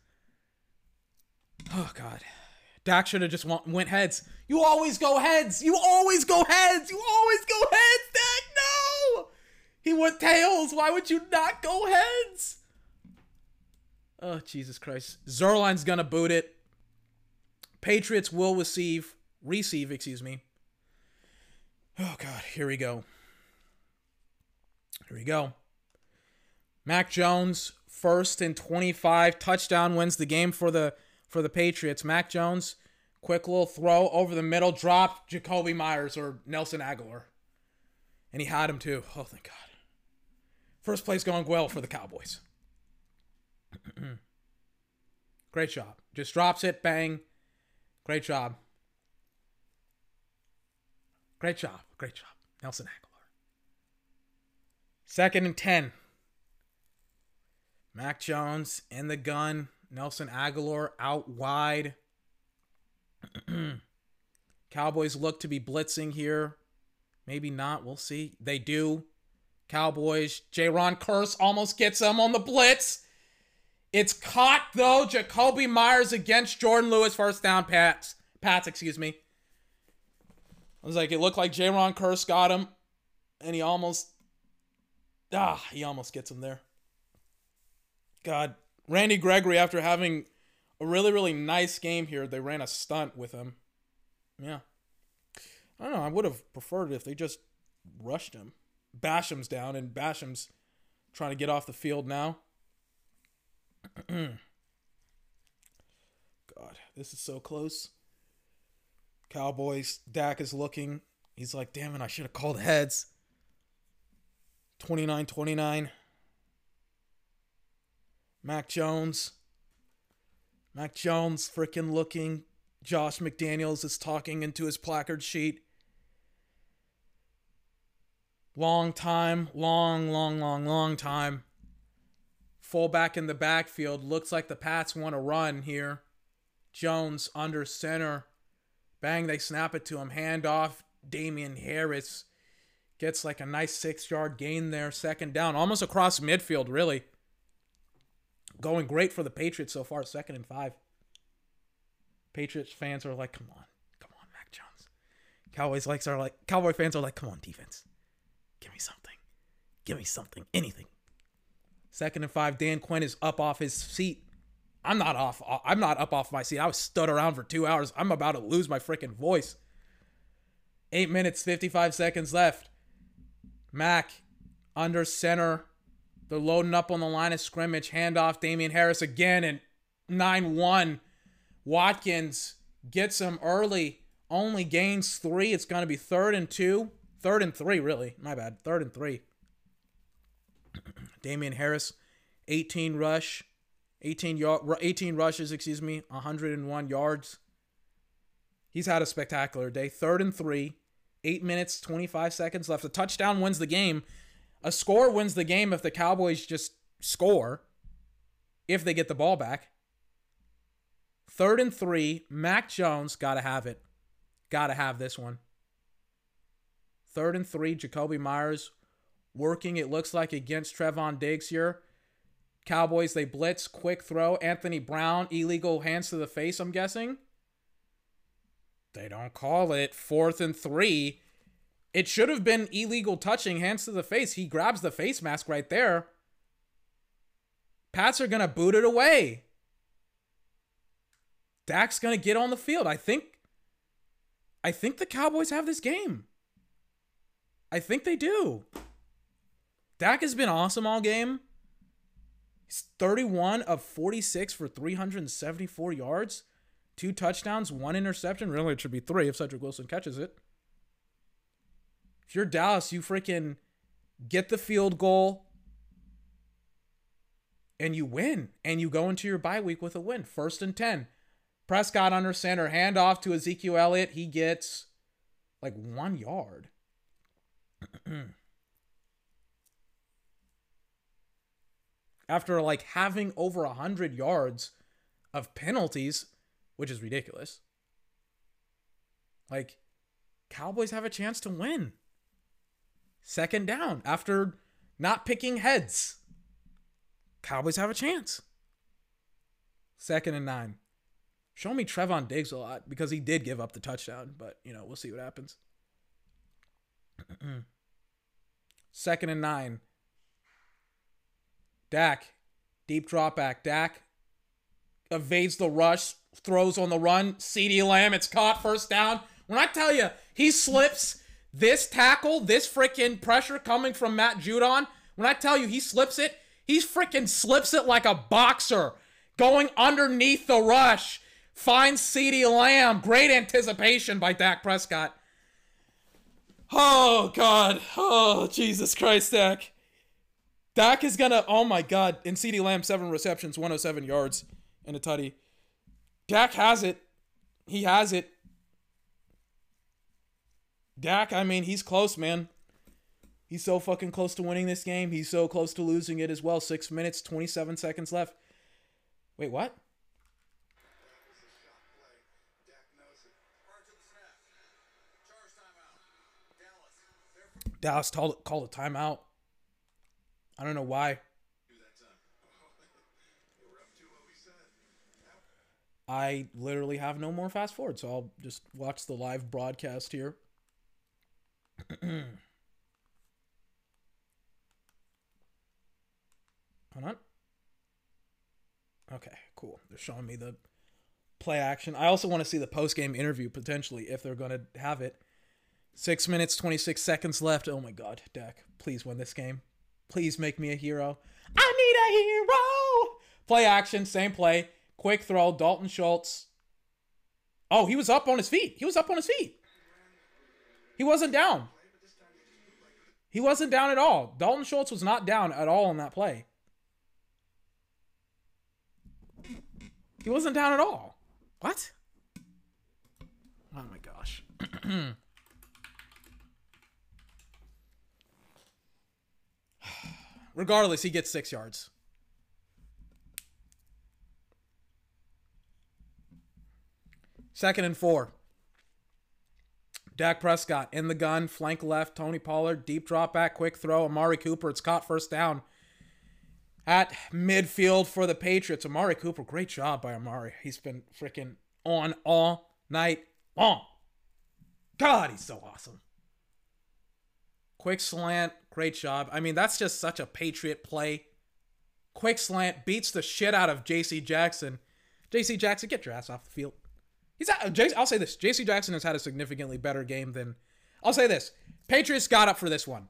Oh god. Dak should have just went heads. You always go heads. You always go heads. You always go heads, Dak. No! He went tails. Why would you not go heads? Oh, Jesus Christ. Zuerlein's gonna boot it. Patriots will receive, receive, excuse me. Oh God, here we go. Here we go. Mac Jones, first and 25, touchdown wins the game for the for the Patriots. Mac Jones, quick little throw over the middle, drop Jakobi Meyers or Nelson Agholor. And he had him too. Oh, thank God. First place going well for the Cowboys. Great job. Just drops it, bang. Great job. Great job. Great job. Nelson Agholor. Second and 10. Mac Jones in the gun. Nelson Agholor out wide. Cowboys look to be blitzing here. Maybe not. We'll see. They do. Cowboys. Jayron Kearse almost gets them on the blitz. It's caught though. Jakobi Meyers against Jourdan Lewis. First down, Pats. Pats, excuse me. I was like, it looked like Jayron Kearse got him, and he almost, ah, he almost gets him there. God, Randy Gregory, after having a really, really nice game here, they ran a stunt with him. Yeah. I don't know. I would have preferred if they just rushed him. Basham's down, and Basham's trying to get off the field now. God, this is so close. Cowboys, Dak is looking. He's like, damn it, I should have called heads. 29 29. Mac Jones. Mac Jones freaking looking. Josh McDaniels is talking into his placard sheet. Long time, long, long, long, long time. Fullback in the backfield. Looks like the Pats want to run here. Jones under center. Bang, they snap it to him. Hand off. Damien Harris gets like a nice six yard gain there. Second down. Almost across midfield, really. Going great for the Patriots so far. Second and five. Patriots fans are like, come on. Come on, Mac Jones. Cowboys likes are like Cowboy fans are like, come on, defense. Give me something. Give me something. Anything. Second and five. Dan Quinn is up off his seat. I'm not off. Uh, I'm not up off my seat. I was stood around for two hours. I'm about to lose my freaking voice. Eight minutes, 55 seconds left. Mac under center. They're loading up on the line of scrimmage. Handoff, Damien Harris again, and 9 1. Watkins gets him early. Only gains three. It's going to be third and two. Third and three, really. My bad. Third and three. Damien Harris, 18 rush, 18 yard, 18 rushes, excuse me, 101 yards. He's had a spectacular day. Third and three, eight minutes, 25 seconds left. A touchdown wins the game. A score wins the game if the Cowboys just score, if they get the ball back. Third and three, Mac Jones, got to have it. Got to have this one. Third and three, Jakobi Meyers working, it looks like, against Trevon Diggs here. Cowboys, they blitz, quick throw. Anthony Brown, illegal hands to the face, I'm guessing. They don't call it. Fourth and three. It should have been illegal touching, hands to the face. He grabs the face mask right there. Pats are going to boot it away. Dak's going to get on the field. I think I think the Cowboys have this game. I think they do. Dak has been awesome all game. He's 31 of 46 for 374 yards, two touchdowns, one interception. Really, it should be three if Cedric Wilson catches it. If you're Dallas, you freaking get the field goal and you win and you go into your bye week with a win. First and 10. Prescott under center, hand off to Ezekiel Elliott. He gets like one yard. After like having over a hundred yards of penalties, which is ridiculous. Like, Cowboys have a chance to win. Second down after not picking heads. Cowboys have a chance. Second and nine. Show me Trevon Diggs a lot because he did give up the touchdown, but you know, we'll see what happens. Second and nine. Dak, deep drop back. Dak evades the rush, throws on the run. CeeDee Lamb, it's caught, first down. When I tell you, he slips this tackle, this freaking pressure coming from Matt Judon, when I tell you he slips it, he freaking slips it like a boxer going underneath the rush. Finds CeeDee Lamb. Great anticipation by Dak Prescott. Oh, God. Oh, Jesus Christ, Dak. Dak is gonna. Oh my God! And CeeDee Lamb seven receptions, 107 yards, and a tutty. Dak has it. He has it. Dak, I mean, he's close, man. He's so fucking close to winning this game. He's so close to losing it as well. Six minutes, 27 seconds left. Wait, what? Dak knows it. Prior to the snap. Charge timeout. Dallas. Called, called a timeout. I don't know why. I literally have no more fast forward, so I'll just watch the live broadcast here. Hold on. Okay, cool. They're showing me the play action. I also want to see the post game interview potentially if they're going to have it. Six minutes, 26 seconds left. Oh my God, Dak, please win this game. Please make me a hero. I need a hero. Play action, same play. Quick throw, Dalton Schultz. Oh, he was up on his feet. He was up on his feet. He wasn't down. He wasn't down at all. Dalton Schultz was not down at all on that play. He wasn't down at all. What? Oh my gosh. Regardless, he gets six yards. Second and four. Dak Prescott in the gun, flank left, Tony Pollard, deep drop back, quick throw, Amari Cooper. It's caught first down at midfield for the Patriots. Amari Cooper, great job by Amari. He's been freaking on all night long. God, he's so awesome. Quick slant, great job. I mean, that's just such a Patriot play. Quick slant beats the shit out of J.C. Jackson. J.C. Jackson, get your ass off the field. He's at, I'll say this: J.C. Jackson has had a significantly better game than. I'll say this: Patriots got up for this one.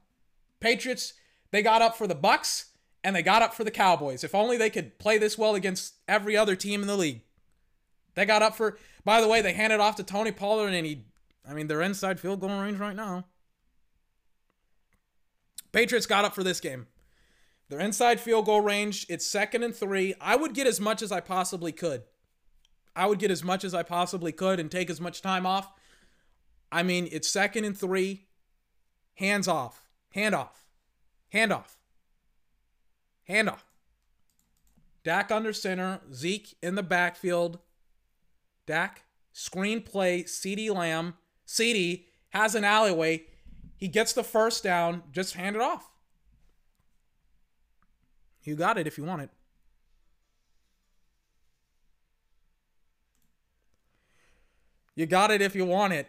Patriots they got up for the Bucks and they got up for the Cowboys. If only they could play this well against every other team in the league. They got up for. By the way, they handed off to Tony Pollard, and he. I mean, they're inside field goal range right now. Patriots got up for this game. They're inside field goal range. It's second and three. I would get as much as I possibly could. I would get as much as I possibly could and take as much time off. I mean, it's second and three. Hands off. Hand off. Hand off. Hand off. Dak under center. Zeke in the backfield. Dak, Screen play. CeeDee Lamb. CeeDee has an alleyway. He gets the first down. Just hand it off. You got it if you want it. You got it if you want it.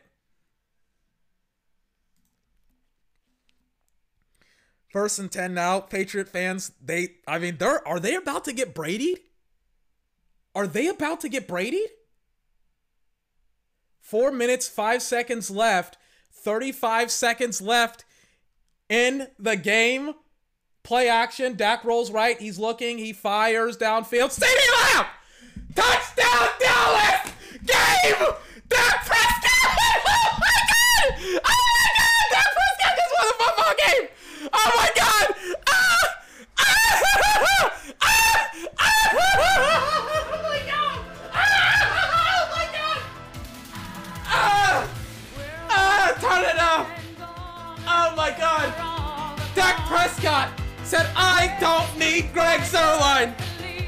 First and 10 now. Patriot fans, they I mean, they're are they about to get Brady? Are they about to get Brady? 4 minutes 5 seconds left. 35 seconds left in the game. Play action. Dak rolls right. He's looking. He fires downfield. CeeDee Lamb! Touchdown Dallas! Game! Dak Prescott! Oh my god! Oh my god! Dak Prescott just won the football game! Oh my god! Prescott said, I don't need Greg Zuerlein!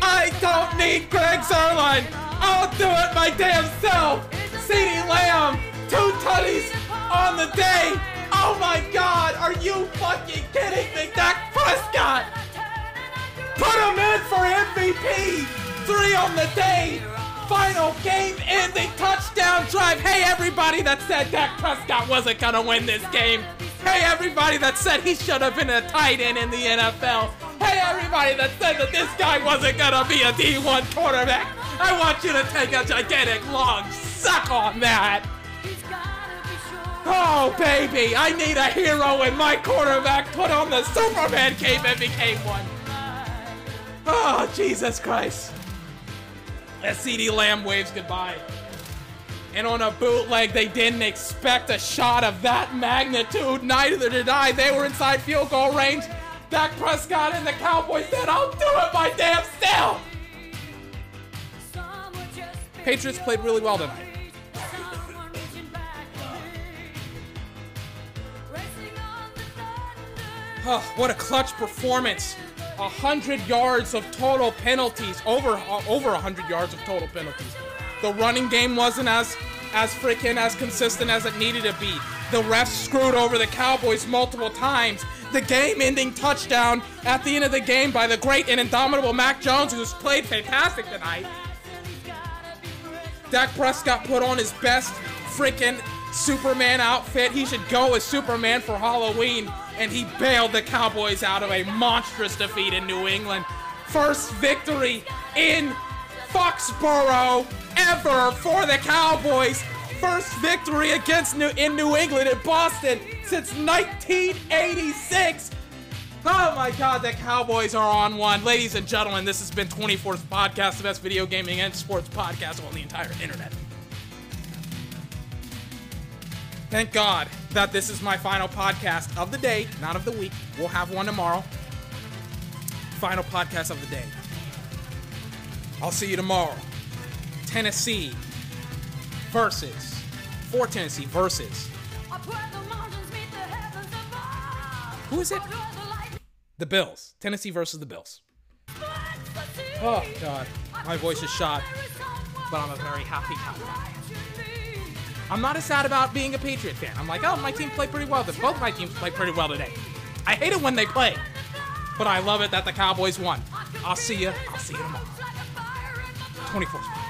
I don't need Greg Zuerlein! I'll do it my damn self! CeeDee Lamb, two tutties on the day! Oh my god, are you fucking kidding me? Dak Prescott! Put him in for MVP! Three on the day! Final game ending touchdown drive! Hey everybody that said Dak Prescott wasn't gonna win this game! Hey everybody that said he should have been a tight end in the NFL! Hey everybody that said that this guy wasn't gonna be a D1 quarterback! I want you to take a gigantic long suck on that! Oh baby, I need a hero in my quarterback put on the Superman cape and became one! Oh, Jesus Christ. As CeeDee Lamb waves goodbye. And on a bootleg, they didn't expect a shot of that magnitude. Neither did I. They were inside field goal range. Dak Prescott and the Cowboys said, I'll do it my damn self. Patriots played really well tonight. Oh, what a clutch performance. A hundred yards of total penalties. Over uh, over a hundred yards of total penalties. The running game wasn't as as freaking as consistent as it needed to be. The refs screwed over the Cowboys multiple times. The game-ending touchdown at the end of the game by the great and indomitable Mac Jones, who's played fantastic tonight. Dak Prescott put on his best freaking Superman outfit. He should go as Superman for Halloween. And he bailed the Cowboys out of a monstrous defeat in New England. First victory in Foxborough ever for the Cowboys. First victory against New in New England in Boston since 1986. Oh my god, the Cowboys are on one. Ladies and gentlemen, this has been 24th Podcast, the best video gaming and sports podcast on the entire internet. Thank God that this is my final podcast of the day, not of the week. We'll have one tomorrow. Final podcast of the day. I'll see you tomorrow. Tennessee versus, for Tennessee versus, who is it? The Bills. Tennessee versus the Bills. Oh, God. My voice is shot. but I'm a very happy Cowboy. I'm not as sad about being a Patriot fan. I'm like, oh, my team played pretty well. Both my teams played pretty well today. I hate it when they play, but I love it that the Cowboys won. I'll see you. I'll see you tomorrow. 24 spots.